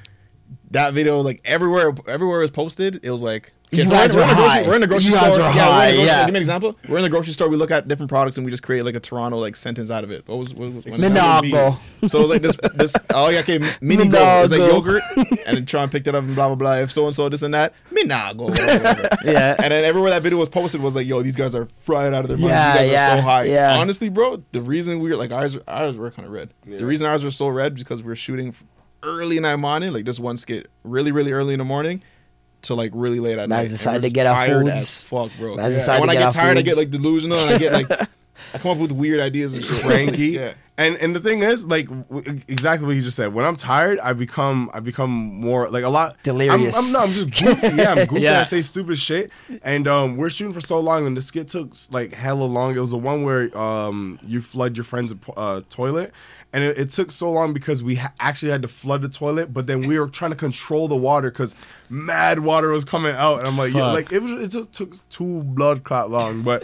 That video, like everywhere, everywhere it was posted, it was like You so guys we're, were in the grocery- high. We're in the grocery You store. guys were yeah, we're in high, the grocery- yeah. Give me an example. We're in the grocery store. We look at different products and we just create like a Toronto like sentence out of it. What was what was what Minago. So it was like this this oh yeah okay mini go. It was like yogurt and then Tron picked it up and blah blah blah. If so and so this and that minago. whatever, whatever. yeah. And then everywhere that video was posted was like, yo, these guys are fried out of their minds. Yeah, you guys yeah, are so high. yeah. Honestly, bro, the reason we were like ours, ours were kind of red. The reason ours were so red because we were shooting early in the morning, like this one skit, really, really early in the morning. To like really late at Mans night. and decided we're to just get our tired foods. as Fuck, bro. Mans Yeah. decided And when to I get get our tired, I get like delusional, and I get like, I come up with weird ideas and shit. cranky. yeah. And and the thing is, like w- exactly what he just said. When I'm tired, I become I become more like a lot Delirious. I'm, I'm, no, I'm just goofy. Yeah, I'm goofy. Yeah. I say stupid shit. And um, we're shooting for so long, and the skit took like hella long. It was the one where um, you flood your friend's uh, toilet. And it, it took so long because we ha- actually had to flood the toilet, but then we were trying to control the water because mad water was coming out, and I'm like, Fuck. like it was it took, took two blood clot long, but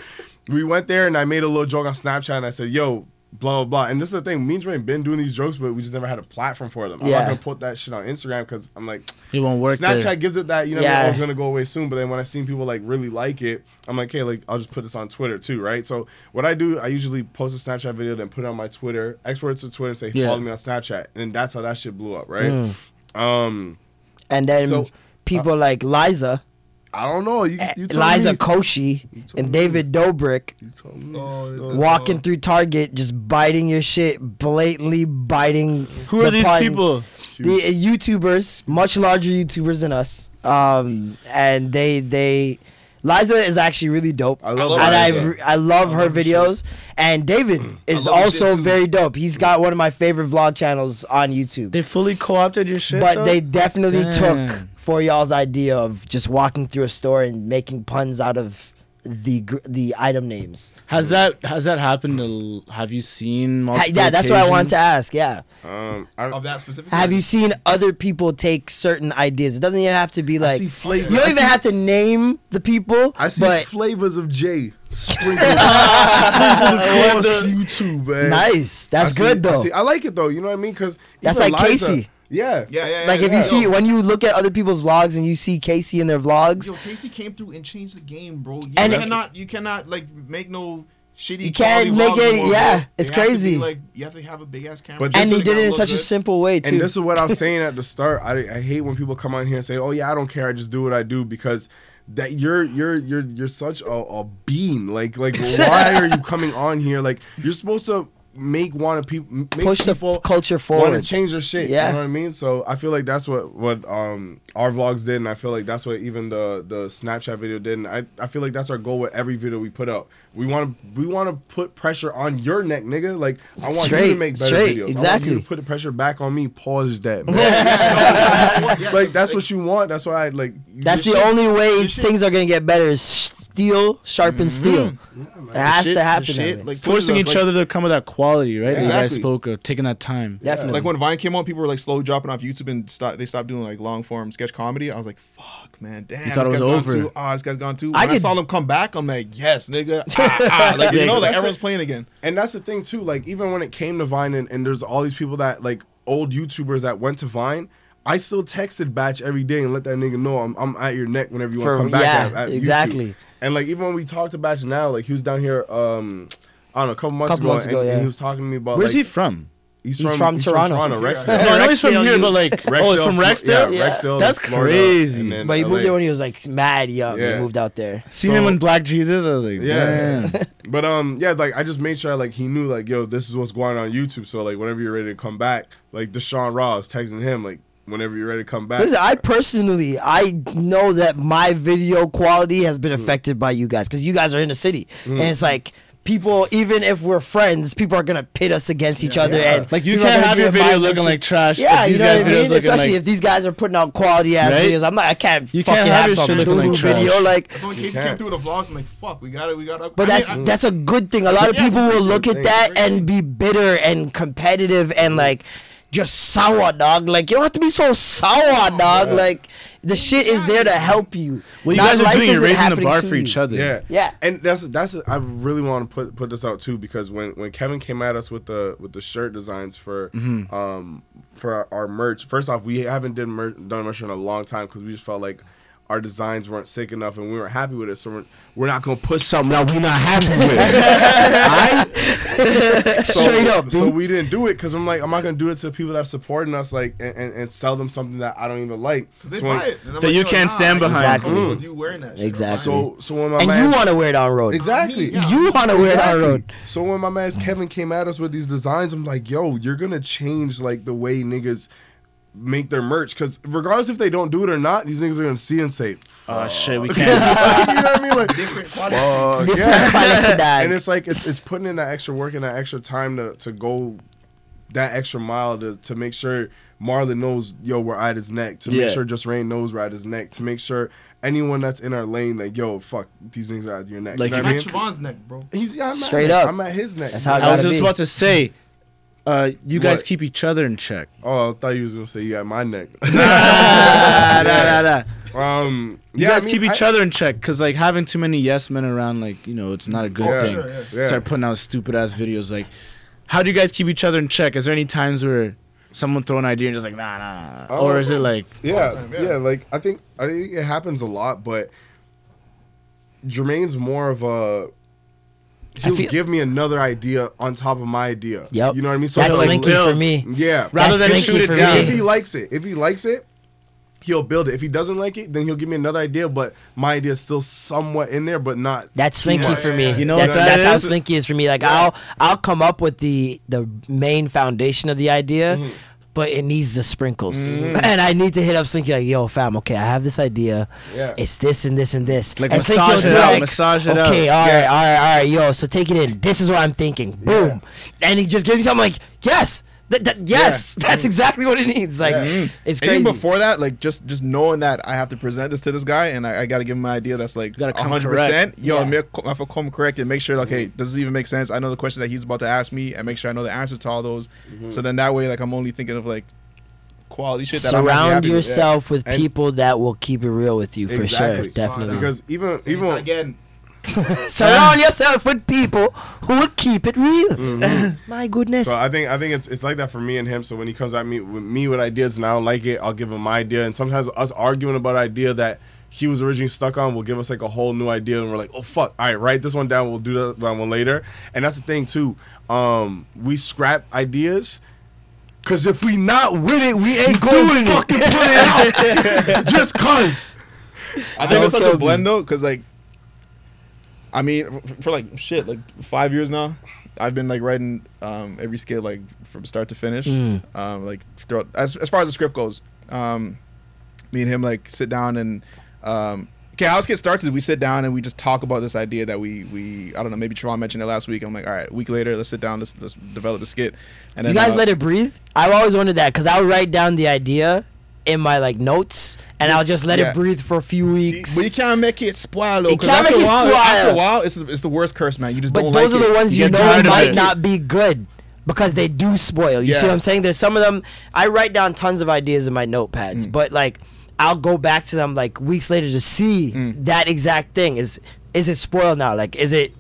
we went there and I made a little joke on Snapchat and I said, "Yo, blah blah blah." And this is the thing, me and Dre been doing these jokes, but we just never had a platform for them. I'm Yeah. not gonna put that shit on Instagram because I'm like, It won't work Snapchat there. gives it that you know Yeah. oh, it's gonna go away soon. But then when I seen people like really like it, I'm like, okay, like I'll just put this on Twitter too, right? So what I do, I usually post a Snapchat video, then put it on my Twitter, export it to Twitter, and say Yeah. follow me on Snapchat, and that's how that shit blew up, right? Mm. Um, And then So, people like Liza, I don't know. You, you tell Eh, Liza me. Koshy, told and me. David Dobrik You told me. Oh, walking through Target, just biting your shit, blatantly biting. Who are these pun. people? The uh, YouTubers, much larger YouTubers than us, um, and they they. Liza is actually really dope, I love and I Liza. I love her videos. And David is also very dope. He's got one of my favorite vlog channels on YouTube. They fully co-opted your shit. but though? they definitely took Damn. For y'all's idea of just walking through a store and making puns out of the gr- the item names. has that has that happened? To, have you seen? Ha- Multiple yeah, that's what I wanted to ask. Yeah, Um, I, Of that specific. have you seen other people take certain ideas? It doesn't even have to be like see flavor- you don't I even see- have to name the people. I see but flavors of J sprinkled, sprinkled across YouTube, man. nice. That's I see- good I, though. see- I like it though. You know what I mean? Because That's like Casey. Yeah, Yeah, yeah, yeah. like if yeah. you see Yo, when you look at other people's vlogs and you see Casey in their vlogs, Yo, Casey came through and changed the game, bro. You And it- cannot, you cannot like make no shitty. You can't make it- anymore, yeah, it's They be, crazy. like you have to have a big ass camera. But and this he did it in Look such a simple way too. And this is what I was saying at the start. I, I hate when people come on here and say, "Oh yeah, I don't care. I just do what I do," because that you're you're you're you're such a, a bean. Like like why are you coming on here? Like you're supposed to make want to people Push the people culture want forward. to change their shit. Yeah. you know what I mean. So I feel like that's what what um our vlogs did, and I feel like that's what even the the Snapchat video did. And I I feel like that's our goal with every video we put out. We want to we want to put pressure on your neck, nigga. Like I want you to make better straight, videos. I want exactly. you to put the pressure back on me. Pause that. Man. Like that's what you want. That's why I like. That's the shit- only way your shit- things are gonna get better. Is steel sharpen steel. It has shit- to happen. shit, like forcing putting each like- other to come with that quality, right? That you guys Exactly. spoke of taking that time. Definitely. Like when Vine came on, people were like slowly dropping off YouTube and stop, they stopped doing like long form sketch comedy. I was like, fuck, man, damn. You thought it was over. Too. Ah, this guy's gone too. When I I, could- saw them come back, I'm like, yes, nigga. Ah, ah. Like you know, like that's everyone's it. playing again. And that's the thing too. Like even when it came to Vine, and, and there's all these people that like old YouTubers that went to Vine. I still texted Bach every day and let that nigga know I'm, I'm at your neck whenever you want to come back. yeah, at, at YouTube. exactly. And like even when we talked to Bach now, like he was down here, um, I don't know, a couple months Couple ago, months ago, and yeah. he was talking to me about. Where's like, he from? He's, He's from, from he's Toronto. From Toronto, Yeah. Rexdale. No, I know he's from here, you- but like, oh, it's from Rexdale. Yeah, Yeah. Rexdale. That's Florida, crazy. and then but he moved there when he was like mad young. Yeah. He moved out there. Seen So- him in Black Jesus. I was like, Yeah. damn. But um, yeah, like I just made sure like he knew like yo, this is what's going on on YouTube. So like whenever you're ready to come back, like Deshaun Ross texting him like whenever you're ready to come back. Listen, I personally, I know that my video quality has Mm. been affected by you guys because you guys are in the city, and it's like people, even if we're friends, people are gonna pit us against each other, Yeah. and Like, you can't have your video looking like trash Yeah, if you these know guys' what I mean. Especially like- if these guys are putting out quality ass Right? videos. I'm not. I can't You fucking can't have, have your some shit doo looking doo like trash. video like. That's when Casey can't. came through the vlogs. I'm like, fuck, we got it, we got it. But I that's I- that's a good thing. A lot of Yeah, it's a people will look at that and be bitter and competitive and like just sour, dog. Like you don't have to be so sour, dog. Like the shit is there to help you. Well, you Not guys are doing. You're isn't raising the bar for each other. Yeah, Yeah. and that's that's I really want to put put this out too because when when Kevin came at us with the with the shirt designs for Mm-hmm. um for our, our merch. First off, we haven't did mer- done merch in a long time because we just felt like our designs weren't sick enough and we weren't happy with it. So we're, we're not gonna put something that we're not happy with. So- Straight up, So dude. we didn't do it because I'm like I'm not gonna do it to people that supporting us like and, and, and sell them something that I don't even like. They So when- buy it. And That like, you yo, can't nah, stand I just behind. don't Mm. you wearing that. Exactly. So so when my And man you want to wear it on road. exactly Yeah. You want to wear it on road. So when my man Kevin came at us with these designs, I'm like, yo, you're gonna change like the way niggas make their merch because regardless if they don't do it or not, these niggas are gonna see and say, Oh shit, we can't. know what I mean? Like, Different fuck, Different yeah. quality, and it's like it's it's putting in that extra work and that extra time to to go that extra mile to to make sure Marlon knows yo we're at his neck to Yeah. make sure JusReign knows we're at his neck to make sure anyone that's in our lane like yo fuck these things are at your neck. Like, you know if I Matt mean? Siobhan's neck, bro. He's yeah, I'm Straight neck. up. I'm at his neck. That's how I was just be. about to say, uh, you guys What? keep each other in check. Oh, I thought you was gonna say you at my neck. Nah, nah, nah, nah. um, You yeah, I guys mean, keep each I- other in check because like having too many yes men around, like you know, it's not a good Yeah, thing. sure, yeah. Yeah. Start putting out stupid ass videos. Like, how do you guys keep each other in check? Is there any times where someone throw an idea and just like nah nah, nah. or is it like Yeah, time, yeah, yeah. Like I think I think it happens a lot, but Jermaine's more of a. He'll feel- give me another idea on top of my idea. Yep. You know what I mean? That's he'll, like, slinky for me. Yeah. Rather That's than shoot it down. me. if he likes it, if he likes it, he'll build it. If he doesn't like it, then he'll give me another idea. But my idea is still somewhat in there, but not. That's slinky much. for me. You know that's what that that's how is? slinky is for me. Like I'll I'll come up with the the main foundation of the idea, Mm-hmm. But it needs the sprinkles, mm. Mm. and I need to hit up slinky like, yo, fam, okay, I have this idea. Yeah. It's this and this and this. Like, and massage will it be out, massage it up. okay, out. all right, all right, all right, yo. So take it in. This is what I'm thinking. Boom, and he just gives me something like, yes, that, that, yes, that's mm. exactly what it needs. Like it's And crazy. even before that, like just just knowing that I have to present this to this guy and I, I got to give him an idea that's like hundred percent. Yo, Yeah. make, I have to come correct and make sure like, hey, does this even make sense? I know the questions that he's about to ask me and make sure I know the answers to all those. Mm-hmm. So then that way, like I'm only thinking of like quality shit that I'm actually Surround happy with. yourself with And- people that will keep it real with you for Exactly. sure. Definitely. Because even even again, Surround yourself with people who will keep it real. My goodness. So I think I think it's it's like that for me and him. So when he comes at me with me with ideas and I don't like it, I'll give him my idea. And sometimes us arguing about an idea that he was originally stuck on will give us like a whole new idea, and we're like, oh fuck, all right, write this one down. We'll do that one later. And that's the thing too. Um, we scrap ideas. Cause if we not with it, we ain't going to fucking put it out. Just cause. I think it's such a blend though, because like, I mean, for like shit, like five years now, I've been like writing um, every skit like from start to finish. Um, like throughout, as as far as the script goes, um, me and him like sit down and. Um, Okay, how skit starts is we sit down and we just talk about this idea that we we I don't know maybe Travon mentioned it last week. I'm like, all right, a week later, let's sit down, let's let's develop a skit. And you guys uh, let it breathe? I've always wondered that because I'll write down the idea in my like notes and I'll just let Yeah. it breathe for a few weeks. But you can't make it spoil though. You 'cause can't make a it while, spoil. After a while, it's the, it's the worst curse, man. You just But don't But those like are the ones You you, know might not be good because they do spoil. You see what I'm saying? There's some of them. I write down tons of ideas in my notepads, Mm. but like I'll go back to them like weeks later to see Mm. that exact thing. Is is it spoiled now? Like is it?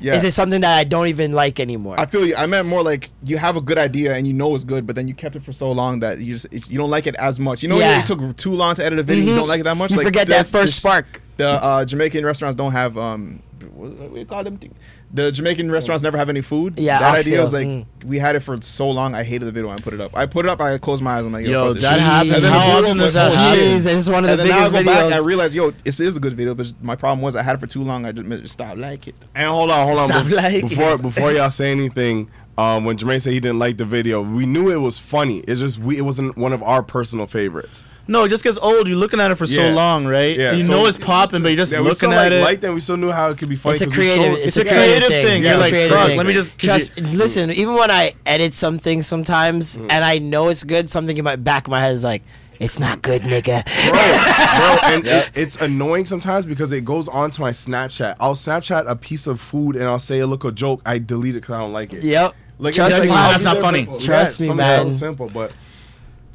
Yeah. Is it something that I don't even like anymore? I feel you. I meant more like you have a good idea and you know it's good, but then you kept it for so long that you just it's, you don't like it as much. You know, Yeah. it took too long to edit a video, you Mhm. don't like it that much. You like forget the- that first the- spark. The uh, Jamaican restaurants don't have um, what, what do you call them? thing? The Jamaican restaurants never have any food. Yeah, that idea was like Mm. we had it for so long. I hated the video. and I put it up. I put it up. I closed my eyes. I'm like, yo, Yo, this that happened. And then How often does that happen? and it's one of the And then I biggest go back, I realized, yo, this is a good video, but my problem was I had it for too long. I just just stopped like it. And hold on, hold on. Stop Be- liking before it. before y'all say anything, um, when Jermaine said he didn't like the video, we knew it was funny. It's just we it wasn't one of our personal favorites. No, it just gets old. You're looking at it for so long, right? Yeah, You so- know it's popping, but you're just Yeah, looking still at like, it. liked it. We still knew how it could be funny. It's a 'cause we creative. showed- It's, It's a creative thing. It's You're a like, creative fuck, thing. let me just- just listen. Even when I edit something sometimes, Mm. and I know it's good, something in my back of my head is like, "It's not good, nigga." bro, bro and it, it's annoying sometimes because it goes on to my Snapchat. I'll Snapchat a piece of food and I'll say a look a joke. I delete it because I don't like it. yep. Like, Trust it's me. Wow, that's not funny. for- Trust me, something man. So simple, but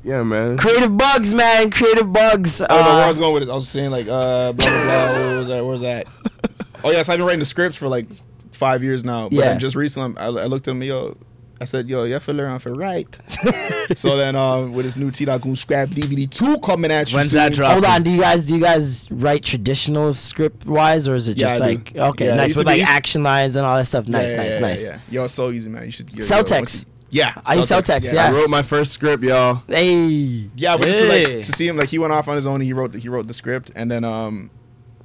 yeah, man. Creative bugs, man. Creative bugs. I don't where I Uh, was going with it. I was saying like uh blah blah blah. Where was that? Where's that? Oh yes, I've been writing the scripts for like five years now. But Yeah. just recently, I, I looked at him. Yo, I said, yo, you're to around for right. so then, um, with this new T Goon Scrap DVD two coming at you. When's soon. that drop? Hold on, do you guys do you guys write traditional script wise, or is it Yeah, just I do. like okay, Yeah, nice with to be- like action lines and all that stuff? Nice, Yeah, nice, yeah, nice. Yeah, yeah. Yo, it's so easy, man. You should. Yo, Cell yo, text. Yeah, I use Celtx, yeah. I wrote my first script, y'all. Hey, Yeah, but just to, like to see him like he went off on his own. He wrote he wrote the script, and then um,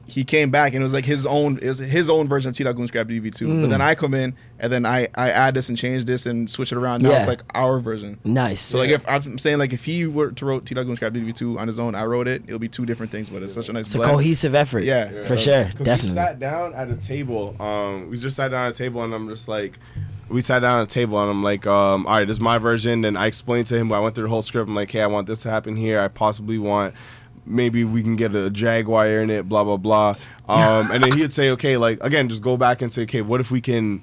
he came back and it was like his own it was his own version of T Dot Goon Scrap DV2. Mm. But then I come in and then I I add this and change this and switch it around. Now it's like our version. Nice. So like if I'm saying like if he were to wrote T Dot Goon Scrap DV2 on his own, I wrote it. It'll be two different things, but it's such a nice it's a cohesive effort. Yeah. for So- sure, 'Cause We sat down at a table. Um, we just sat down at a table, and I'm just like, we sat down at a table, and I'm like, um, all right, this is my version. And I explained to him. I went through the whole script. I'm like, hey, I want this to happen here. I possibly want. Maybe we can get a jaguar in it, blah blah blah. Um, and then he'd say, okay, like again, just go back and say, okay, what if we can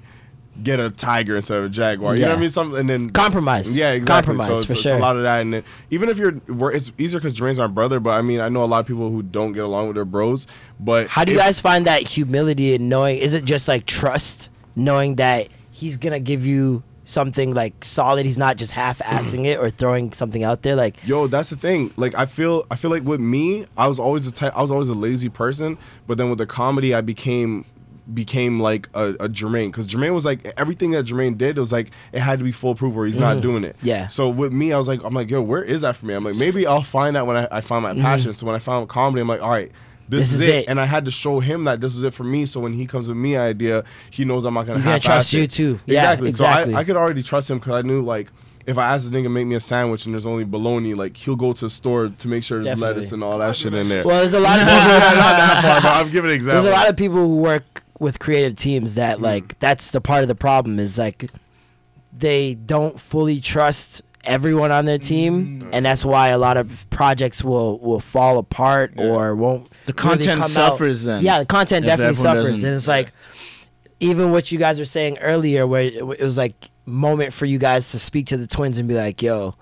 get a tiger instead of a jaguar? You know what I mean? Something, and then Compromise. Yeah, exactly. Compromise, so it's, for it's sure. a lot of that, and then, even if you're, we're, it's easier because Jermaine's my brother. But I mean, I know a lot of people who don't get along with their bros. But How do you if- guys find that humility and knowing? Is it just like trust, knowing that he's gonna give you something like solid? He's not just half-assing it or throwing something out there. Like, Yo, that's the thing. Like I feel I feel like with me, I was always a type I was always a lazy person, but then with the comedy I became became like a, a Jermaine because Jermaine was like everything that Jermaine did it was like it had to be foolproof or he's not doing it. Mm-hmm. Yeah. So with me, I was like, I'm like, yo, where is that for me? I'm like, maybe I'll find that when I, I find my passion. So when I found comedy, I'm like, all right. This. This is, is it. it. and I had to show him that this was it for me. So when he comes with me idea, he knows I'm not gonna. He's gonna trust you it. too. Yeah, Exactly. exactly. So I, I could already trust him because I knew like if I asked the nigga make me a sandwich and there's only bologna, like he'll go to the store to make sure there's Definitely. lettuce and all that shit in there. well, there's a lot of people. not that far, but I'm giving an example. there's a lot of people who work with creative teams that Mm. like that's the part of the problem is like they don't fully trust everyone on their team Mm. and that's why a lot of projects will will fall apart or won't The really content come suffers out. then, yeah the content if definitely suffers and it's like even what you guys were saying earlier where it, it was like moment for you guys to speak to the twins and be like yo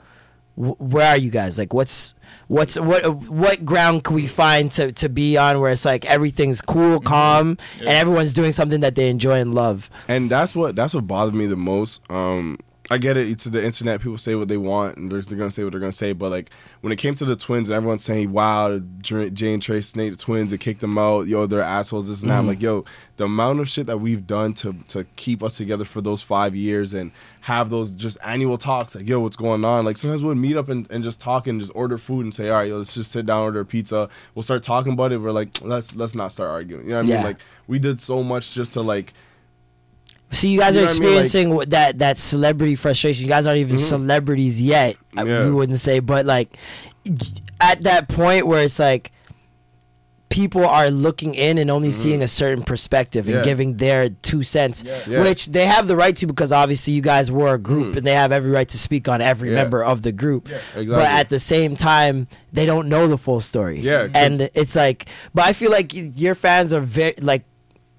wh- where are you guys like what's what's what what ground can we find to to be on where it's like everything's cool calm and everyone's doing something that they enjoy and love and that's what that's what bothered me the most. Um, I get it. To the internet. People say what they want, and they're, they're gonna say what they're gonna say. But like when it came to the twins, and everyone's saying, "Wow, Jay and Trey Snake, the twins, they kicked them out. Yo, they're assholes. This and that." I'm like, mm. yo, the amount of shit that we've done to to keep us together for those five years and have those just annual talks, like, yo, what's going on? Like sometimes we'll meet up and, and just talk and just order food and say, all right, yo, let's just sit down, order a pizza. We'll start talking about it. We're like, let's let's not start arguing. You know what I Yeah. mean? Like we did so much just to like. So you guys You are know what I mean? Like- Mm-hmm. experiencing that that celebrity frustration you guys aren't even celebrities yet I- Yeah. we wouldn't say but like at that point where it's like people are looking in and only seeing a certain perspective and Mm-hmm. Yeah. giving their two cents Yeah. which they have the right to because obviously you guys were a group and they have every right to speak on every Mm. Yeah. member of the group but exactly. at the same time they don't know the full story Yeah, 'cause- and it's like but i feel like your fans are very like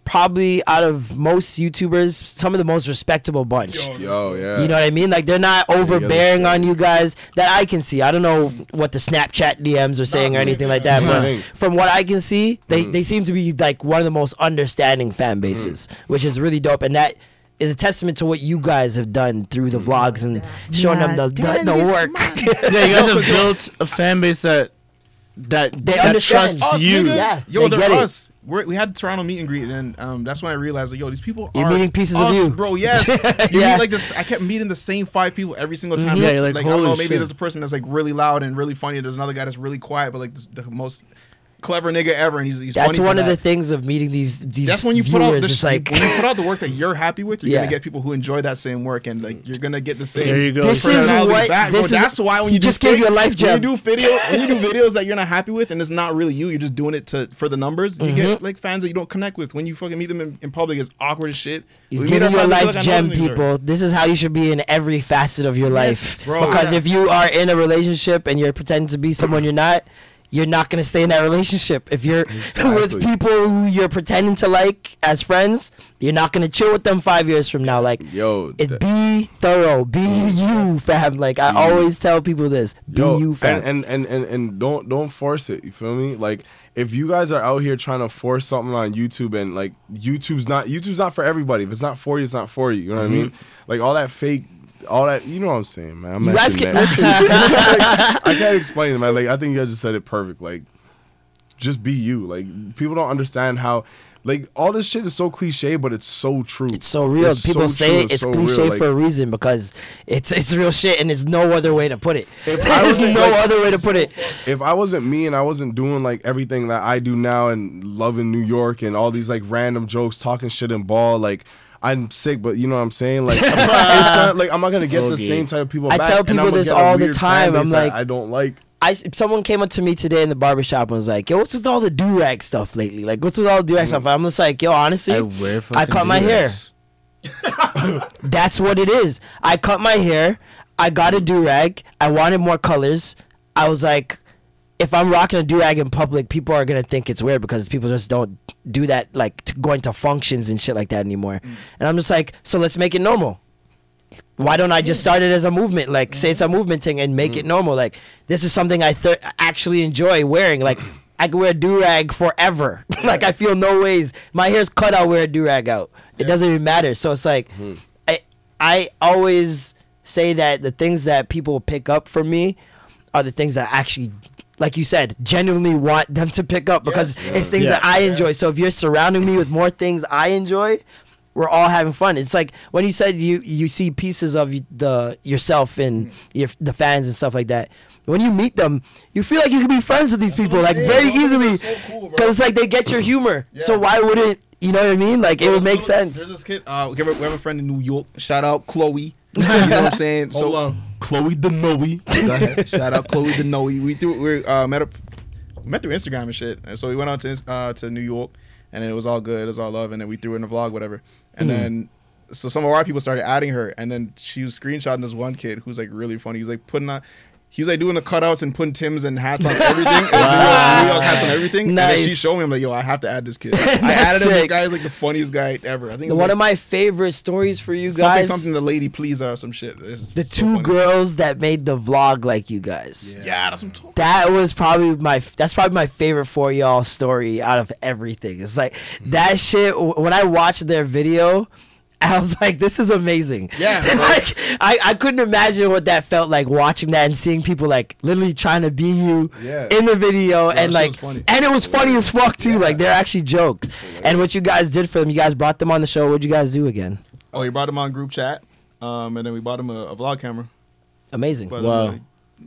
probably out of most youtubers some of the most respectable bunch Yo, yeah. you know what I mean? Like they're not overbearing on you guys that I can see. I don't know what the Snapchat DMs are saying or anything like that, but Right. from what I can see, they, Mm. they seem to be like one of the most understanding fan bases, which is really dope. And that is a testament to what you guys have done through the vlogs and showing them the, the, the work. Yeah, you guys have built a fan base that that They that understand. trusts Us, you. nigga. Yeah, Yo, they they're get it. We're, we had Toronto meet and greet, and um, that's when I realized, like, yo, these people You're are meeting pieces of us, you. bro. Yes, you Yeah. meet like this. I kept meeting the same five people every single time. Yeah, It's you're like, like I don't know, maybe shit. there's a person that's like really loud and really funny. There's another guy that's really quiet, but like this, the most clever nigga ever, and he's, he's That's funny one for of the things of meeting these these That's when you viewers. put out the sh- like when you put out the work that you're happy with, you're Yeah. gonna get people who enjoy that same work, and like you're gonna get the same. There you go. This is personality what- back, bro. this is- That's why when he you just gave you a life when gem. you do video, when you do videos that you're not happy with, and it's not really you, you're just doing it to for the numbers. You Mm-hmm. get like fans that you don't connect with. When you fucking meet them in, in public, it's awkward as shit. He's We giving our you a friends, I feel life like gem, them each people. This is how you should be in every facet of your life. bro. because Yeah. if you are in a relationship and you're pretending to be someone you're not, you're not gonna stay in that relationship. If you're with people who you're pretending to like as friends, you're not gonna chill with them five years from now. Like, Yo, it be thorough, be you, fam. Like I always tell people this: be Yo, you, fam. and, and, and, and, and don't don't force it. You feel me? Like if you guys are out here trying to force something on YouTube and like YouTube's not YouTube's not for everybody. If it's not for you, it's not for you. You know what I mm-hmm. mean? Like all that fake, all that. You know what I'm saying, man? I'm you guys can listen. man. I can't explain it, man. Like I think you guys just said it perfect. Like just be you. Like people don't understand how like all this shit is so cliche, but it's so true. It's so real. It's People so say it, it's so cliche real, like- for a reason because it's it's real shit and there's no other way to put it. There's no like- other way to put it. if I wasn't me and I wasn't doing like everything that I do now and loving New York and all these like random jokes, talking shit and ball, like I'm sick, but you know what I'm saying? Like, it's not, like I'm not gonna get the same type of people. I back, tell people this all the time. I'm like- I don't like. I someone came up to me today in the barbershop and was like, "Yo, what's with all the do rag stuff lately? Like, what's with all the do rag stuff?" I'm just like, "Yo, honestly, I wear I fucking cut my hair. do-rags. That's what it is. I cut my hair. I got a do rag. I wanted more colors. I was like, if I'm rocking a do rag in public, people are gonna think it's weird because people just don't do that, like t- going to functions and shit like that anymore. Mm. And I'm just like, so let's make it normal. Why don't I just start it as a movement? Like, say it's a movement thing and make it mm. normal. Like, this is something I th- actually enjoy wearing. Like, I can wear a do rag forever. like, I feel no ways. My hair's cut. I'll wear a do rag out. It doesn't even matter. So it's like, mm. I I always say that the things that people pick up from me are the things that actually, like you said, genuinely want them to pick up because it's things that I enjoy. So if you're surrounding me with more things I enjoy, we're all having fun. It's like when you said you you see pieces of the yourself and your, the fans and stuff like that. When you meet them, you feel like you can be friends with these people like very easily because it's like they get your humor. So why wouldn't you know what I mean? Like it would make sense. There's this kid. Uh, we have, a, we have a friend in New York. Shout out Chloe. you know what I'm saying? Hold on, Chloe Denoe. Go ahead. Shout out Chloe Denoe. We threw we uh, met up we met through Instagram and shit. And so we went out to uh, to New York, and it was all good. It was all love, and then we threw in a vlog, whatever. And then so some of our people started adding her, and then she was screenshotting this one kid who's like really funny. He's like putting on. He was like doing the cutouts and putting Tim's and hats on everything. York, New York hats on everything. And then she showed me. I'm like, yo, I have to add this kid. I added him. This sick. guy is like the funniest guy ever. I think it's One like of my favorite stories for you guys. something the lady please or some shit. The so two funny. girls that made the vlog like you guys. Yeah, that's what I'm talking. That was probably my that's probably my favorite for y'all story out of everything. It's like that shit when I watched their video I was like, this is amazing. Yeah, like I, I couldn't imagine what that felt like watching that and seeing people like literally trying to be you Yeah. in the video and like and it was funny as fuck too. Like they're actually jokes. And what you guys did for them, you guys brought them on the show. What'd you guys do again? Oh, we brought them on group chat, um, and then we bought them a, a vlog camera. Amazing. But, Wow. uh,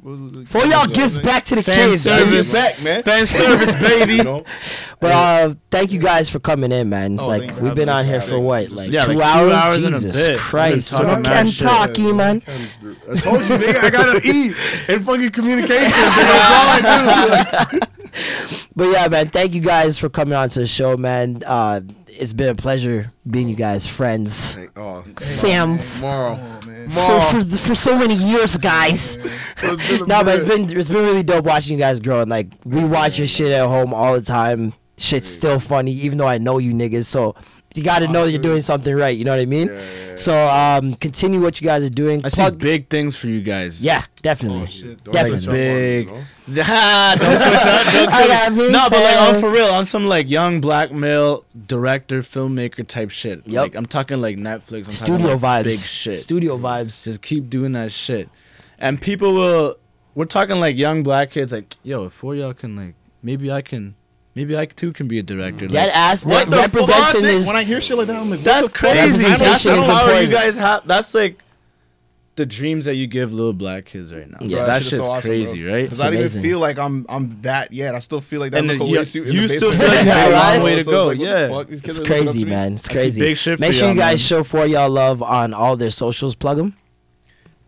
what? For y'all gifts back to the Fan kids. service. back, man. Fan service, baby. You know? But uh, thank you guys for coming in, man. Oh, like thank you for we've been having on us. here for what, like Yeah, two, like two hours? hours and a Jesus bit. We've been Christ, talking so mad shit. Kentucky, man. I told you, nigga, I gotta eat in fucking communications. That's all I do. But yeah, man, thank you guys for coming on to the show, man. Uh, it's been a pleasure being you guys friends, Oh, fams. tomorrow. For, for, for so many years, guys. It's been a No, but it's minute. been it's been really dope watching you guys grow. And like we watch your shit at home all the time. Shit's still funny, even though I know you niggas. So you got to know that you're doing something right. You know what I mean? Yeah, yeah, yeah. So um, continue what you guys are doing. I see big things for you guys. yeah, definitely. Oh, shit. Don't Definitely. switch up on me, Big. you know? Don't switch up. Don't I got me. No, but like on fans. for real, on some like young black male director, filmmaker type shit. Yep. Like I'm talking like Netflix. I'm Studio talking, like, vibes. Big shit. Studio vibes. Just keep doing that shit, and people will. We're talking like young black kids. Like, yo, if four y'all can like, maybe I can, maybe I too can be a director. That Like, ass that representation is When I hear shit like that, I'm like, that's crazy. That's, Representation that's you guys have. That's like the dreams that you give little black kids right now. Yeah. Yeah, Bro, that shit is shit's so awesome, crazy, bro. right? Because I don't even feel like I'm I'm that yet. I still feel like that And look then away you- suit in you still basement. feel like you have a long way to So go, it's like, yeah. what the fuck? These kids it's are looking up crazy, man. It's crazy. big shit Make sure you guys man. show for y'all love on all their socials. Plug them.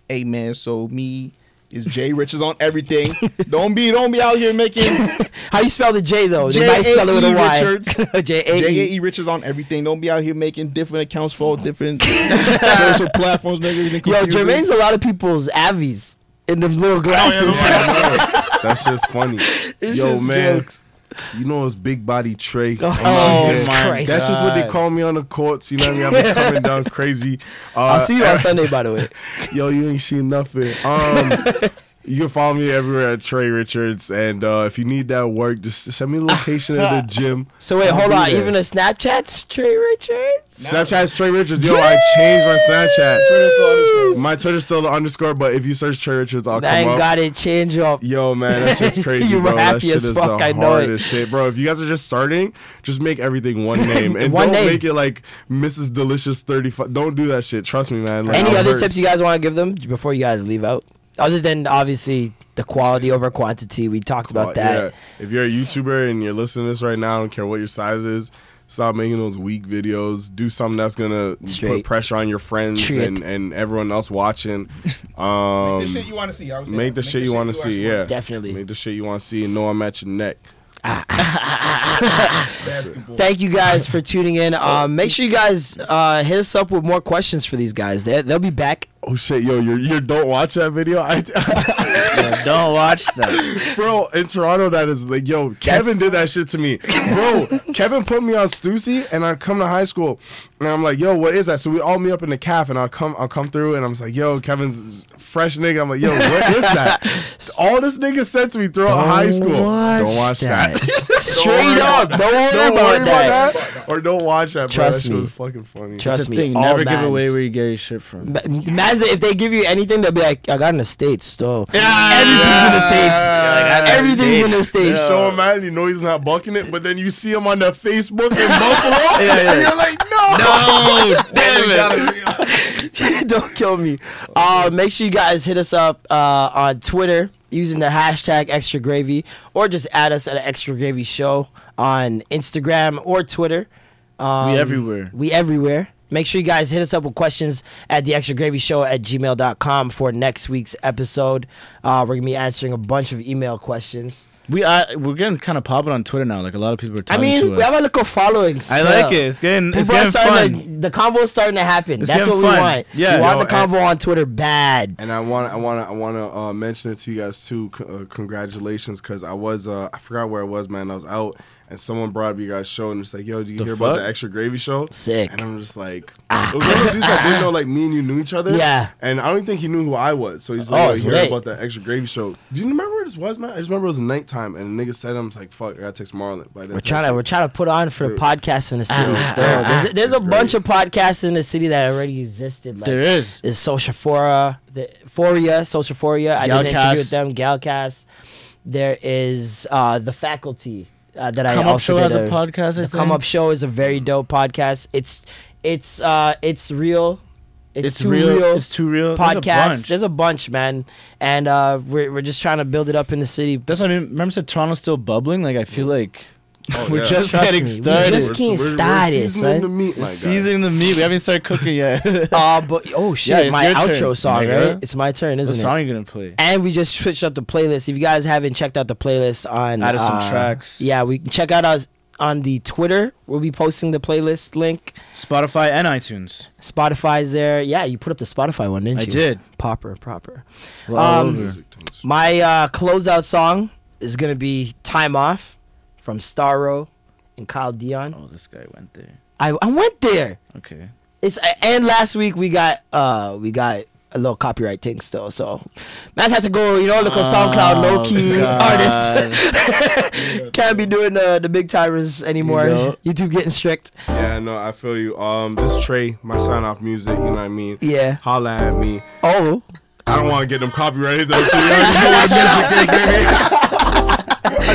Hey man, so me is Jay Riches on everything. don't be don't be out here making How you spell the J though? They J might spell it with a A E Y. Richards. J A J A E. E on everything. Don't be out here making different accounts for all different social platforms. Make everything Yo. Jermaine's a lot of people's avies in them little oh, glasses. That's just funny. It's Yo, just man. jokes. You know it's big body Trey. Oh, Jesus my Christ. That's just what they call me on the courts. You know what I mean? I've been coming down crazy. Uh, I'll see you on Sunday, by the way. Yo, you ain't seen nothing. Um, You can follow me everywhere at Trey Richards, and uh, if you need that work, just send me the location of the gym. So wait, I'll hold on. there. Even a Snapchat's Trey Richards. Snapchat's Trey Richards. Yo, I changed my Snapchat. My Twitter's still the underscore, but if you search Trey Richards, I'll come Thank up. God it changed up. Yo, man, that shit's crazy, You were bro. happy that shit as is fuck, the I know it. hardest shit, bro. If you guys are just starting, just make everything one name and One don't name. make it like Mrs. Delicious thirty five. Don't do that shit. Trust me, man. Like, Any I've other heard- tips you guys want to give them before you guys leave out? Other than obviously the quality over quantity, we talked about Uh, that. yeah. If you're a YouTuber and you're listening to this right now, I don't care what your size is. Stop making those weak videos. Do something that's gonna Straight. put pressure on your friends Treat. and, and everyone else watching. Um, the shit you want to see. I would make that. the shit you want to see. Yeah, Definitely. Make the shit you want to see and know I'm at your neck. Thank you guys for tuning in. Um, make sure you guys uh, hit us up with more questions for these guys. They, they'll be back. Oh shit, yo, you you don't watch that video? I, Don't watch that. bro, in Toronto, that is like, yo, Kevin did that shit to me, bro. Kevin put me on Stussy, and I come to high school, and I'm like, yo, what is that? So we all meet up in the calf, and I'll come, I'll come through, and I'm just like, yo, Kevin's fresh nigga. I'm like, yo, what is that? all this nigga said to me throughout high school. don't watch that. Straight up. Don't worry, don't about, worry that. about that. Or don't watch that, bro. Trust that shit me. was fucking funny. Trust That's me. thing. all Never give away where you get your shit from. Ma- Man's if they give you anything, they'll be like, I got in the states still. Everything's in the states. Everything's in the states. So man, you know he's not bucking it, but then you see him on that Facebook in Buffalo, and you're like, no, No, damn it. Don't kill me. Uh, make sure you guys hit us up uh, on Twitter using the hashtag extra gravy or just add us at an extra gravy show on Instagram or Twitter. Um, We everywhere. We everywhere. Make sure you guys hit us up with questions at the extra gravy show at gmail.com for next week's episode. Uh, we're going to be answering a bunch of email questions. We uh, we're getting kind of popping on Twitter now. Like a lot of people are talking about. I mean, to we us. have a little following. I still. like it. It's getting it's People are getting starting fun. to- the convo is starting to happen. It's That's getting what we want. Yeah. we want Yo, the convo on Twitter bad. And I want, I want to, I want to uh, mention it to you guys too. C- uh, congratulations, because I was, uh, I forgot where I was, man. I was out, and someone brought up you guys' show, and it's like, yo, do you The hear about the extra gravy show? Sick. And I'm just like, it was one of those dudes that didn't know, like me and you knew each other. Yeah. And I don't think he knew who I was. So he's like, oh, it's you lit. heard about that extra gravy show? Do you remember where this was, man? I just remember it was nighttime, and the nigga said, I'm like, fuck, I gotta text Marlon. But I didn't We're trying to we're trying to put on for the Dude. podcast in the city Ah, still. ah, There's, ah. there's a It's bunch of podcasts in the city that already existed. Like There is. There's Socialphora, the Foria, Socialphoria. I did an interview Galcast. with them. Galcast. There is uh, the faculty uh, that I Come Up also Show has did a podcast, I The Come Up. Show is a very dope podcast. It's it's uh it's real. It's, It's too real. real. It's too real. There's a Podcast. There's a bunch, man, and uh, we're we're just trying to build it up in the city. That's what I mean. Remember, I said Toronto's still bubbling. Like I feel like Oh, we're yeah. just Trust getting me, started. We're- can't we're- we're seasoning son. the meat, my guy. Seasoning the meat. We haven't started cooking yet. Uh, but oh shit, Yeah, it's my your turn, outro song, nigga. right? It's my turn, what isn't it? What song it? are you gonna play? And we just switched up the playlist. If you guys haven't checked out the playlist on Added some uh, tracks. yeah, we can check out us on the Twitter. We'll be posting the playlist link. Spotify and iTunes. Spotify's there. Yeah, you put up the Spotify one, didn't you? I you? did. Proper, proper. We're all Um, over. My uh, closeout song is gonna be "Time Off" from Starro and Kyle Dion. Oh, this guy went there. I I went there. Okay. It's and last week we got uh we got a little copyright thing still, so man had to go, you know, look on SoundCloud, low key artists. Can't be doing the the big timers anymore. You know? YouTube getting strict. Yeah, no, I feel you. Um, this Trey, my sign off music, you know what I mean? Yeah. Holla at me. Oh, I don't want to get them copyrighted though. So you already know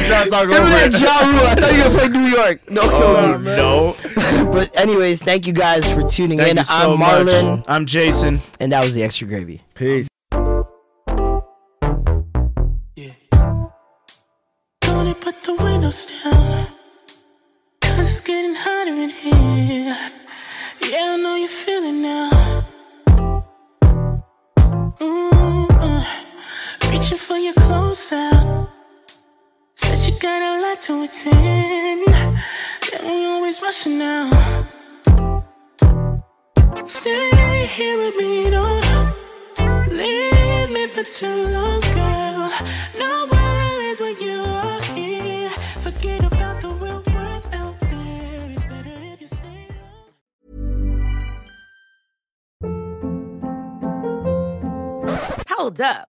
give over me it. that Ja Rule. I thought you were gonna play New York. No, Oh, kill me. no. But anyways, thank you guys for tuning Thank in. you so I'm much. Marlon, I'm Jason. and that was the extra gravy. Peace. Gonna put the windows down. Cause it's getting hotter in here. Yeah, I know you feel it now. Mm, uh, reaching for your clothes out. Got a lot to attend. We always rushing now. Stay here with me, don't leave me for too long, girl. No worries when you are here. Forget about the real world out there. It's better if you stay. Hold up.